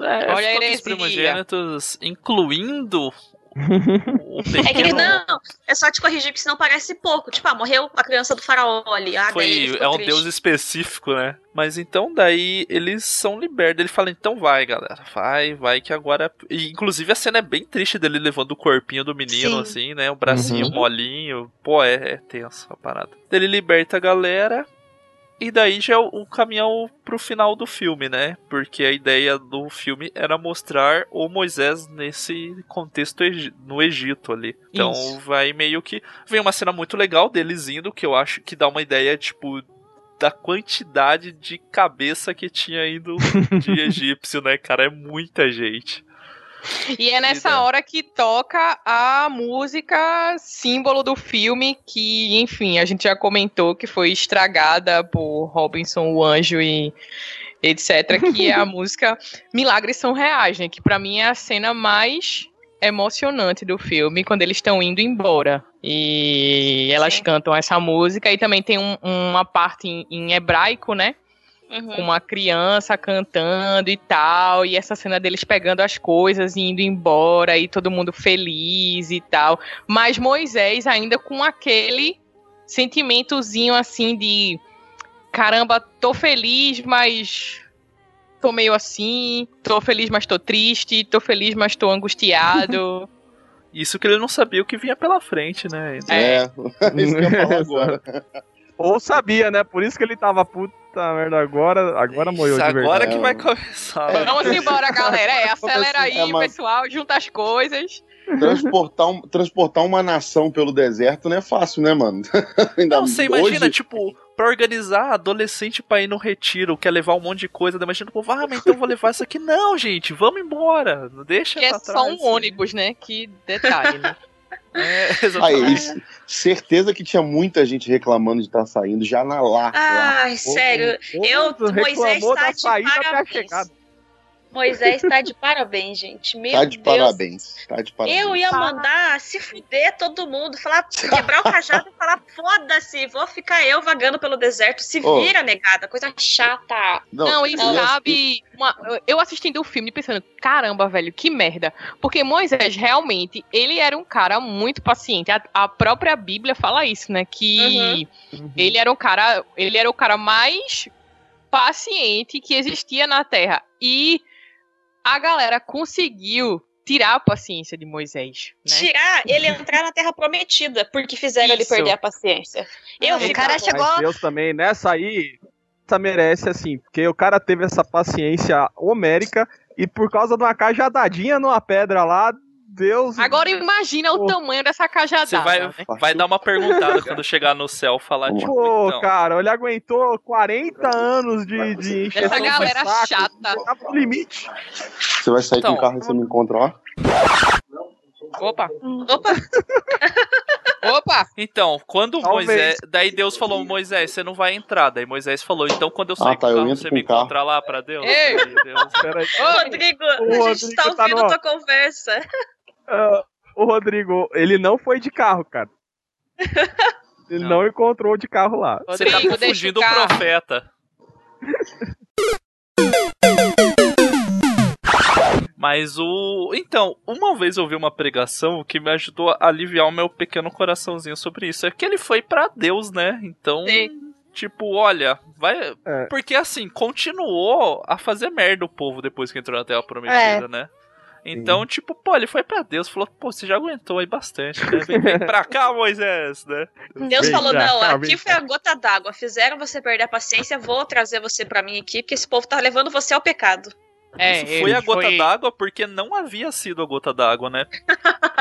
É, Olha todos os primogênitos, incluindo é que não, é só te corrigir que senão parece pouco. Tipo, ah, morreu a criança do faraó ali. Ah, Foi, é um triste. deus específico, né? Mas então daí eles são libertos. Ele fala, então vai, galera. Vai, vai que agora. E, inclusive a cena é bem triste dele levando o corpinho do menino, Sim. assim, né? O bracinho uhum. molinho. Pô, é, é tenso a parada. Ele liberta a galera. E daí já é o caminhão pro final do filme, né? Porque a ideia do filme era mostrar o Moisés nesse contexto no Egito ali. Então Isso. vai meio que. Vem uma cena muito legal deles indo, que eu acho que dá uma ideia, tipo, da quantidade de cabeça que tinha ido de egípcio, né, cara? É muita gente. E é nessa hora que toca a música símbolo do filme, que, enfim, a gente já comentou que foi estragada por Robinson o Anjo e etc, que é a música Milagres são reais, né? Que para mim é a cena mais emocionante do filme quando eles estão indo embora. E elas Sim. cantam essa música e também tem um, uma parte em, em hebraico, né? Com uma criança cantando e tal, e essa cena deles pegando as coisas e indo embora, e todo mundo feliz e tal. Mas Moisés ainda com aquele sentimentozinho assim de caramba, tô feliz, mas tô meio assim, tô feliz, mas tô triste, tô feliz, mas tô angustiado. Isso que ele não sabia o que vinha pela frente, né? É, isso que eu ia falar agora. Ou sabia, né? Por isso que ele tava puta merda agora, agora moiou de verdade. Agora que vai começar. né? Vamos embora, galera. É, acelera aí, É, mas- pessoal, junta as coisas. Transportar, um- transportar uma nação pelo deserto não é fácil, né, mano? Ainda Não, você imagina, hoje- tipo, pra organizar adolescente pra ir no retiro, quer levar um monte de coisa, imagina o povo, ah, mas então eu vou levar isso aqui. Não, gente, vamos embora. Não deixa Que é só trás. um ônibus, né? Que detalhe, né? É, Aí, isso- certeza que tinha muita gente reclamando de estar saindo já na lá. Ai, lá. sério. Eu, Moisés reclamou tá de parabéns. Moisés tá de parabéns, gente. Meu Tá de Deus. parabéns. Tá de parabéns. Eu ia mandar se fuder todo mundo, falar, quebrar o cajado e falar, foda-se, vou ficar eu vagando pelo deserto. Se Ô. vira, negada, coisa chata. Não, e Não, sabe, uma- eu assistindo o filme pensando, caramba, velho, que merda. Porque Moisés, realmente, ele era um cara muito paciente. A, a própria Bíblia fala isso, né? Que ele era um cara, ele era o cara mais paciente que existia na Terra. E a galera conseguiu tirar a paciência de Moisés, né? Tirar ele entrar na terra prometida, porque fizeram ele Isso. perder a paciência. Eu o cara puta. chegou- Mas Deus também, nessa aí, essa merece assim, porque o cara teve essa paciência homérica e por causa de uma cajadadinha numa pedra lá, Deus. Agora imagina o tamanho dessa cajadada. Você vai, né? vai dar uma perguntada quando chegar no céu, falar, tipo, Pô, então, cara, ele aguentou 40 anos de, de encheção Essa galera saco, chata. Tava no limite. Você vai sair Então. com o carro e você não encontra, ó. Opa, Opa, opa! Então, quando Talvez. Moisés. Daí Deus falou, Moisés, você não vai entrar. Daí Moisés falou, então quando eu sair Ah, tá, com o eu carro, entro você me carro. encontra lá pra Deus? Ei! Deus- Peraí. Rodrigo, a gente tá Rodrigo tá ouvindo no- tua conversa. Ah, o Rodrigo, ele não foi de carro, cara. Ele não, encontrou de carro lá. Você tá Rodrigo, deixa confundindo o profeta. Mas o. Então, uma vez eu vi uma pregação que me ajudou a aliviar o meu pequeno coraçãozinho sobre isso. É que ele foi pra Deus, né? Então. Sim. Tipo, olha, vai. É. Porque assim, continuou a fazer merda o povo depois que entrou na Terra Prometida, né? Então, tipo, pô, ele foi pra Deus, falou, pô, você já aguentou aí bastante, né? Vem, vem pra cá, Moisés, né? Deus Vem falou: pra não, cá, aqui vem foi a gota d'água. Fizeram você perder a paciência, vou trazer você pra mim aqui, porque esse povo tá levando você ao pecado. É, Isso foi a gota foi- d'água porque não havia sido a gota d'água, né?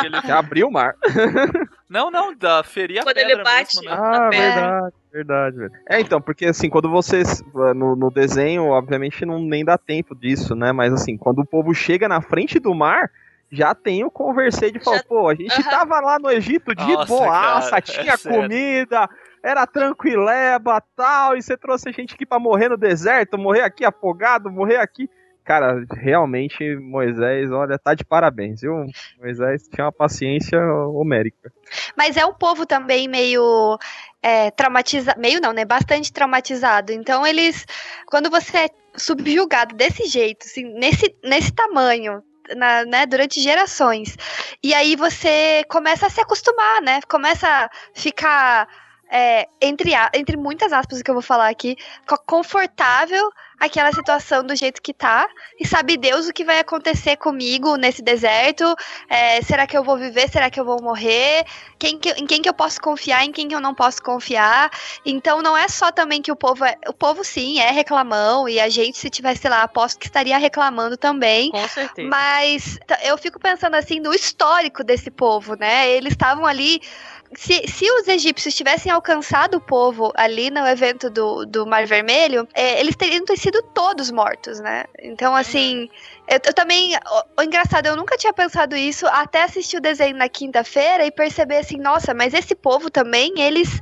Ele- Já abriu o mar. Não, não, da feria Quando pedra ele bate, mesmo, né? Ah, pedra. verdade, verdade, velho. É, então, porque assim, quando vocês. No, no desenho, obviamente, não nem dá tempo disso, né? Mas assim, quando o povo chega na frente do mar. Já tem o conversei de falar, Já- pô, a gente Aham. tava lá no Egito de Nossa, boaça, cara, é tinha sério. comida, era tranquileba tal, e você trouxe a gente aqui pra morrer no deserto, morrer aqui afogado, morrer aqui. Cara, realmente, Moisés, olha, tá de parabéns, viu? Moisés tinha uma paciência homérica. Mas é um povo também meio é, traumatizado. Meio não, né? Bastante traumatizado. Então eles. Quando você é subjugado desse jeito, assim, nesse, nesse tamanho. na- né, durante gerações. E aí você começa a se acostumar, né? Começa a ficar, é, entre, a- entre muitas aspas que eu vou falar aqui, co- confortável aquela situação do jeito que tá. E sabe Deus o que vai acontecer comigo nesse deserto. É, será que eu vou viver? Será que eu vou morrer? Quem que- em quem que eu posso confiar? Em quem que eu não posso confiar? Então não é só também que o povo é. O povo sim é reclamão. E a gente, se tivesse lá, aposto que estaria reclamando também. Com certeza. Mas eu fico pensando assim no histórico desse povo, né? Eles estavam ali. Se, se os egípcios tivessem alcançado o povo ali no evento do, do Mar Vermelho, é, eles teriam ter sido todos mortos, né? Então, assim, eu, eu também. O, o engraçado, eu nunca tinha pensado isso até assistir o desenho na quinta-feira e perceber assim, nossa, mas esse povo também, eles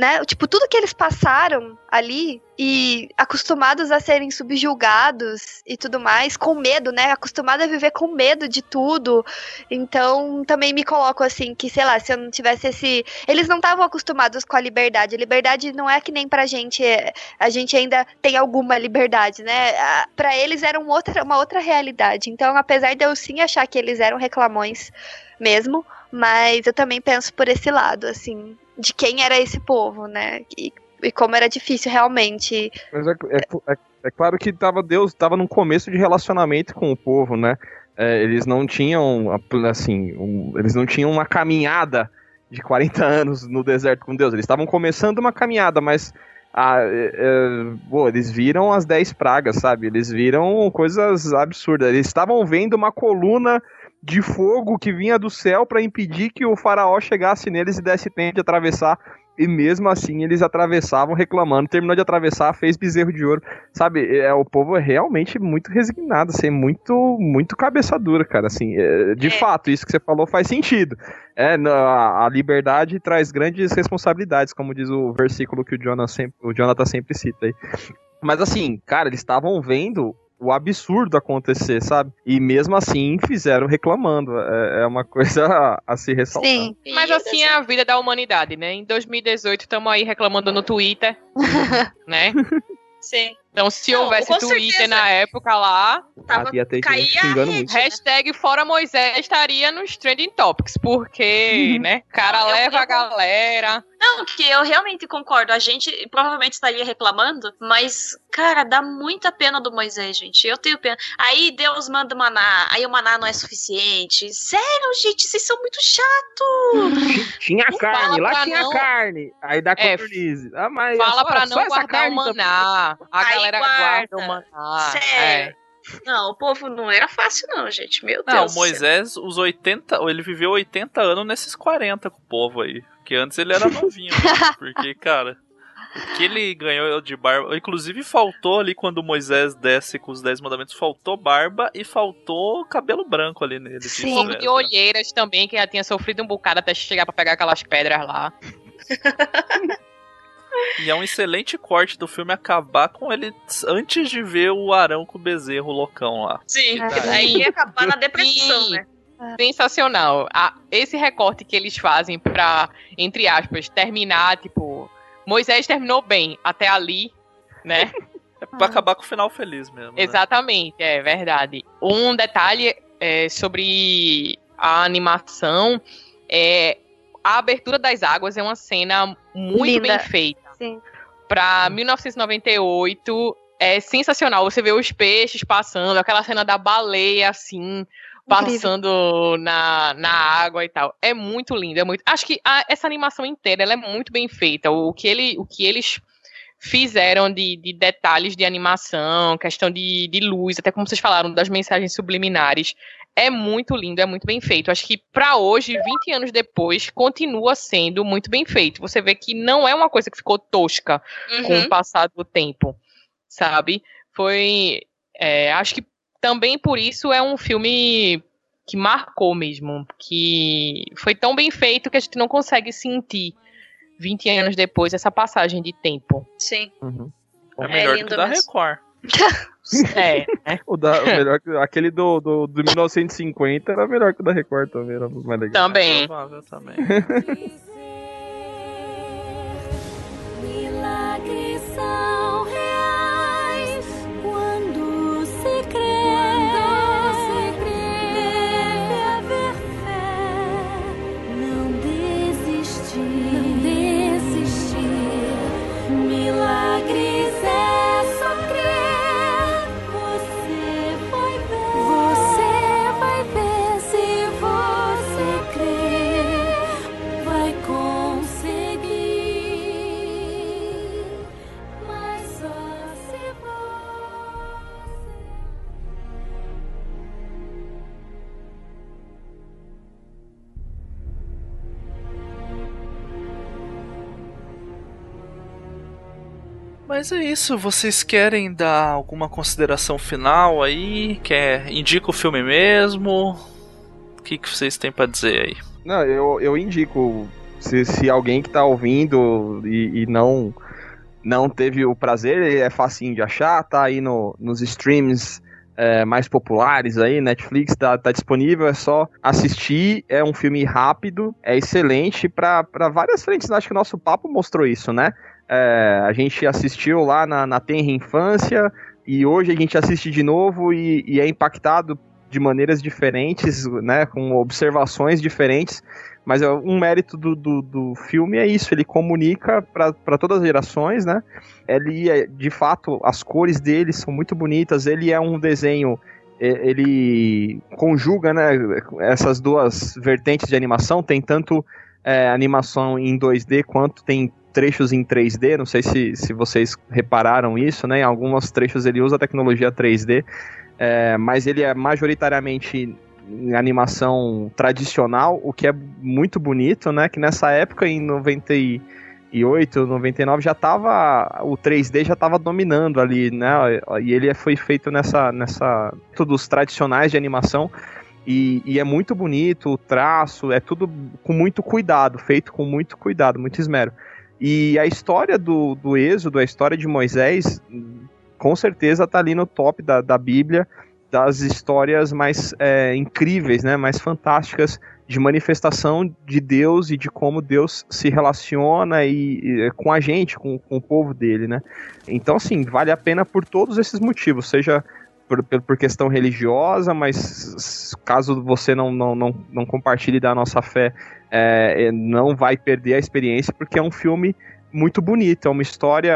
né? Tipo, tudo que eles passaram ali e acostumados a serem subjugados e tudo mais, com medo, né? Acostumado a viver com medo de tudo. Então, também me coloco assim que, sei lá, se eu não tivesse esse, eles não estavam acostumados com a liberdade. A liberdade não é que nem pra gente, é, a gente ainda tem alguma liberdade, né? Para eles era outra, uma outra realidade. Então, apesar de eu sim achar que eles eram reclamões mesmo, mas eu também penso por esse lado, assim, de quem era esse povo, né? E, e como era difícil realmente. Mas é, é, é, é claro que tava, Deus estava num começo de relacionamento com o povo, né? É, eles não tinham, assim, um, eles não tinham uma caminhada de 40 anos no deserto com Deus. Eles estavam começando uma caminhada, mas ah, é, é, eles viram as 10 pragas, sabe? Eles viram coisas absurdas. Eles estavam vendo uma coluna de fogo que vinha do céu para impedir que o faraó chegasse neles e desse tempo de atravessar. E mesmo assim eles atravessavam reclamando. Terminou de atravessar, fez bezerro de ouro. Sabe, é, o povo é realmente muito resignado, assim, muito, muito cabeça dura, cara. Assim, é, de é. fato, isso que você falou faz sentido. É, a, a, liberdade traz grandes responsabilidades, como diz o versículo que o Jonathan sempre, o Jonathan sempre cita aí. Mas assim, cara, eles estavam vendo o absurdo acontecer, sabe? E mesmo assim fizeram reclamando. É, é uma coisa a, a, se ressaltar. Sim. Mas assim é a vida da humanidade, né? Em 2018 estamos aí reclamando no Twitter, né? Sim. Então, se Não, houvesse Twitter certeza. na época lá, tava, ia ter xingando muito. Hashtag Fora Moisés estaria nos Trending Topics, porque, uhum. né, cara Não, leva eu, eu, a galera. Não, que eu realmente concordo. A gente provavelmente estaria reclamando, mas, cara, dá muita pena do Moisés, gente. Eu tenho pena. Aí Deus manda maná, aí o maná não é suficiente. Sério, gente, vocês são muito chato. Tinha não carne, lá tinha não... carne. Aí dá é, ah, mas Fala só, pra não guardar o maná. A aí galera guarda, guarda o maná. Sério. É. Não, o povo não era fácil, não, gente. Meu Deus. Não, o Moisés, os 80. Ele viveu 80 anos nesses 40 com o povo aí. Porque antes ele era novinho. né? Porque, cara. O que ele ganhou de barba. Inclusive, faltou ali quando Moisés desce com os 10 mandamentos. Faltou barba e faltou cabelo branco ali nele. Sim, e olheiras também, que já tinha sofrido um bocado até chegar para pegar aquelas pedras lá. E é um excelente corte do filme acabar com ele antes de ver o Arão com o bezerro loucão lá. Sim, porque daí ia acabar na depressão, Sim. né? Sensacional. Ah, esse recorte que eles fazem pra, entre aspas, terminar, tipo, Moisés terminou bem até ali, né? É pra acabar com o final feliz mesmo. Né? Exatamente, é verdade. Um detalhe é, sobre a animação é a abertura das águas é uma cena muito Linda. bem feita. Sim. Pra 1998 é sensacional. Você vê os peixes passando, aquela cena da baleia assim, passando na, na água e tal. É muito lindo, é muito. Acho que a, essa animação inteira ela é muito bem feita. O que, ele, o que eles fizeram de, de detalhes de animação, questão de, de luz, até como vocês falaram, das mensagens subliminares é muito lindo, é muito bem feito. Acho que para hoje, 20 anos depois, continua sendo muito bem feito. Você vê que não é uma coisa que ficou tosca uhum. com o passar do tempo, sabe? Foi. É, acho que também por isso é um filme que marcou mesmo, que foi tão bem feito que a gente não consegue sentir 20 anos depois essa passagem de tempo. Sim. Uhum. É melhor é do que da Record. É, é. O, da, o melhor, aquele do, do, do 1950 era melhor que o da Record também, era mais legal. Também. É também. Milagres são reais Mas é isso, vocês querem dar alguma consideração final aí? Quer indica o filme mesmo? O que, que vocês têm para dizer aí? Não, eu, eu indico Se, se alguém que tá ouvindo e, e não não teve o prazer, é facinho de achar, tá aí no, nos streams é, mais populares aí, Netflix tá, tá disponível, é só assistir, é um filme rápido, é excelente para várias frentes, acho que o nosso papo mostrou isso, né? É, a gente assistiu lá na, na tenra infância e hoje a gente assiste de novo e, e é impactado de maneiras diferentes, né, com observações diferentes, mas é um mérito do, do, do filme é isso, ele comunica para todas as gerações, né? Ele é, de fato, as cores dele são muito bonitas, ele é um desenho ele conjuga né, essas duas vertentes de animação, tem tanto é, animação em 2D quanto tem trechos em 3D, não sei se, se vocês repararam isso, né? Em alguns trechos ele usa a tecnologia 3D, é, mas ele é majoritariamente animação tradicional, o que é muito bonito, né? Que nessa época, em 98, 99, já tava. O 3D já estava dominando ali, né? E ele foi feito nessa. nessa dos tradicionais de animação. E, e, é muito bonito, o traço, é tudo com muito cuidado, feito com muito cuidado, muito esmero. E a história do, do Êxodo, a história de Moisés, com certeza está ali no top da, da Bíblia das histórias mais é, incríveis, né, mais fantásticas de manifestação de Deus e de como Deus se relaciona e, e com a gente, com, com, o povo dele, né? Então, assim, vale a pena por todos esses motivos, seja por, por questão religiosa, mas caso você não, não, não, não compartilhe da nossa fé, é, não vai perder a experiência, porque é um filme muito bonito, é uma história,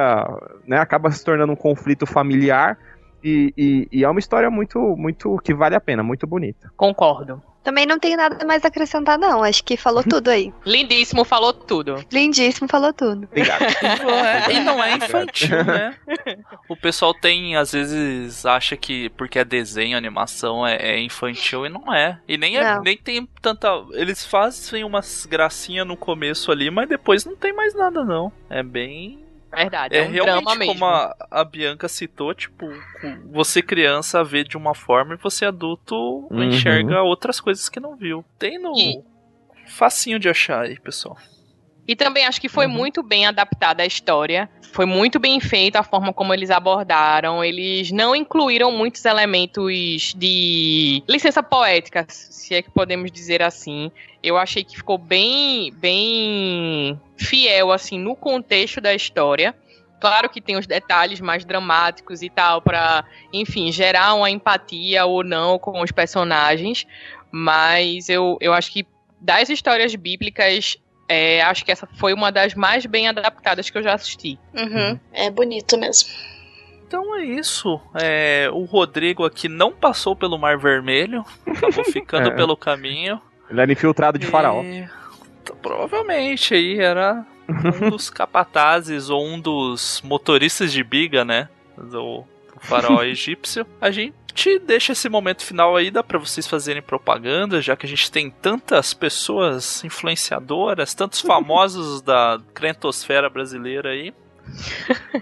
né, acaba se tornando um conflito familiar, e, e, e, é uma história muito, muito que vale a pena, muito bonita. Concordo. Também não tenho nada mais a acrescentar, não. Acho que falou tudo aí. Lindíssimo, falou tudo. Lindíssimo, falou tudo. Obrigado. e não é infantil, né? O pessoal tem, às vezes, acha que porque é desenho, animação é, é infantil e não é. E nem, é, nem tem tanta. Eles fazem umas gracinhas no começo ali, mas depois não tem mais nada, não. É bem Verdade, é, é um realmente drama mesmo. como a, a, Bianca citou, tipo, você criança vê de uma forma e você adulto Uhum. enxerga outras coisas que não viu. Tem no E- facinho de achar aí, pessoal. E também acho que foi muito bem adaptada a história. Foi muito bem feita a forma como eles abordaram. Eles não incluíram muitos elementos de licença poética, se é que podemos dizer assim. Eu achei que ficou bem, bem fiel assim no contexto da história. Claro que tem os detalhes mais dramáticos e tal para, enfim, gerar uma empatia ou não com os personagens, mas eu, eu acho que das histórias bíblicas é, acho que essa foi uma das mais bem adaptadas que eu já assisti. Uhum. É bonito mesmo. Então é isso. É, o Rodrigo aqui não passou pelo Mar Vermelho, acabou ficando É. pelo caminho. Ele era infiltrado de faraó. E, t- provavelmente aí era um dos capatazes ou um dos motoristas de biga, né? Do, do faraó egípcio. A gente deixa esse momento final aí, dá pra vocês fazerem propaganda, já que a gente tem tantas pessoas influenciadoras, tantos famosos da crentosfera brasileira aí.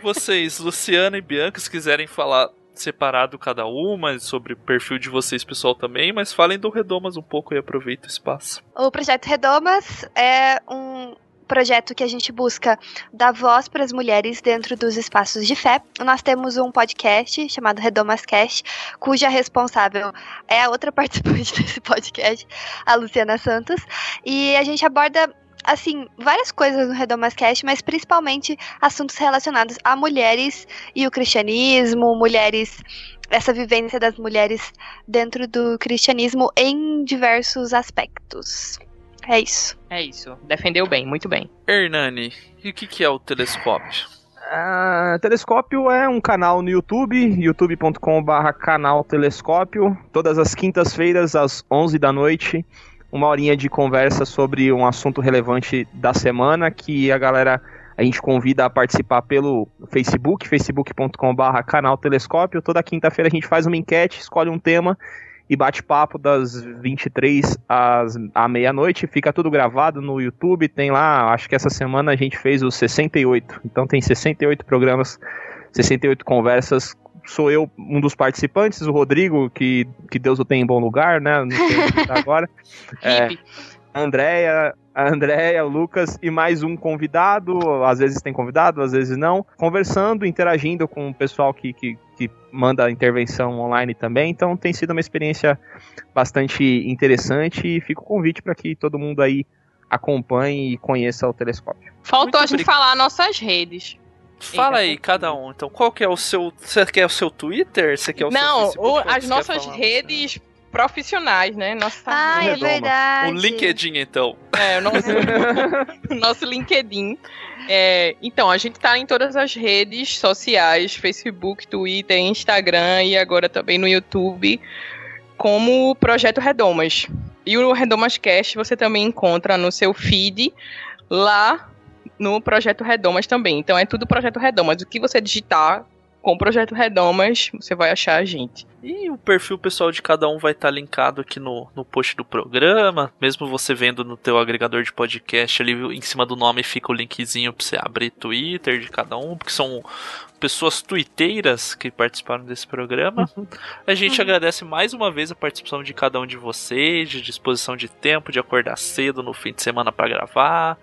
Vocês, Luciana e Bianca, se quiserem falar separado cada uma, sobre o perfil de vocês pessoal também, mas falem do Redomas um pouco e aproveita o espaço. O projeto Redomas é um projeto que a gente busca dar voz para as mulheres dentro dos espaços de fé. Nós temos um podcast chamado Redomas Cast, cuja responsável é a outra participante desse podcast, a Luciana Santos, e a gente aborda assim, várias coisas no Redomas Cast, mas principalmente assuntos relacionados a mulheres e o cristianismo, mulheres essa vivência das mulheres dentro do cristianismo em diversos aspectos. É isso. É isso. Defendeu bem, muito bem. Hernani, e o que, que é o telescópio? Ah, Telescópio é um canal no YouTube, youtube.com.br canal Telescópio. Todas as quintas-feiras, às 11 da noite, uma horinha de conversa sobre um assunto relevante da semana que a galera a gente convida a participar pelo Facebook, facebook.com.br canal Telescópio. Toda quinta-feira a gente faz uma enquete, escolhe um tema e bate papo das 23 às à meia-noite. Fica tudo gravado no YouTube. Tem lá, acho que essa semana a gente fez os 68. Então tem 68 programas, 68 conversas. Sou eu um dos participantes, o Rodrigo, que, que Deus o tenha em bom lugar, né? Não sei tá agora. É, Andréia, a Andréia, Lucas e mais um convidado. Às vezes tem convidado, às vezes não. Conversando, interagindo com o pessoal que, que, que manda intervenção online também. Então tem sido uma experiência bastante interessante e fica o convite para que todo mundo aí acompanhe e conheça o telescópio. Faltou a gente falar nossas redes. Fala aí, cada um. Então, qual que é o seu. Você quer o seu Twitter? Você quer o Não, seu Facebook? o- as nossas falar? redes profissionais, né? Nossa Ah, é verdade. O LinkedIn, então. É, o nosso, o nosso LinkedIn. É, então, a gente tá em todas as redes sociais, Facebook, Twitter, Instagram e agora também no YouTube, como Projeto Redomas. E o Redomas Cast você também encontra no seu feed lá no Projeto Redomas também. Então é tudo Projeto Redomas. O que você digitar com Projeto Redomas, você vai achar a gente. E o perfil pessoal de cada um vai estar linkado aqui no, no post do programa. Mesmo você vendo no teu agregador de podcast ali em cima do nome fica o linkzinho para você abrir Twitter de cada um, porque são pessoas tuiteiras que participaram desse programa. A gente agradece mais uma vez a participação de cada um de vocês, de disposição de tempo, de acordar cedo no fim de semana para gravar,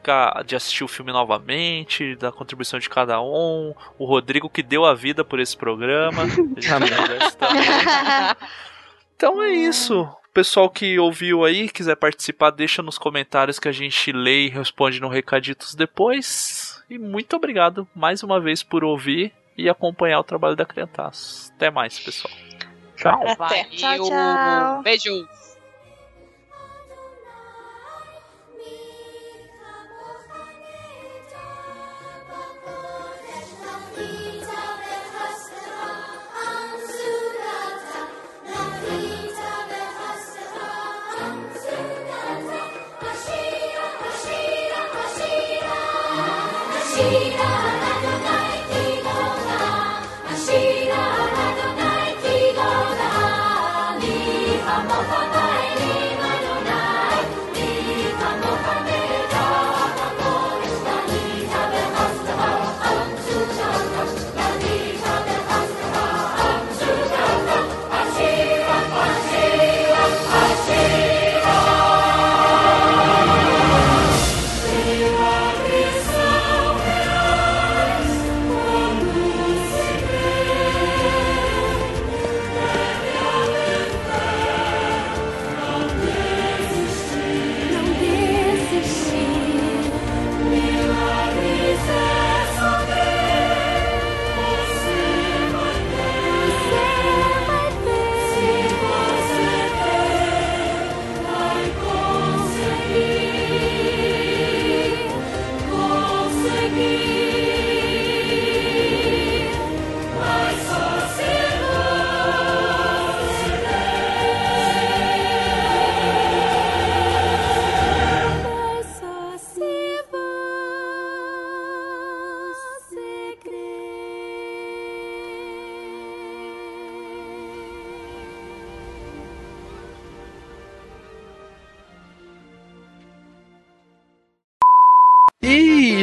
de assistir o filme novamente, da contribuição de cada um, o Rodrigo que deu a vida por esse programa. A gente agradece também. Então é isso. O pessoal que ouviu aí, quiser participar, deixa nos comentários que a gente lê e responde no Recaditos depois. E muito obrigado mais uma vez por ouvir e acompanhar o trabalho da Criantaço. Até mais, pessoal. Tchau. Valeu. Tchau, tchau. Beijo.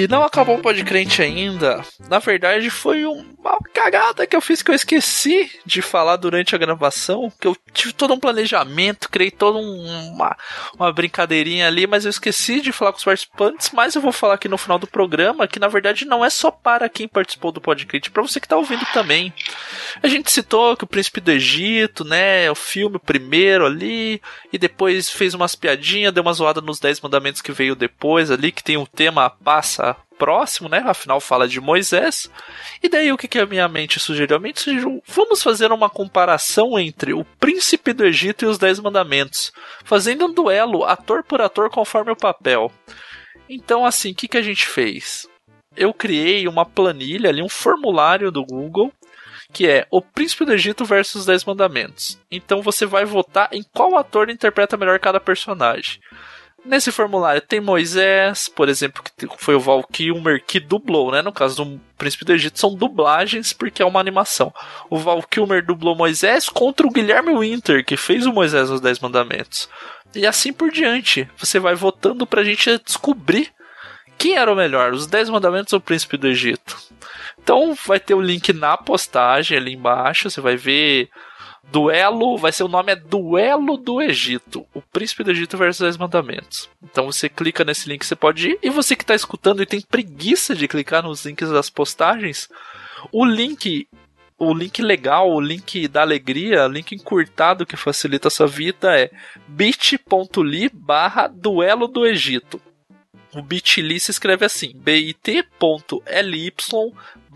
E não acabou o Podcrente ainda. Na verdade, foi uma cagada que eu fiz que eu esqueci de falar durante a gravação. Que eu tive todo um planejamento, criei toda um- uma, uma brincadeirinha ali, mas eu esqueci de falar com os participantes. Mas eu vou falar aqui no final do programa que na verdade não é só para quem participou do Podcrente, é para você que tá ouvindo também. A gente citou que o Príncipe do Egito, né? O filme primeiro ali, e depois fez umas piadinhas, deu uma zoada nos Dez Mandamentos que veio depois ali, que tem um tema passa próximo, né? Afinal fala de Moisés. E daí o que, que a minha mente sugeriu? A mente sugeriu, vamos fazer uma comparação entre o Príncipe do Egito e os Dez Mandamentos, fazendo um duelo ator por ator conforme o papel. Então, assim, o que, que a gente fez? Eu criei uma planilha ali, um formulário do Google, que é O Príncipe do Egito versus os Dez Mandamentos. Então você vai votar em qual ator interpreta melhor cada personagem. Nesse formulário tem Moisés, por exemplo, que foi o Val Kilmer que dublou, né? No caso do Príncipe do Egito são dublagens porque é uma animação. O Val Kilmer dublou Moisés contra o Guilherme Winter, que fez o Moisés nos Dez Mandamentos. E assim por diante. Você vai votando pra gente descobrir quem era o melhor, os Dez Mandamentos ou o Príncipe do Egito. Então vai ter o link na postagem ali embaixo, você vai ver Duelo, vai ser o nome é Duelo do Egito. O Príncipe do Egito versus os Mandamentos. Então você clica nesse link, você pode ir. E você que está escutando e tem preguiça de clicar nos links das postagens, o link, o link legal, o link da alegria, o link encurtado que facilita a sua vida é bit.ly barra Duelo do Egito. O bit.ly se escreve assim, bit.ly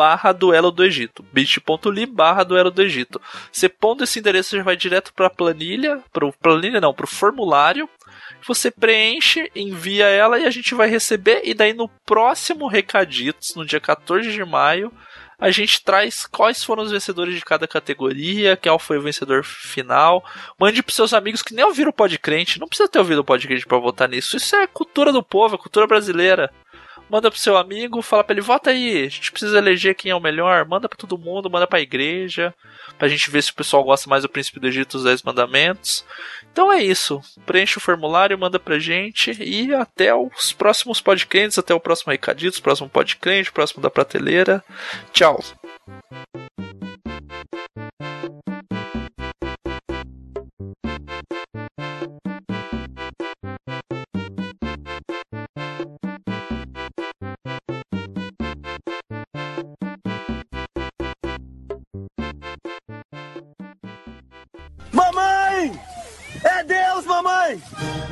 barra duelo do Egito. bit.ly barra duelo do Egito. Você pondo esse endereço já vai direto para a planilha, para planilha não, para o formulário. Você preenche, envia ela e a gente vai receber. E daí no próximo Recaditos, no dia 14 de maio, a gente traz quais foram os vencedores de cada categoria, qual foi o vencedor final. Mande pros seus amigos que nem ouviram o Podcrente. Não precisa ter ouvido o Podcrente para votar nisso. Isso é cultura do povo, é cultura brasileira. Manda pro seu amigo, fala pra ele, vota aí, a gente precisa eleger quem é o melhor, manda pra todo mundo, manda pra igreja, pra gente ver se o pessoal gosta mais do Príncipe do Egito dos Dez Mandamentos. Então é isso. Preenche o formulário, manda pra gente e até os próximos podcasts, até o próximo Recaditos, próximo podcast, próximo da prateleira. Tchau. Mamãe! É Deus, mamãe!